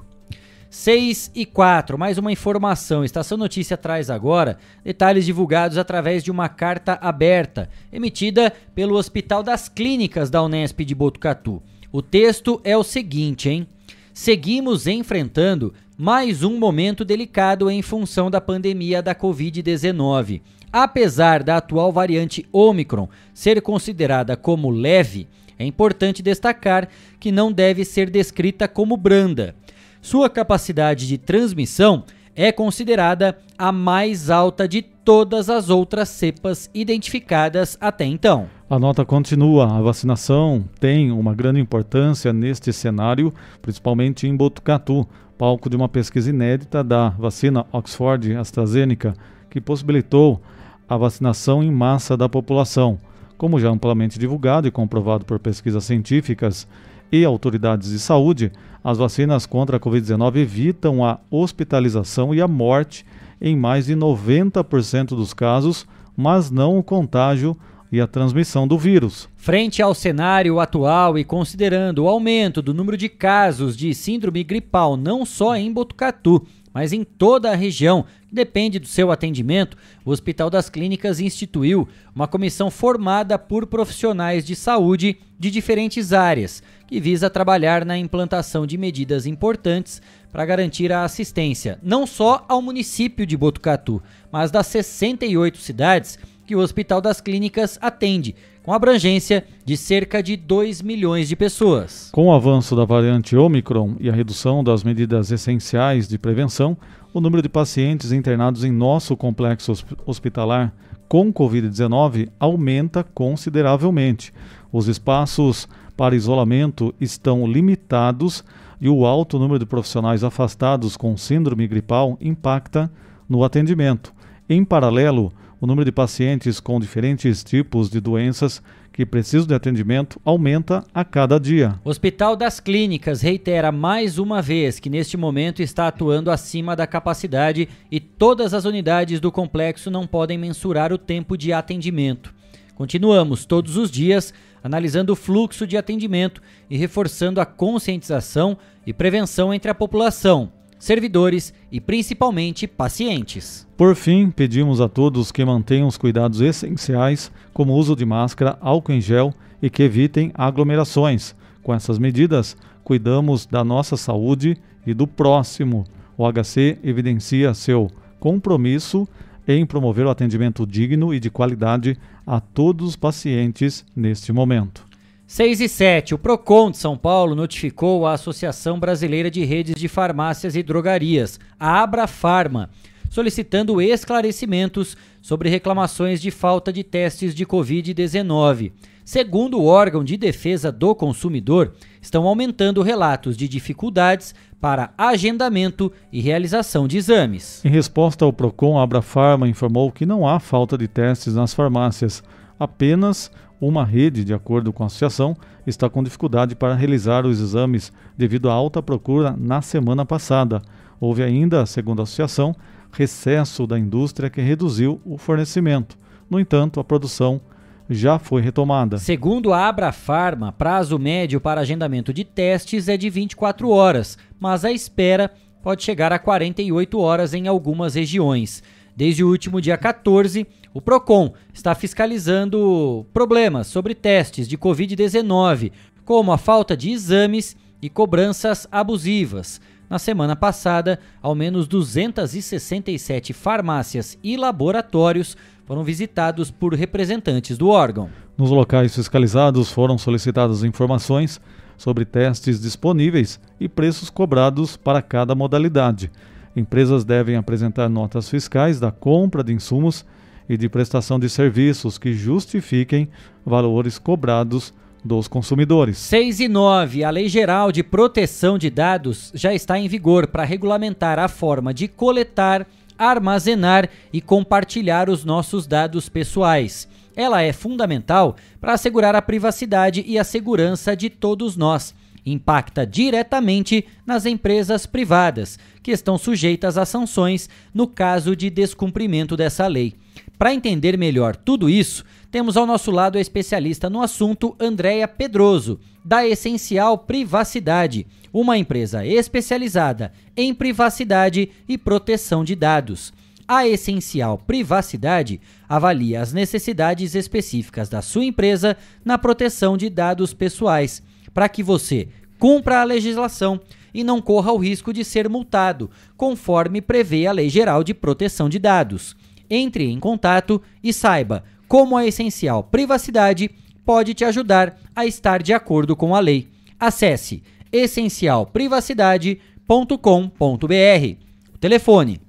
6 e 4, mais uma informação. Estação Notícia traz agora detalhes divulgados através de uma carta aberta, emitida pelo Hospital das Clínicas da Unesp de Botucatu. O texto é o seguinte, hein? Seguimos enfrentando mais um momento delicado em função da pandemia da Covid-19. Apesar da atual variante Omicron ser considerada como leve, é importante destacar que não deve ser descrita como branda. Sua capacidade de transmissão é considerada a mais alta de todas as outras cepas identificadas até então. A nota continua: a vacinação tem uma grande importância neste cenário, principalmente em Botucatu, palco de uma pesquisa inédita da vacina Oxford AstraZeneca, que possibilitou a vacinação em massa da população. Como já amplamente divulgado e comprovado por pesquisas científicas e autoridades de saúde, as vacinas contra a Covid-19 evitam a hospitalização e a morte em mais de 90% dos casos, mas não o contágio e a transmissão do vírus. Frente ao cenário atual e considerando o aumento do número de casos de síndrome gripal não só em Botucatu, mas em toda a região depende do seu atendimento, o Hospital das Clínicas instituiu uma comissão formada por profissionais de saúde de diferentes áreas, que visa trabalhar na implantação de medidas importantes para garantir a assistência não só ao município de Botucatu, mas das 68 cidades que o Hospital das Clínicas atende, com abrangência de cerca de 2 milhões de pessoas. Com o avanço da variante Omicron e a redução das medidas essenciais de prevenção, o número de pacientes internados em nosso complexo hospitalar com Covid-19 aumenta consideravelmente. Os espaços para isolamento estão limitados e o alto número de profissionais afastados com síndrome gripal impacta no atendimento. Em paralelo, o número de pacientes com diferentes tipos de doenças que precisam de atendimento aumenta a cada dia. O Hospital das Clínicas reitera mais uma vez que neste momento está atuando acima da capacidade e todas as unidades do complexo não podem mensurar o tempo de atendimento. Continuamos todos os dias analisando o fluxo de atendimento e reforçando a conscientização e prevenção entre a população servidores e principalmente pacientes. Por fim, pedimos a todos que mantenham os cuidados essenciais, como uso de máscara, álcool em gel e que evitem aglomerações. Com essas medidas, cuidamos da nossa saúde e do próximo. O HC evidencia seu compromisso em promover o atendimento digno e de qualidade a todos os pacientes neste momento. 6 e 7. O PROCON de São Paulo notificou a Associação Brasileira de Redes de Farmácias e Drogarias, a Abrafarma, solicitando esclarecimentos sobre reclamações de falta de testes de Covid-19. Segundo o órgão de defesa do consumidor, estão aumentando relatos de dificuldades para agendamento e realização de exames. Em resposta ao PROCON, a Abrafarma informou que não há falta de testes nas farmácias, apenas uma rede, de acordo com a associação, está com dificuldade para realizar os exames devido à alta procura na semana passada. Houve ainda, segundo a associação, recesso da indústria que reduziu o fornecimento. No entanto, a produção já foi retomada. Segundo a Abrafarma, prazo médio para agendamento de testes é de 24 horas, mas a espera pode chegar a 48 horas em algumas regiões. Desde o último dia 14, o Procon está fiscalizando problemas sobre testes de Covid-19, como a falta de exames e cobranças abusivas. Na semana passada, ao menos 267 farmácias e laboratórios foram visitados por representantes do órgão. Nos locais fiscalizados foram solicitadas informações sobre testes disponíveis e preços cobrados para cada modalidade. Empresas devem apresentar notas fiscais da compra de insumos e de prestação de serviços que justifiquem valores cobrados dos consumidores. 6 e 9. A Lei Geral de Proteção de Dados já está em vigor para regulamentar a forma de coletar, armazenar e compartilhar os nossos dados pessoais. Ela é fundamental para assegurar a privacidade e a segurança de todos nós. Impacta diretamente nas empresas privadas, que estão sujeitas a sanções no caso de descumprimento dessa lei. Para entender melhor tudo isso, temos ao nosso lado a especialista no assunto, Andréia Pedroso, da Essencial Privacidade, uma empresa especializada em privacidade e proteção de dados. A Essencial Privacidade avalia as necessidades específicas da sua empresa na proteção de dados pessoais, para que você cumpra a legislação e não corra o risco de ser multado, conforme prevê a Lei Geral de Proteção de Dados. Entre em contato e saiba como a Essencial Privacidade pode te ajudar a estar de acordo com a lei. Acesse essencialprivacidade.com.br. O telefone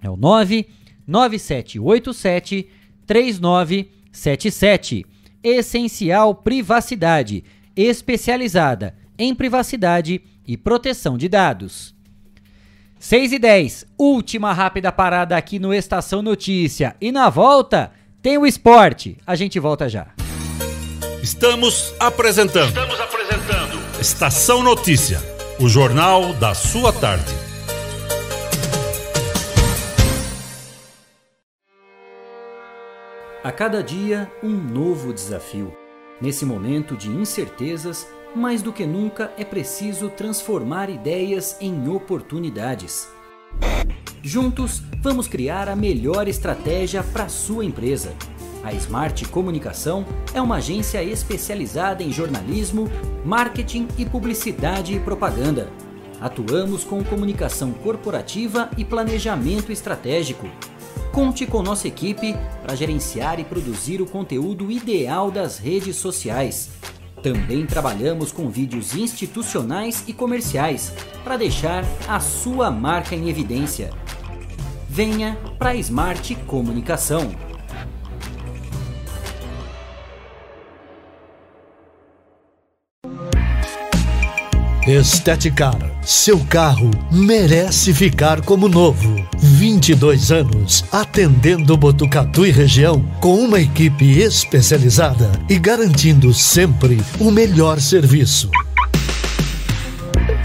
é o 99787 3977. Essencial Privacidade, especializada em privacidade e proteção de dados. 6 e 10, última rápida parada aqui no Estação Notícia. E na volta tem o esporte. A gente volta já. Estamos apresentando. Estamos apresentando. Estação Notícia, o jornal da sua tarde. A cada dia, um novo desafio. Nesse momento de incertezas, mais do que nunca é preciso transformar ideias em oportunidades. Juntos, vamos criar a melhor estratégia para sua empresa. A Smart Comunicação é uma agência especializada em jornalismo, marketing e publicidade e propaganda. Atuamos com comunicação corporativa e planejamento estratégico. Conte com nossa equipe para gerenciar e produzir o conteúdo ideal das redes sociais. Também trabalhamos com vídeos institucionais e comerciais para deixar a sua marca em evidência. Venha para a Smart Comunicação. Esteticar, seu carro merece ficar como novo. 22 anos atendendo Botucatu e região com uma equipe especializada e garantindo sempre o melhor serviço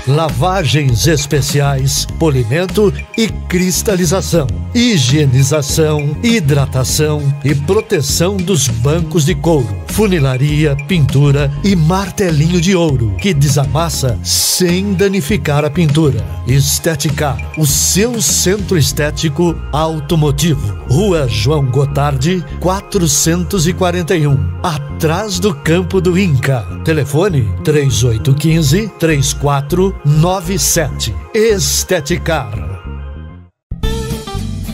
lavagens especiais, polimento e cristalização, higienização, hidratação e proteção dos bancos de couro, funilaria, pintura e martelinho de ouro que desamassa sem danificar a pintura. Estética, o seu centro estético automotivo. Rua João Gotardi, 441, atrás do campo do Inca. Telefone 3815 34 97. Esteticar.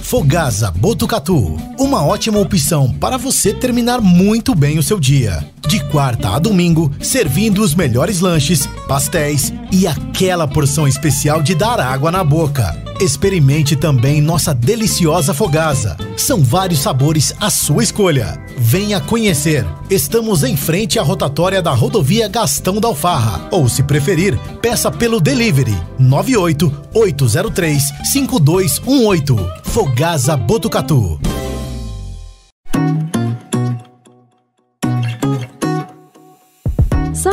Fogasa Botucatu, uma ótima opção para você terminar muito bem o seu dia. De quarta a domingo, servindo os melhores lanches, pastéis e aquela porção especial de dar água na boca. Experimente também nossa deliciosa Fogasa. São vários sabores à sua escolha. Venha conhecer. Estamos em frente à rotatória da rodovia Gastão da Alfarra. Ou, se preferir, peça pelo delivery 98 803 5218. Fogasa Botucatu.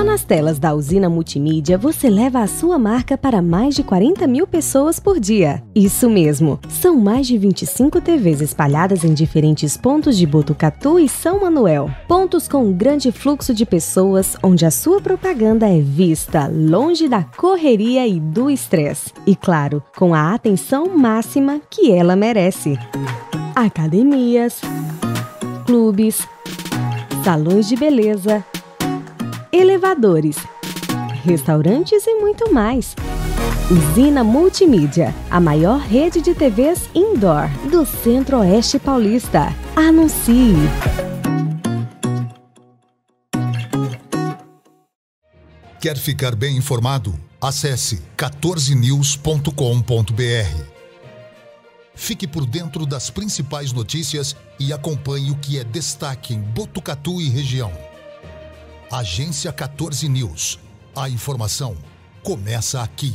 Nas telas da usina multimídia você leva a sua marca para mais de 40 mil pessoas por dia. Isso mesmo, são mais de 25 TVs espalhadas em diferentes pontos de Botucatu e São Manuel. Pontos com um grande fluxo de pessoas, onde a sua propaganda é vista longe da correria e do estresse. E claro, com a atenção máxima que ela merece. Academias, clubes, salões de beleza elevadores, restaurantes e muito mais. Usina Multimídia, a maior rede de TVs indoor do Centro-Oeste Paulista. Anuncie! Quer ficar bem informado? Acesse 14news.com.br. Fique por dentro das principais notícias e acompanhe o que é destaque em Botucatu e região. Agência 14 News. A informação começa aqui.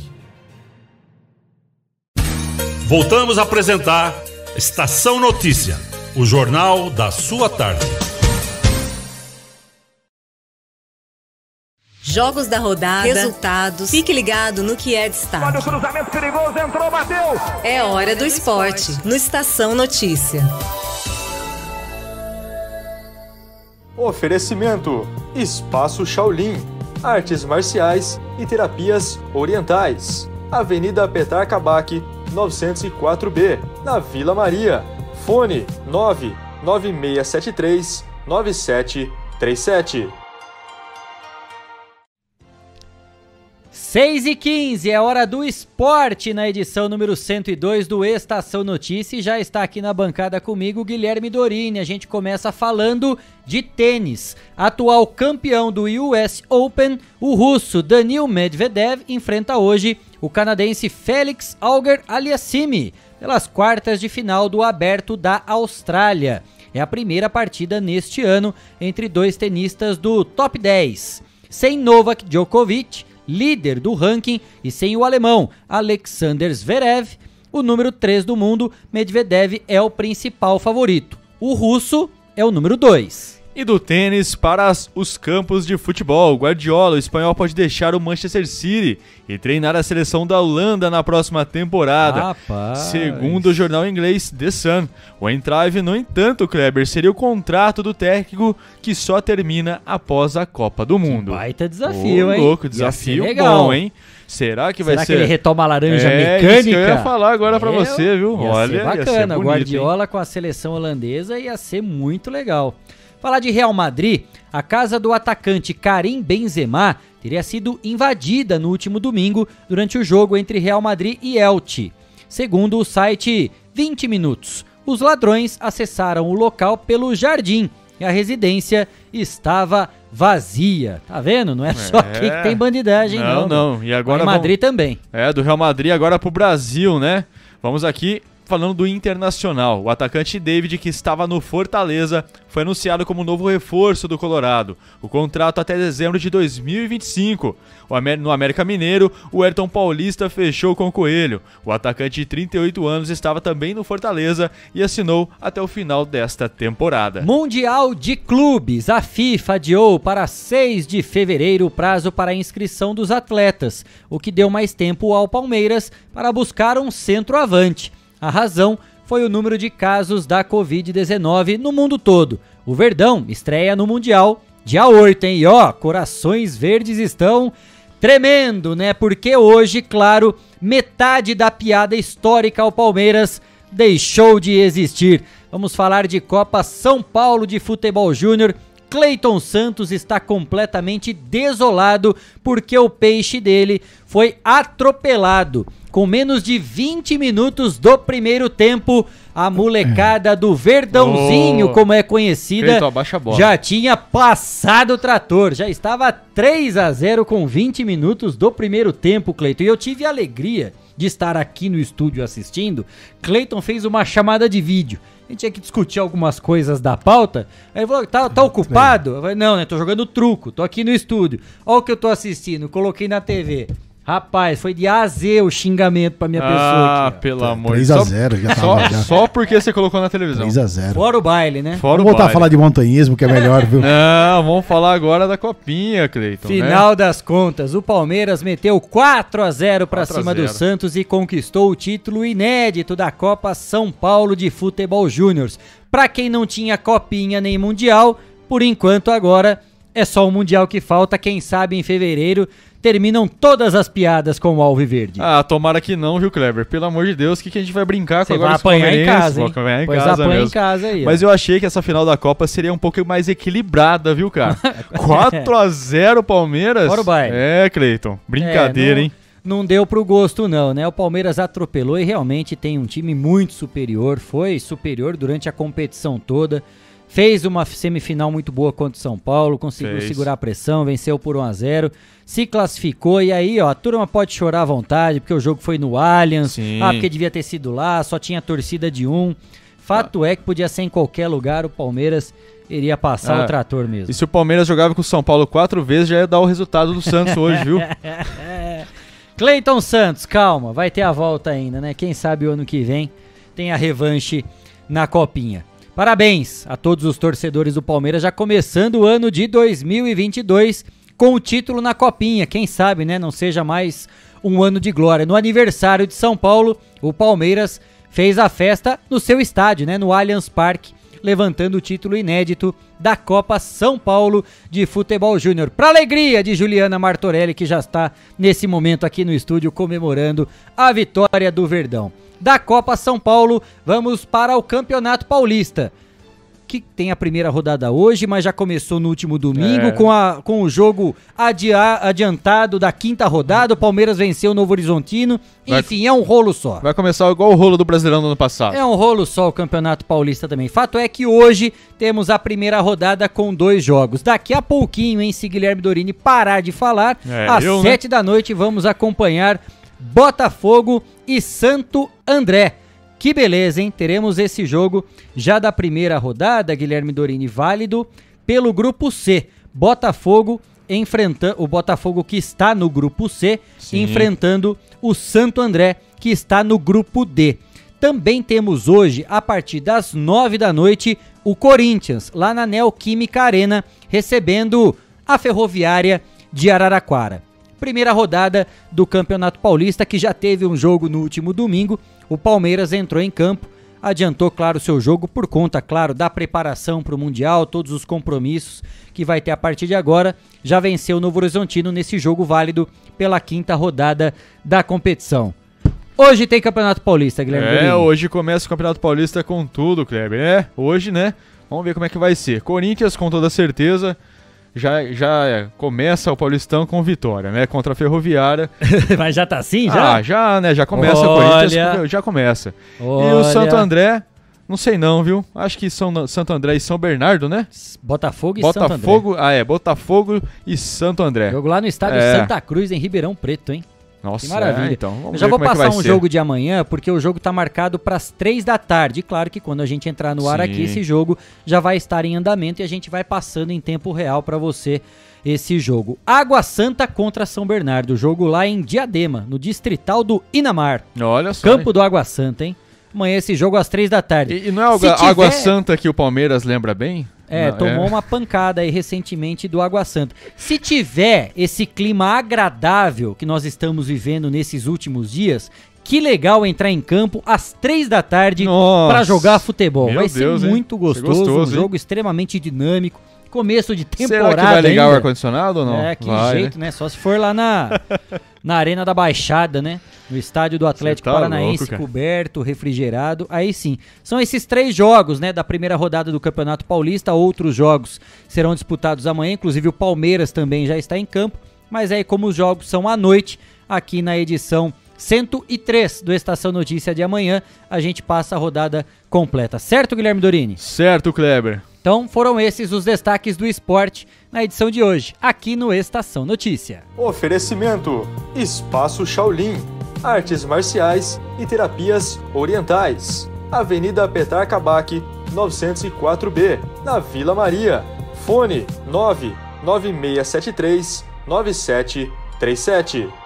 Voltamos a apresentar Estação Notícia, o jornal da sua tarde. Jogos da rodada, resultados. Fique ligado no que é destaque. Olha o cruzamento perigoso, entrou, bateu. É hora do esporte, no Estação Notícia. Oferecimento: Espaço Shaolin, Artes Marciais e Terapias Orientais. Avenida Petar Bac, 904B, na Vila Maria. Fone 99673 9737. 6 e 15 é hora do esporte na edição número 102 do Estação Notícia e já está aqui na bancada comigo Guilherme Dorini. A gente começa falando de tênis. Atual campeão do US Open, o russo Danil Medvedev enfrenta hoje o canadense Félix Auger Aliassime pelas quartas de final do Aberto da Austrália. É a primeira partida neste ano entre dois tenistas do top 10. Sem Novak Djokovic, líder do ranking, e sem o alemão Alexander Zverev, o número 3 do mundo, Medvedev é o principal favorito. O russo é o número 2. E do tênis para os campos de futebol. Guardiola, o espanhol, pode deixar o Manchester City e treinar a seleção da Holanda na próxima temporada. Rapaz. Segundo o jornal inglês The Sun. O entrave, no entanto, Kleber, seria o contrato do técnico que só termina após a Copa do Mundo. Baita desafio, Ô, hein? louco, desafio legal. bom, hein? Será que vai Será ser. que ele retoma a laranja é, mecânica? Isso que eu ia falar agora pra É, você, viu? Ia Olha, ser ia ser bacana. bonito, hein? Guardiola com a seleção holandesa ia ser muito legal. Falar de Real Madrid, a casa do atacante Karim Benzema teria sido invadida no último domingo durante o jogo entre Real Madrid e Elche. Segundo o site 20 Minutos, os ladrões acessaram o local pelo jardim e a residência estava vazia. Tá vendo? Não é só aqui que tem bandidagem, não. Não, não. E agora Em Madrid também. É, do Real Madrid agora pro Brasil, né? Vamos aqui falando do Internacional. O atacante David, que estava no Fortaleza, foi anunciado como novo reforço do Colorado. O contrato até dezembro de 2025. O Amé- No América Mineiro, o Ayrton Paulista fechou com o Coelho. O atacante de 38 anos estava também no Fortaleza e assinou até o final desta temporada. Mundial de Clubes. A FIFA adiou para 6 de fevereiro o prazo para a inscrição dos atletas, o que deu mais tempo ao Palmeiras para buscar um centroavante. A razão foi o número de casos da Covid-19 no mundo todo. O Verdão estreia no Mundial dia 8, hein? E ó, corações verdes estão tremendo, né? Porque hoje, claro, metade da piada histórica ao Palmeiras deixou de existir. Vamos falar de Copa São Paulo de Futebol Júnior. Cleiton Santos está completamente desolado porque o peixe dele foi atropelado. Com menos de 20 minutos do primeiro tempo, a molecada do Verdãozinho, Ô, como é conhecida, Cleiton, já tinha passado o trator. Já estava 3 a 0 com 20 minutos do primeiro tempo, Cleiton. E eu tive a alegria de estar aqui no estúdio assistindo. Cleiton fez uma chamada de vídeo. A gente tinha que discutir algumas coisas da pauta. Aí ele falou, tá, tá ocupado? Eu falei, não, né? Tô jogando truco, tô aqui no estúdio. Olha o que eu tô assistindo, coloquei na TV. Rapaz, foi de A a Z o xingamento pra minha pessoa Ah, aqui. ó. pelo amor 3 a 0 já só, tava, já. só porque você colocou na televisão. 3 a 0 Fora o baile, né? Fora Vamos o voltar a baile. falar de montanhismo, que é melhor, viu? Não, vamos falar agora da copinha, Cleiton. né? Final das contas, o Palmeiras meteu 4 a 0 para 4 a cima do 0. Santos e conquistou o título inédito da Copa São Paulo de Futebol Júnior. Para quem não tinha copinha nem mundial, por enquanto agora é só o mundial que falta, quem sabe em fevereiro terminam todas as piadas com o Alviverde. Ah, tomara que não, viu, Kleber? Pelo amor de Deus, o que, que a gente vai brincar com agora vai apanhar em casa, hein? Apanhar em Pois casa apanha em mesmo. casa aí, ó. Mas eu achei que essa final da Copa seria um pouco mais equilibrada, viu, cara? 4 a 0 Palmeiras. Fora o baile. É, Cleiton. Brincadeira, É, não- hein? Não deu pro gosto não, né? O Palmeiras atropelou e realmente tem um time muito superior, foi superior durante a competição toda. Fez uma semifinal muito boa contra o São Paulo, conseguiu Fez. segurar a pressão, venceu por 1 a 0, se classificou e aí, ó, a turma pode chorar à vontade, porque o jogo foi no Allianz, Sim. ah, porque devia ter sido lá, só tinha torcida de um. Fato é que podia ser em qualquer lugar, o Palmeiras iria passar Ah, o trator mesmo. E se o Palmeiras jogava com o São Paulo quatro vezes, já ia dar o resultado do Santos hoje, viu? Cleiton Santos, calma, vai ter a volta ainda, né? Quem sabe o ano que vem tem a revanche na Copinha. Parabéns a todos os torcedores do Palmeiras, já começando o ano de 2022 com o título na Copinha. Quem sabe, né, não seja mais um ano de glória. No aniversário de São Paulo, o Palmeiras fez a festa no seu estádio, né, no Allianz Parque, levantando o título inédito da Copa São Paulo de Futebol Júnior. Para alegria de Juliana Martorelli, que já está nesse momento aqui no estúdio comemorando a vitória do Verdão. Da Copa São Paulo, vamos para o Campeonato Paulista que tem a primeira rodada hoje, mas já começou no último domingo É. com, a, com o jogo adia- adiantado da quinta rodada. O Palmeiras venceu o Novo Horizontino. Vai- Enfim, é um rolo só. Vai começar igual o rolo do Brasileirão do ano passado. É um rolo só o Campeonato Paulista também. Fato é que hoje temos a primeira rodada com dois jogos. Daqui a pouquinho, hein, se Guilherme Dorini parar de falar, É, às eu, né? sete da noite vamos acompanhar Botafogo e Santo André. Que beleza, hein? Teremos esse jogo já da primeira rodada, Guilherme Dorini válido pelo grupo C. Botafogo enfrentando o Botafogo que está no grupo C, Sim. enfrentando o Santo André que está no grupo D. Também temos hoje, a partir das nove da noite, o Corinthians, lá na Neoquímica Arena, recebendo a Ferroviária de Araraquara. Primeira rodada do Campeonato Paulista, que já teve um jogo no último domingo. O Palmeiras entrou em campo, adiantou, claro, seu jogo por conta, claro, da preparação para o Mundial, todos os compromissos que vai ter a partir de agora. Já venceu o Novo Horizontino nesse jogo válido pela quinta rodada da competição. Hoje tem Campeonato Paulista, Guilherme. É, Dorini. hoje começa o Campeonato Paulista com tudo, Kleber. É, hoje, né? Vamos ver como é que vai ser. Corinthians, com toda certeza, já, já começa o Paulistão com vitória, né? Contra a Ferroviária. Mas já tá assim, já? Ah, já, né? Já começa o Olha. Corinthians, já começa. E o Olha. Santo André, não sei não, viu? Acho que são Santo André e São Bernardo, né? Botafogo e Santo André. Botafogo, ah é, Botafogo e Santo André. Jogo lá no estádio É. Santa Cruz, em Ribeirão Preto, hein? Nossa, que maravilha. é, então, vamos Eu já vou é passar vai um ser. jogo de amanhã, porque o jogo tá marcado para as três da tarde. E claro que quando a gente entrar no ar Sim. aqui, esse jogo já vai estar em andamento e a gente vai passando em tempo real para você esse jogo. Água Santa contra São Bernardo, jogo lá em Diadema, no distrital do Inamar. Olha só. Campo do Água Santa, hein? Amanhã esse jogo às três da tarde. E, e não é Se água, água tiver- santa que o Palmeiras lembra bem? É, Não, tomou uma pancada aí recentemente do Água Santa. Se tiver esse clima agradável que nós estamos vivendo nesses últimos dias, que legal entrar em campo às três da tarde para jogar futebol. Meu Vai Deus, ser muito gostoso, gostoso, um hein? jogo extremamente dinâmico. Começo de Será temporada que vai ligar o ainda. ar-condicionado ou não? É, que Vai, jeito, né? Só se for lá na, na Arena da Baixada, né? No estádio do Atlético tá Paranaense, louco, coberto, refrigerado. Aí sim. São esses três jogos, né? Da primeira rodada do Campeonato Paulista. Outros jogos serão disputados amanhã. Inclusive o Palmeiras também já está em campo. Mas aí, como os jogos são à noite, aqui na edição 103 do Estação Notícia de amanhã, a gente passa a rodada completa. Certo, Guilherme Dorini? Certo, Kleber. Então foram esses os destaques do esporte na edição de hoje, aqui no Estação Notícia. Oferecimento: Espaço Shaolin, Artes Marciais e Terapias Orientais. Avenida Petar Kabak, 904B, na Vila Maria. Fone 99673 9737.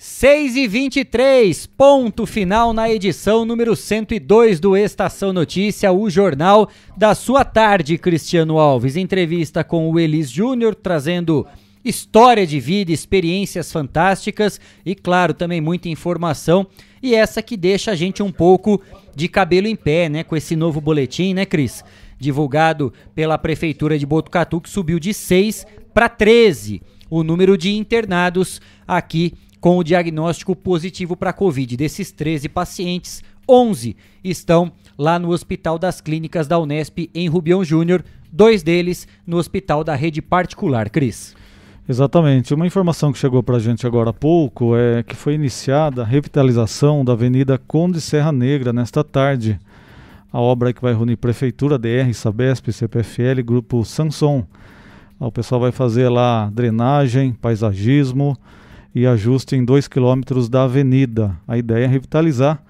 6 e 23, ponto final na edição número 102 do Estação Notícia, o jornal da sua tarde, Cristiano Alves. Entrevista com o Elis Júnior, trazendo história de vida, experiências fantásticas e, claro, também muita informação. E essa que deixa a gente um pouco de cabelo em pé, né? Com esse novo boletim, né, Cris? Divulgado pela Prefeitura de Botucatu, que subiu de 6 para 13 o número de internados aqui com o diagnóstico positivo para Covid. Desses 13 pacientes, 11 estão lá no Hospital das Clínicas da Unesp em Rubião Júnior, dois deles no Hospital da Rede Particular. Cris. Exatamente. Uma informação que chegou para a gente agora há pouco é que foi iniciada a revitalização da Avenida Conde Serra Negra nesta tarde. A obra que vai reunir Prefeitura, DR, Sabesp, CPFL, Grupo Sanson. O pessoal vai fazer lá drenagem, paisagismo e ajuste em 2 quilômetros da avenida. A ideia é revitalizar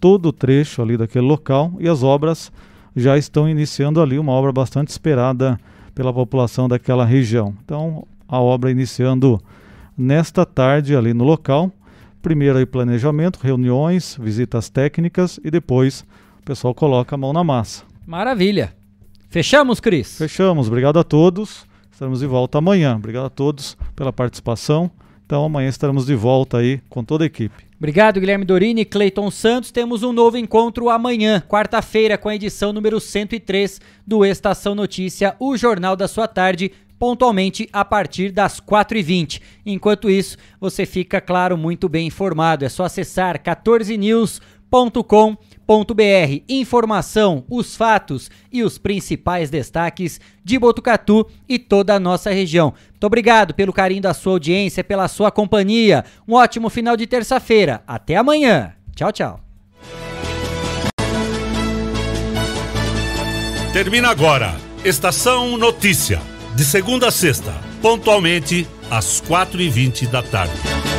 todo o trecho ali daquele local e as obras já estão iniciando ali, uma obra bastante esperada pela população daquela região. Então, a obra iniciando nesta tarde ali no local. Primeiro aí planejamento, reuniões, visitas técnicas e depois o pessoal coloca a mão na massa. Maravilha. Fechamos, Cris? Fechamos. Obrigado a todos. Estaremos de volta amanhã. Obrigado a todos pela participação. Então amanhã estaremos de volta aí com toda a equipe. Obrigado, Guilherme Dorini Cleiton Santos. Temos um novo encontro amanhã, quarta-feira, com a edição número 103 do Estação Notícia, o Jornal da Sua Tarde, pontualmente a partir das 4h20. Enquanto isso, você fica, claro, muito bem informado. É só acessar 14news.com.br. Informação, os fatos e os principais destaques de Botucatu e toda a nossa região. Muito obrigado pelo carinho da sua audiência, pela sua companhia. Um ótimo final de terça-feira. Até amanhã. Tchau, tchau. Termina agora. Estação Notícia. De segunda a sexta, pontualmente às 4h20 da tarde.